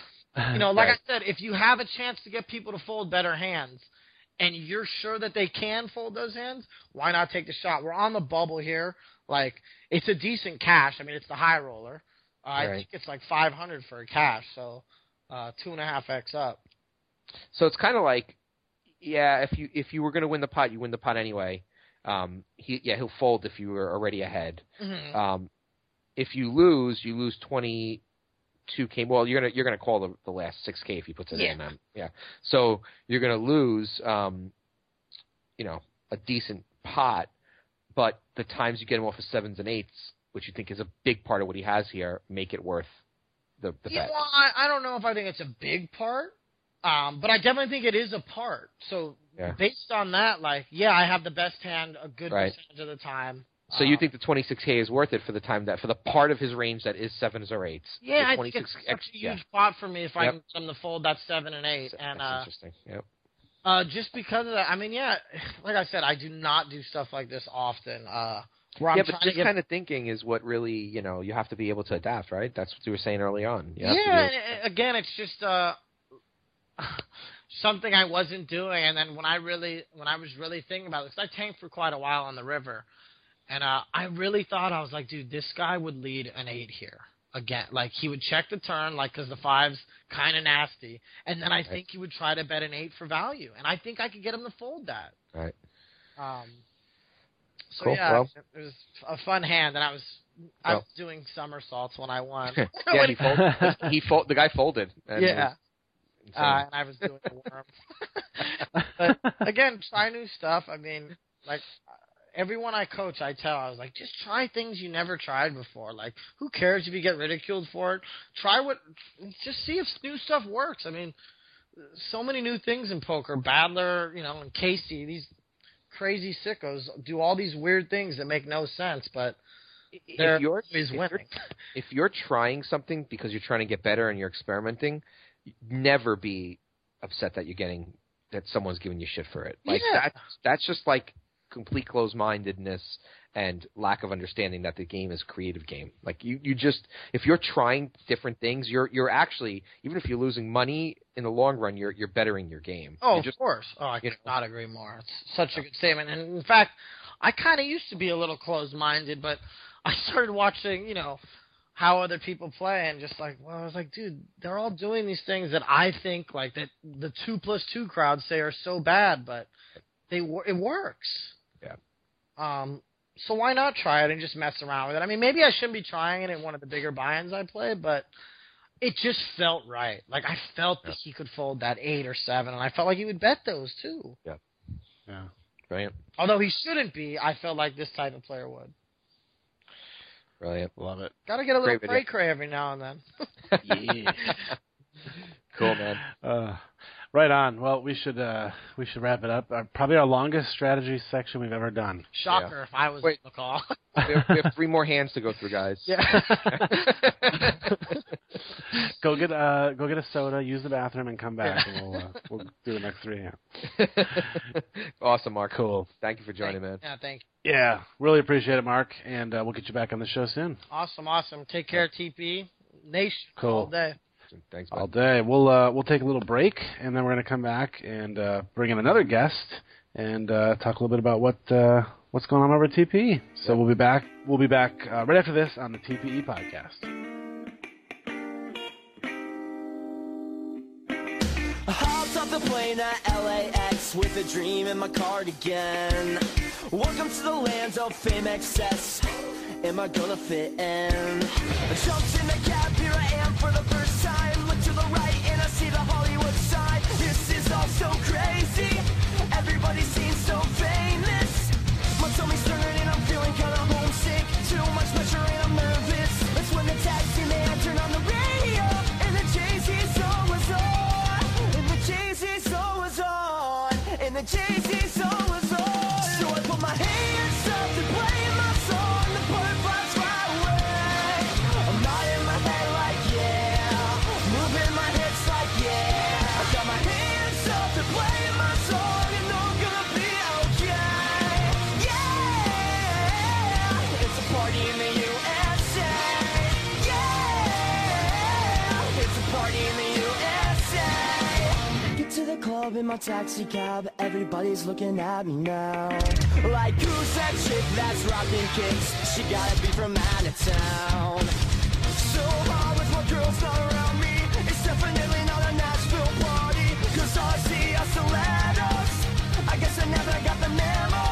you know, <laughs> like Right. I said, if you have a chance to get people to fold better hands, and you're sure that they can fold those hands, why not take the shot? We're on the bubble here. Like it's a decent cash. I mean, it's the high roller. Uh, I think it's like 500 for a cash, so uh, two and a half x up. So it's kind of like, yeah, if you if you were going to win the pot, you win the pot anyway. Um, he yeah, he'll fold if you were already ahead. Mhm. Um, if you lose, you lose twenty two k. Well, you're gonna you're gonna call the, the last six k if he puts it Yeah. in. Um, yeah. So you're gonna lose, um, you know, a decent pot, but the times you get him off of sevens and eights, which you think is a big part of what he has here, make it worth the the Yeah, bet. well, I, I don't know if I think it's a big part, um, but I definitely think it is a part. So Yeah. based on that, like, yeah, I have the best hand a good Right. percentage of the time. So you Um, think the 26k is worth it for the time that for the part of his range that is sevens or eights? Yeah, I think it's 26 such a huge yeah. spot for me if I Yep. can get them to fold that seven and eight. That's And uh, interesting. Yep. Uh, just because of that. I mean, yeah, like I said, I do not do stuff like this often. Uh, where I'm yeah, but this get kind of thinking is what really, you know, you have to be able to adapt, right? That's what you were saying early on. You have to be yeah, able- again, it's just uh, <laughs> something I wasn't doing, and then when I really, when I was really thinking about this, I tanked for quite a while on the river, and uh, I really thought I was like, dude, this guy would lead an eight here again. Like he would check the turn, like because the five's kind of nasty, and then I think he would try to bet an eight for value, and I think I could get him to fold that. Right. Um, so Cool, yeah, well- it was a fun hand, and I was. I Well. was doing somersaults when I won. <laughs> <laughs> yeah, he folded. he fold, The guy folded. And yeah. Uh, and I was doing a worm. <laughs> but again, try new stuff. I mean, like uh, everyone I coach, I tell I was like, just try things you never tried before. Like, who cares if you get ridiculed for it? Try what, just see if new stuff works. I mean, so many new things in poker. Badler, you know, and Casey, these crazy sickos do all these weird things that make no sense, but they're if you're always if you're, winning. <laughs> if you're trying something because you're trying to get better and you're experimenting, never be upset that you're getting that someone's giving you shit for it. Like Yeah. that's that's just like complete closed mindedness and lack of understanding that the game is a creative game. Like you, you just if you're trying different things, you're you're actually even if you're losing money in the long run, you're you're bettering your game. Oh, just of course. Oh, I could not agree more. It's such a good statement. And in fact, I kind of used to be a little closed-minded, but I started watching, you know, how other people play, and just like, well, I was like, dude, they're all doing these things that I think like that the two plus two crowd say are so bad, but they wor- it works. Yeah. Um. So why not try it and just mess around with it? I mean, maybe I shouldn't be trying it in one of the bigger buy-ins I play, but it just felt right. Like I felt that he could fold that eight or seven, and I felt like he would bet those too. Yeah yeah. brilliant, Although he shouldn't be, I felt like this type of player would. Brilliant. Love it. Got to get a little Great cray cray every now and then. Yeah. <laughs> Cool man. Uh, right on. Well, we should uh, we should wrap it up. Uh, probably our longest strategy section we've ever done. Shocker if I was Wait. the call. we, have, we have three more hands to go through, guys. yeah. <laughs> go get uh go get a soda, use the bathroom, and come back, and we'll uh, we'll do the next three. Yeah. <laughs> awesome, Mark. Cool. Thank you for joining, man. Yeah, thank Yeah, really appreciate it, Mark, and uh, we'll get you back on the show soon. Awesome, awesome. Take care, TP Nation. Cool. All day. Thanks, man. All day. We'll uh, we'll take a little break, and then we're gonna come back and uh, bring in another guest and uh, talk a little bit about what uh, what's going on over at TPE. So we'll be back. We'll be back uh, right after this on the TPE podcast. I hopped off the plane at LAX with a dream in my cardigan. Welcome to the land of fame excess. Am I gonna fit in? I jumped in the cab, here I am for the first time. Look to the right and I see the Hollywood sign. This is all so crazy. Everybody seems so famous. My tummy's turning and I'm feeling kinda homesick. Too much pressure and I'm nervous. That's when the taxi man turned on the radio and the Jay-Z song was on. And the Jay-Z song was on. And the Jay-Z my taxi cab, everybody's looking at me now. Like, who's that chick that's rocking kicks? She gotta be from out of town. So hard with my girls not around me. It's definitely not a Nashville party. Cause all I see are stilettos. I guess I never got the memo.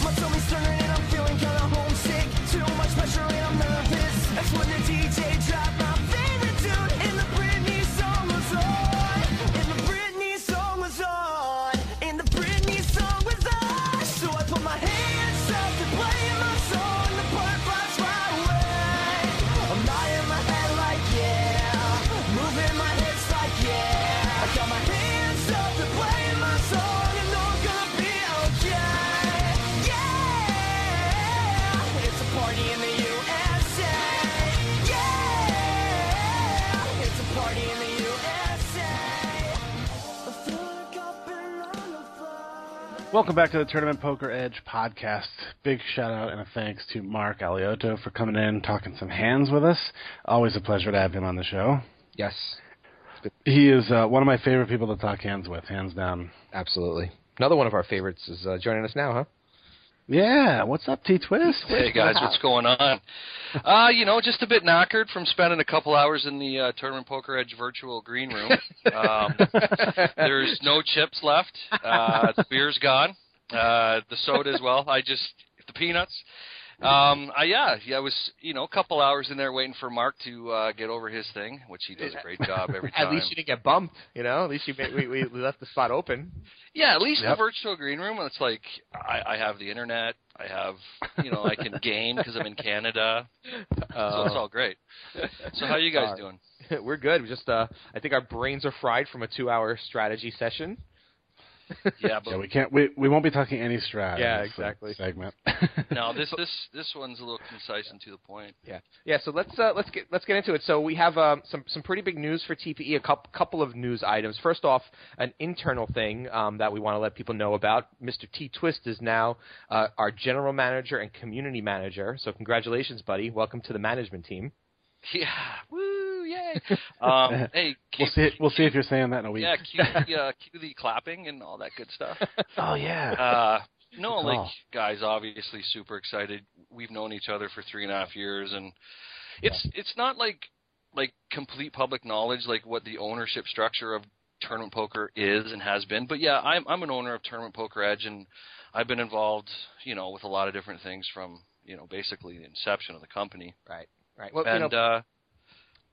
My tummy's turning Welcome back to the Tournament Poker Edge podcast. Big shout out and a thanks to Mark Alioto for coming in, talking some hands with us. Always a pleasure to have him on the show. Yes, He is uh, one of my favorite people to talk hands with, hands down. absolutely. Another one of our favorites is uh, joining us now, huh? Yeah, what's up, T Twist? Hey guys, what's going on? Uh, you know, just a bit knackered from spending a couple hours in the uh, Tournament Poker Edge virtual green room. Um, <laughs> there's no chips left. Uh, the beer's gone. Uh, the soda as well. I just the peanuts. Um, I, yeah, yeah, I was you know a couple hours in there waiting for Mark to uh, get over his thing, which he does a great job every time. <laughs> At least you didn't get bumped, you know. At least you made, we, we we left the spot open. Yeah, at least Yep. the virtual green room. It's like I, I have the internet. I have, you know, I can <laughs> game because I'm in Canada, so it's all great. So how you guys Sorry. doing? <laughs> We're good. We just uh, I think our brains are fried from a two-hour strategy session. <laughs> Yeah, but Yeah, we can't. We we won't be talking any strat. Yeah, exactly. Segment. <laughs> no, this this this one's a little concise and to the point. Yeah, yeah. So let's uh, let's get let's get into it. So we have um, some some pretty big news for TPE. A couple couple of news items. First off, an internal thing um, that we want to let people know about. Mr. T Twist is now uh, our general manager and community manager. So congratulations, buddy. Welcome to the management team. Yeah, woo, yay! <laughs> Um, hey, we'll keep, see. We'll see if you're saying that in a week. yeah, cue <laughs> the, uh, cue the clapping and all that good stuff. <laughs> Oh yeah. Uh, no, Good like call. guys, obviously super excited. We've known each other for three and a half years, and it's it's not like like complete public knowledge like what the ownership structure of tournament poker is and has been. But yeah, I'm I'm an owner of Tournament Poker Edge, and I've been involved, you know, with a lot of different things from you know basically the inception of the company. Right. Right. Well, and you know, uh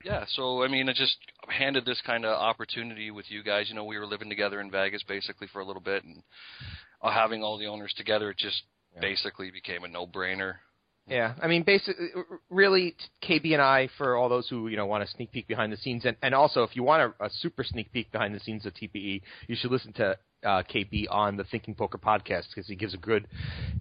yeah, so I mean, I just handed this kind of opportunity with you guys. You know, we were living together in Vegas basically for a little bit, and uh, having all the owners together, it just Yeah. basically became a no-brainer. Yeah, I mean, basically, really, KB and I, for all those who you know want a sneak peek behind the scenes, and, and also if you want a, a super sneak peek behind the scenes of TPE, you should listen to uh, KB on the Thinking Poker podcast because he gives a good,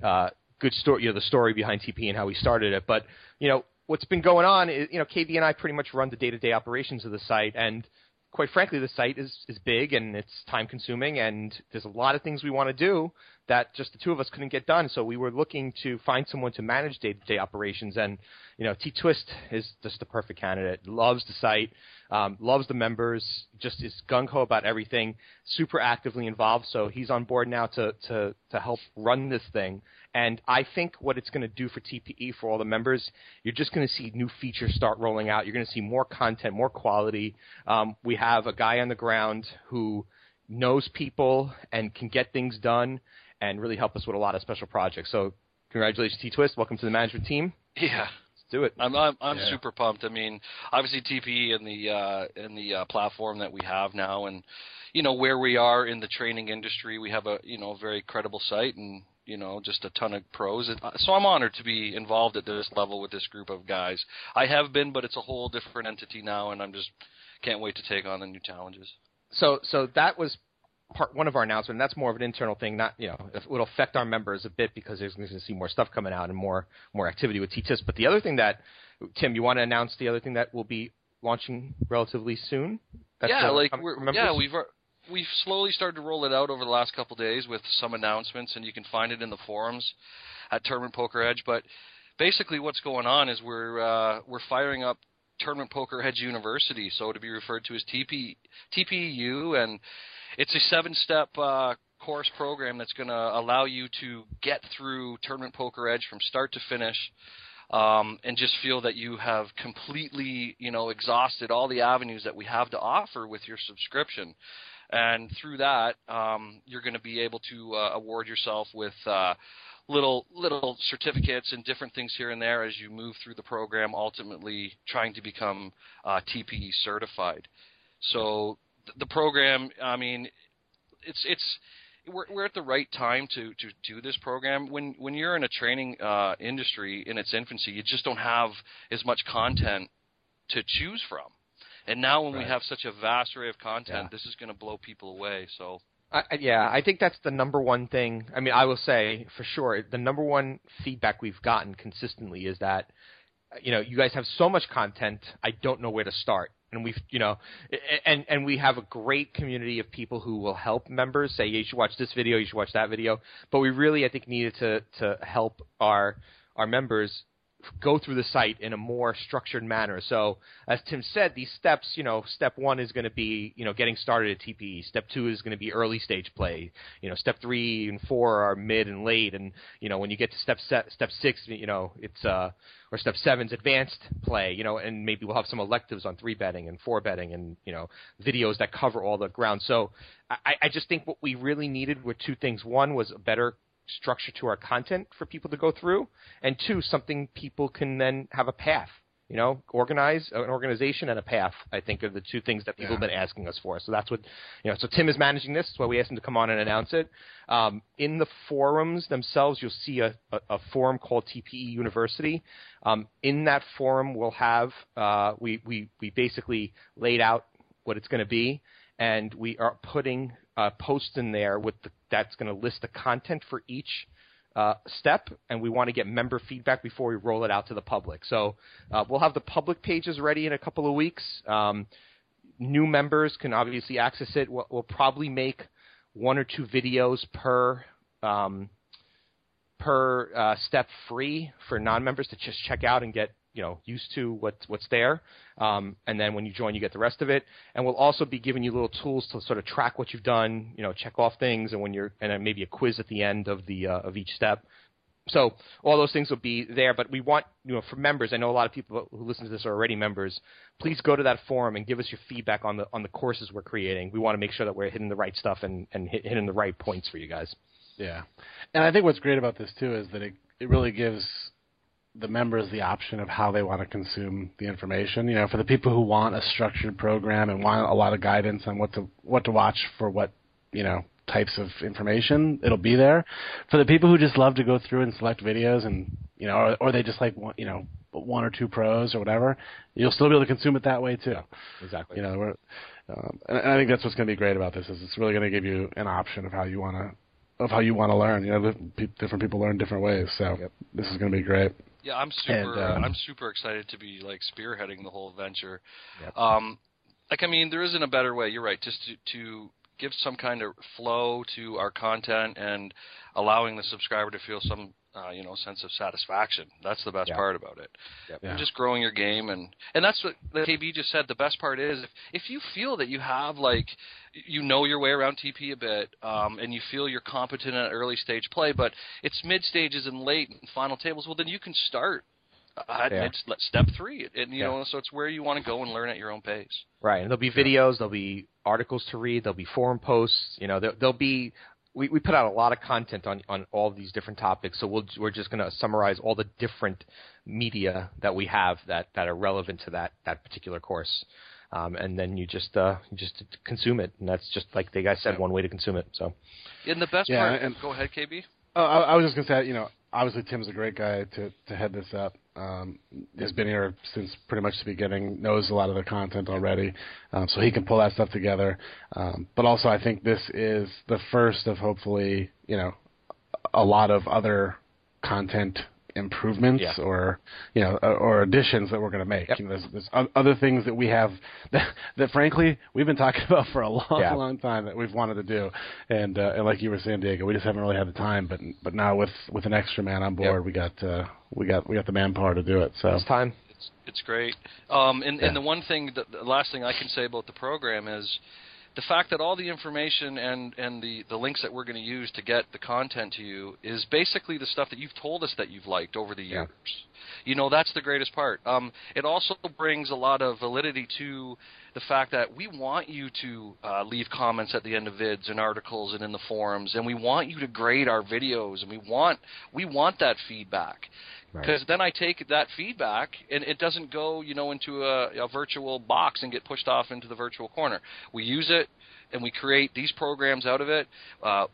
uh, good story, you know, the story behind TPE and how we started it. But you know, what's been going on is, you know, KB and I pretty much run the day-to-day operations of the site, and quite frankly, the site is is big and it's time consuming, and there's a lot of things we want to do that just the two of us couldn't get done. So we were looking to find someone to manage day-to-day operations, and you know, T Twist is just the perfect candidate. Loves the site, um, loves the members, just is gung ho about everything, super actively involved. So he's on board now to to to help run this thing. And I think what it's going to do for TPE for all the members, you're just going to see new features start rolling out. You're going to see more content, more quality. Um, we have a guy on the ground who knows people and can get things done and really help us with a lot of special projects. So congratulations, T Twist. Welcome to the management team. Yeah, Let's do it. I'm I'm, I'm Yeah. super pumped. I mean, obviously TPE and the uh, and the uh, platform that we have now, and you know where we are in the training industry, we have a you know very credible site and you know just a ton of pros. Uh, So I'm honored to be involved at this level with this group of guys. I have been, but it's a whole different entity now, and I'm just can't wait to take on the new challenges. so so that was part one of our announcement. That's more of an internal thing, not you know it will affect our members a bit because there's going to see more stuff coming out and more more activity with T Twist. But the other thing that Tim, you want to announce the other thing that will be launching relatively soon? That's yeah, like yeah, we've. We've slowly started to roll it out over the last couple days with some announcements, and you can find it in the forums at Tournament Poker Edge. But basically, what's going on is we're uh, we're firing up Tournament Poker Edge University, so to be referred to as TP TPU, and it's a seven-step uh, course program that's going to allow you to get through Tournament Poker Edge from start to finish um, and just feel that you have completely, you know, exhausted all the avenues that we have to offer with your subscription. And through that, um, you're going to be able to uh, award yourself with uh, little little certificates and different things here and there as you move through the program, ultimately trying to become uh, TPE certified. So th- the program, I mean, it's it's we're we're at the right time to to do this program. When when you're in a training uh, industry in its infancy, you just don't have as much content to choose from. And now when we have such a vast array of content, Yeah. this is going to blow people away. So I, yeah, I think that's the number one thing. I mean, I will say for sure, the number one feedback we've gotten consistently is that, you know, you guys have so much content, I don't know where to start. and we've you know, and and we have a great community of people who will help members say you should watch this video, you should watch that video. But we really, I think, needed to to help our our members go through the site in a more structured manner. So, as Tim said, these steps, you know, step one is going to be, you know, getting started at TPE. Step two is going to be early stage play. You know, step three and four are mid and late. And, you know, when you get to step se- step six, you know, it's, uh, or step seven's advanced play, you know, and maybe we'll have some electives on three betting and four betting and, you know, videos that cover all the ground. So I, I just think what we really needed were two things. One was a better structure to our content for people to go through, and two, something people can then have a path. You know, organize an organization and a path. I think are the two things that people have been asking us for. So that's what you know. So Tim is managing this. That's why we asked him to come on and announce it. Um, in the forums themselves, you'll see a, a, a forum called TPE University. Um, in that forum, we'll have uh, we we we basically laid out what it's going to be, and we are putting uh, posts in there with the, that's going to list the content for each uh, step, and we want to get member feedback before we roll it out to the public. So uh, we'll have the public pages ready in a couple of weeks. Um, new members can obviously access it. We'll, we'll probably make one or two videos per um, per uh, step free for non-members to just check out and get you know used to what what's there. Um, and then when you join, you get the rest of it. And we'll also be giving you little tools to sort of track what you've done, you know, check off things, and when you're and then maybe a quiz at the end of the uh, of each step. So all those things will be there, but we want you know for members. I know a lot of people who listen to this are already members. Please go to that forum and give us your feedback on the on the courses we're creating. We want to make sure that we're hitting the right stuff and and hit, hitting the right points for you guys. Yeah, and I think what's great about this too is that it it really gives the members the option of how they want to consume the information. You know, for the people who want a structured program and want a lot of guidance on what to what to watch for what you know types of information, it'll be there. For the people who just love to go through and select videos and you know, or, or they just like one, you know one or two pros or whatever, you'll still be able to consume it that way too. Exactly. You know, we're, um, and, and I think that's what's going to be great about this is it's really going to give you an option of how you want to of how you want to learn. You know, different people learn different ways, so this is going to be great. Yeah, I'm super. And, uh, I'm super excited to be like spearheading the whole venture. Yep. Um, like I mean, there isn't a better way. You're right. Just to, to give some kind of flow to our content and allowing the subscriber to feel some, uh, you know, sense of satisfaction. That's the best Yeah. part about it. Yep. Yeah. Just growing your game and and that's what the KB just said. The best part is if, if you feel that you have like you know your way around TP a bit, um, and you feel you're competent at early stage play, but it's mid stages and late and final tables. Well, then you can start at Yeah. mid step three, and you Yeah. know, so it's where you want to go and learn at your own pace. Right, and there'll be videos, there'll be articles to read, there'll be forum posts. You know, there, there'll be. We, we put out a lot of content on on all these different topics, so we'll, we're just going to summarize all the different media that we have that, that are relevant to that that particular course, um, and then you just uh, you just consume it, and that's just like the guy said, one way to consume it. So in the best Yeah, part, and- go ahead, KB. Oh, I, I was just going to say, you know, obviously Tim's a great guy to to head this up. Um, has been here since pretty much the beginning, knows a lot of the content already, um, so he can pull that stuff together. Um, but also, I think this is the first of hopefully, you know, a lot of other content improvements Yeah. or you know or- or additions that we're going to make. Yep. You know, there's, there's other things that we have <laughs> that, that frankly we've been talking <laughs> about for a long, Yeah. long time that we've wanted to do, and uh, and like you were saying, Diego, we just haven't really had the time. But but now with with an extra man on board, Yep. we got uh, we got we got the manpower to do it. So it's time. It's it's great. Um, and, Yeah. and the one thing, that, the last thing I can say about the program is the fact that all the information and and the the links that we're going to use to get the content to you is basically the stuff that you've told us that you've liked over the Yeah. years. You know, that's the greatest part. Um, it also brings a lot of validity to the fact that we want you to uh, leave comments at the end of vids and articles and in the forums, and we want you to grade our videos, and we want we want that feedback because then I take that feedback and it doesn't go, you know, into a, a virtual box and get pushed off into the virtual corner. We use it and we create these programs out of it. Uh,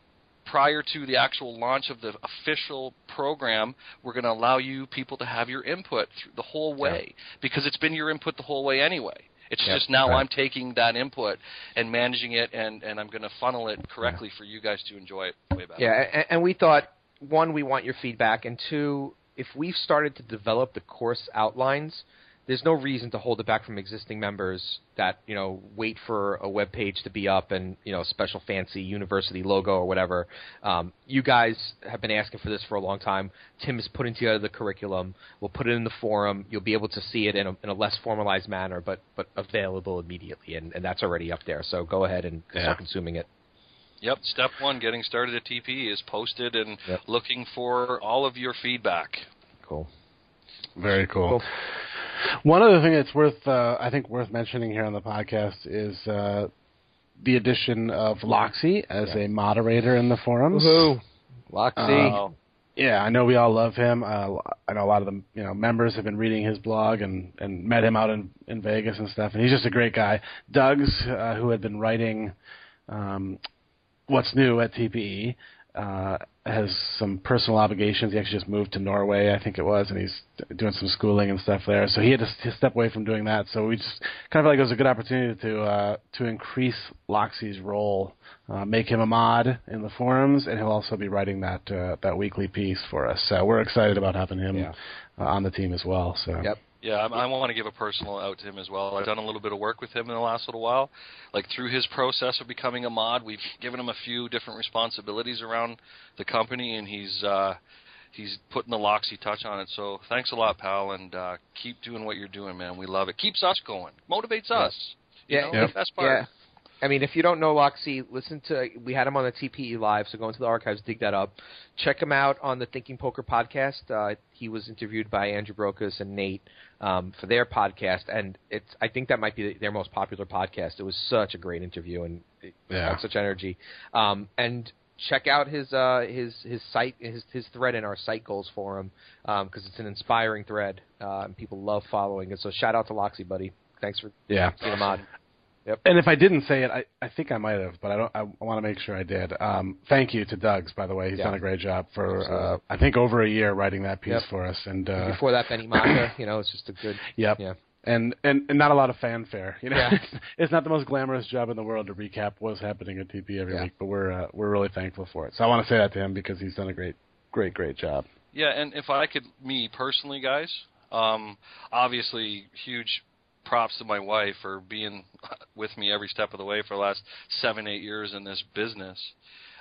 prior to the actual launch of the official program, we're going to allow you people to have your input through the whole way because it's been your input the whole way anyway. It's Yep. just now Right. I'm taking that input and managing it, and, and I'm going to funnel it correctly for you guys to enjoy it way better. Yeah, and, and we thought one, we want your feedback, and two, if we've started to develop the course outlines, there's no reason to hold it back from existing members that you know wait for a web page to be up and you know special fancy university logo or whatever. Um, you guys have been asking for this for a long time. Tim is putting together the curriculum. We'll put it in the forum. You'll be able to see it in a, in a less formalized manner, but but available immediately, and, and that's already up there. So go ahead and Yeah. start consuming it. Yep, step one, getting started at TP is posted and Yep. looking for all of your feedback. Cool. Very cool. Cool. One other thing that's worth, uh, I think, worth mentioning here on the podcast is uh, the addition of Loxy as a moderator in the forums. Loxy. Uh, yeah, I know we all love him. Uh, I know a lot of the you know members have been reading his blog and and met him out in in Vegas and stuff. And he's just a great guy. Doug's, uh, who had been writing um, what's new at TPE, uh, has some personal obligations. He actually just moved to Norway, I think it was, and he's doing some schooling and stuff there. So he had to, step away from doing that. So we just kind of felt like it was a good opportunity to uh, to increase Loxy's role, uh, make him a mod in the forums, and he'll also be writing that uh, that weekly piece for us. So we're excited about having him Yeah. uh, on the team as well. So Yep. Yeah, I, I want to give a personal out to him as well. I've done a little bit of work with him in the last little while. Like through his process of becoming a mod, we've given him a few different responsibilities around the company, and he's uh, he's putting the Loxy touch on it. So thanks a lot, pal, and uh, keep doing what you're doing, man. We love it. Keeps us going, motivates us. You Yeah, know, Yep. the best part. Yeah. I mean, if you don't know Loxy, listen to we had him on the TPE live, so go into the archives, dig that up. Check him out on the Thinking Poker podcast. Uh, he was interviewed by Andrew Brokos and Nate um, for their podcast, and it's I think that might be their most popular podcast. It was such a great interview and it Yeah. had such energy. Um, and check out his uh, his his site his his thread in our site goals forum because it's an inspiring thread uh, and people love following it. So shout out to Loxy, buddy. Thanks for yeah. mod. And if I didn't say it, I, I think I might have, but I don't. I, want to make sure I did. Um, thank you to Doug's, by the way. He's Yeah. done a great job for uh, I think over a year writing that piece Yep. for us. And uh, Before that, Benny Maka, you know, it's just a good. yep. Yeah. And, and and not a lot of fanfare. You know, Yeah. it's, <laughs> it's not the most glamorous job in the world to recap what's happening at TP every Yeah. week, but we're uh, we're really thankful for it. So I want to say that to him because he's done a great great great job. Yeah, and if I could, me personally, guys, um, obviously, huge props to my wife for being with me every step of the way for the last seven, eight years in this business.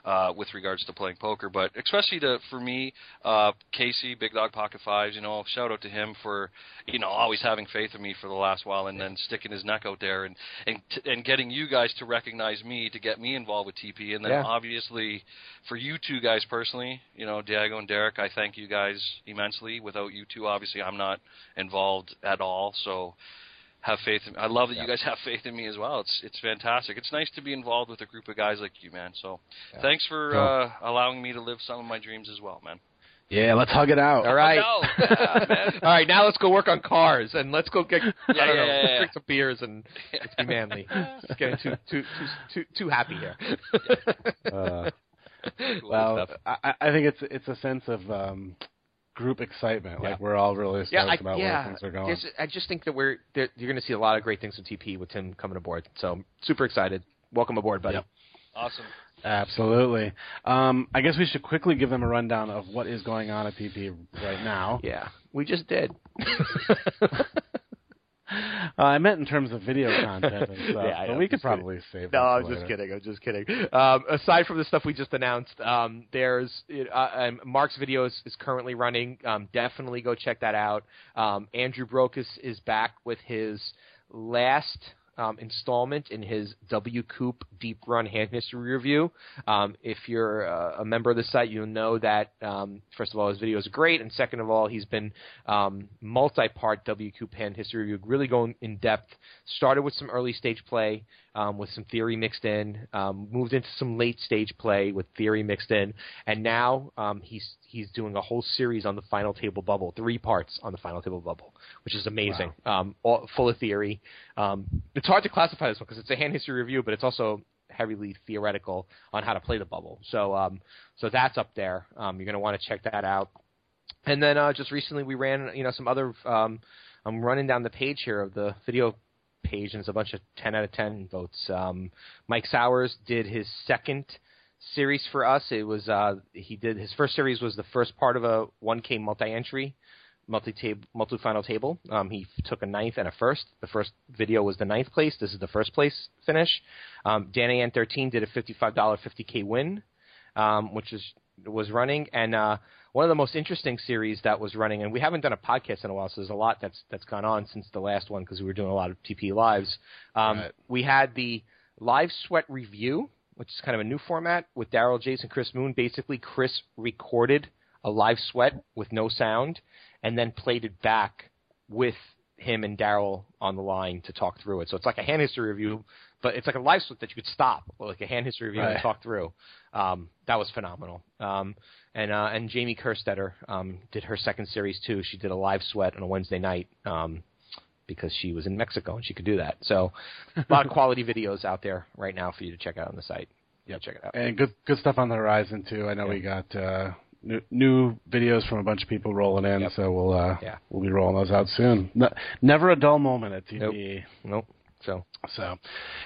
Uh, with regards to playing poker, but especially to for me, uh, Casey, Big Dog Pocket Fives, you know, shout out to him for you know always having faith in me for the last while, and then sticking his neck out there and and t- and getting you guys to recognize me to get me involved with TP, and then Yeah. obviously for you two guys personally, you know, Diego and Derek, I thank you guys immensely. Without you two, obviously, I'm not involved at all. So have faith. In, I love that you guys <laughs> have faith in me as well. It's it's fantastic. It's nice to be involved with a group of guys like you, man. So thanks for Cool. uh, allowing me to live some of my dreams as well, man. Yeah, let's hug it out. All right. no. <laughs> Yeah, man. All right, now let's go work on cars and let's go get I don't yeah, know, yeah, yeah. drink some beers and let's be manly. It's getting too too too too too happy here. <laughs> Uh, Cool well. I, I think it's it's a sense of um, group excitement. Yeah. Like we're all really stoked yeah, I, about yeah. where things are going. There's- I just think that we're there, you're going to see a lot of great things with TP with Tim coming aboard. So super excited. Welcome aboard, buddy. Yep. awesome. Absolutely. Um, I guess we should quickly give them a rundown of what is going on at TP right now. Yeah, we just did. <laughs> <laughs> Uh, I meant in terms of video content and <laughs> stuff, Yeah, but we could just kidding. probably save. No, I'm for just kidding. I'm just kidding. Um, aside from the stuff we just announced, um, there's uh, um, Mark's video is, is currently running. Um, definitely go check that out. Um, Andrew Brokos is back with his last um, installment in his WCOOP Deep Run Hand History Review. Um, if you're uh, a member of the site, you'll know that um, first of all his videos are great, and second of all he's been um, multi-part WCOOP Hand History Review, really going in depth. Started with some early stage play um, with some theory mixed in, um, moved into some late stage play with theory mixed in, and now um, he's he's doing a whole series on the final table bubble, three parts on the final table bubble, which is amazing. Um, all, full of theory. Um, it's hard to classify this one because it's a hand history review, but it's also heavily theoretical on how to play the bubble. So um, so that's up there. Um, you're going to want to check that out. And then uh, just recently we ran you know some other. Um, I'm running down the page here of the video page, and a bunch of 10 out of 10 votes. Um, Mike Sowers did his second series for us. It was uh, he did his first series was the first part of a 1K multi-entry multi table multi final table. Um, he took a ninth and a first. The first video was the ninth place. This is the first place finish. Um, Danny N thirteen did a fifty five dollar fifty k win, um, which is was running and. Uh, one of the most interesting series that was running, and we haven't done a podcast in a while, so there's a lot that's that's gone on since the last one because we were doing a lot of TP lives. Um, Right. We had the live sweat review, which is kind of a new format with Daryl, Jason, Chris Moon. Basically, Chris recorded a live sweat with no sound, and then played it back with him and Daryl on the line to talk through it. So it's like a hand history review, but it's like a live sweat that you could stop, like a hand history review and talk through. Um, that was phenomenal. Um, and uh, and Jamie Kerstetter um, did her second series too. She did a live sweat on a Wednesday night. Um, because she was in Mexico and she could do that. So, a lot of quality <laughs> videos out there right now for you to check out on the site. Yeah, check it out. and good good stuff on the horizon too. I know Yeah. we got uh, new, new videos from a bunch of people rolling in, Yep. so we'll uh, Yeah. we'll be rolling those out soon. Ne- never a dull moment at TPE. Nope. So, So,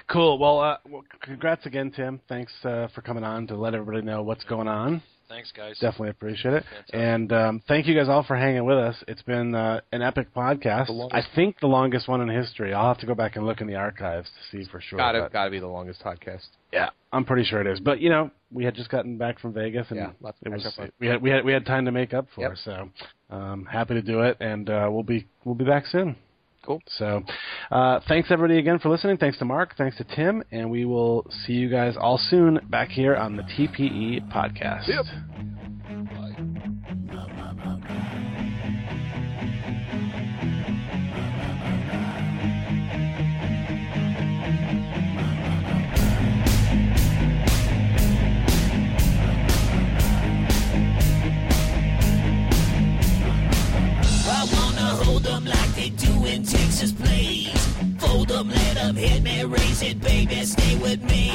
cool. Well, uh, well, congrats again, Tim. Thanks uh, for coming on to let everybody know what's going on. Thanks, guys. Definitely appreciate it. Fantastic. And um, thank you guys all for hanging with us. It's been uh, an epic podcast. I think the longest one in history. I'll have to go back and look in the archives to see for sure. gotta gotta be the longest podcast. yeah, I'm pretty sure it is. But you know, we had just gotten back from Vegas, and Yeah, lots to it was catch up on. we had we had we had time to make up for. Yep. So, um, happy to do it, and uh, we'll be we'll be back soon. Cool. So, uh, thanks everybody again for listening. Thanks to Mark. Thanks to Tim, and we will see you guys all soon back here on the TPE podcast. Yep. I wanna hold 'em like they do in Texas plays. Fold 'em, let 'em hit me, raise it, baby, stay with me.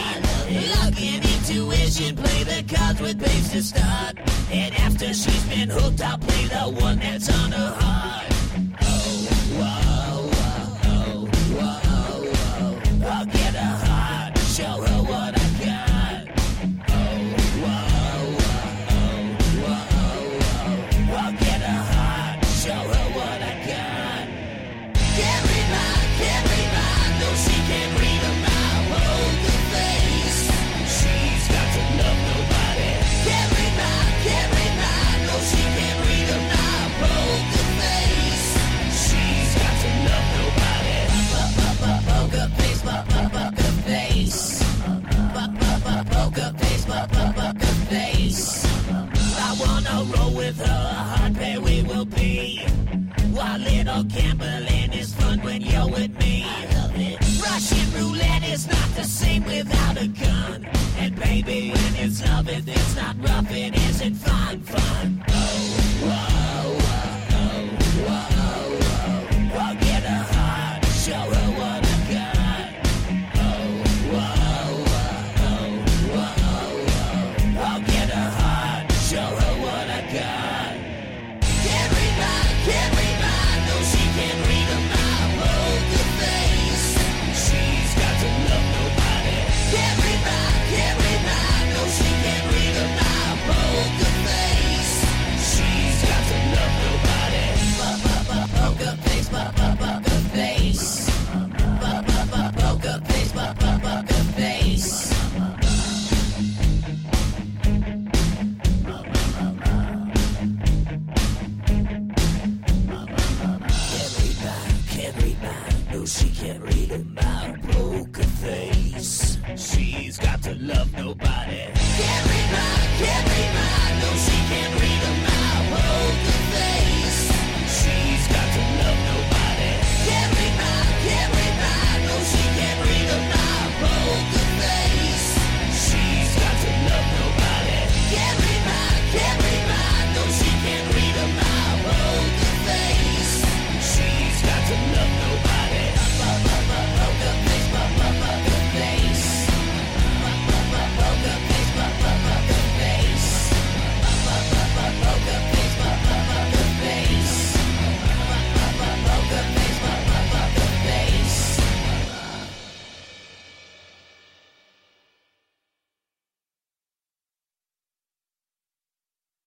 Luck and intuition, play the cards with babes to start. And after she's been hooked, I'll play the one that's on her heart. Oh, whoa, whoa, oh, whoa, whoa. I'll get her heart, show her roll with her, hard pair we will be. While little gambling is fun when you're with me. Russian roulette is not the same without a gun. And baby, when it's love, it's not rough, it isn't fun, fun. Oh, whoa, love nobody.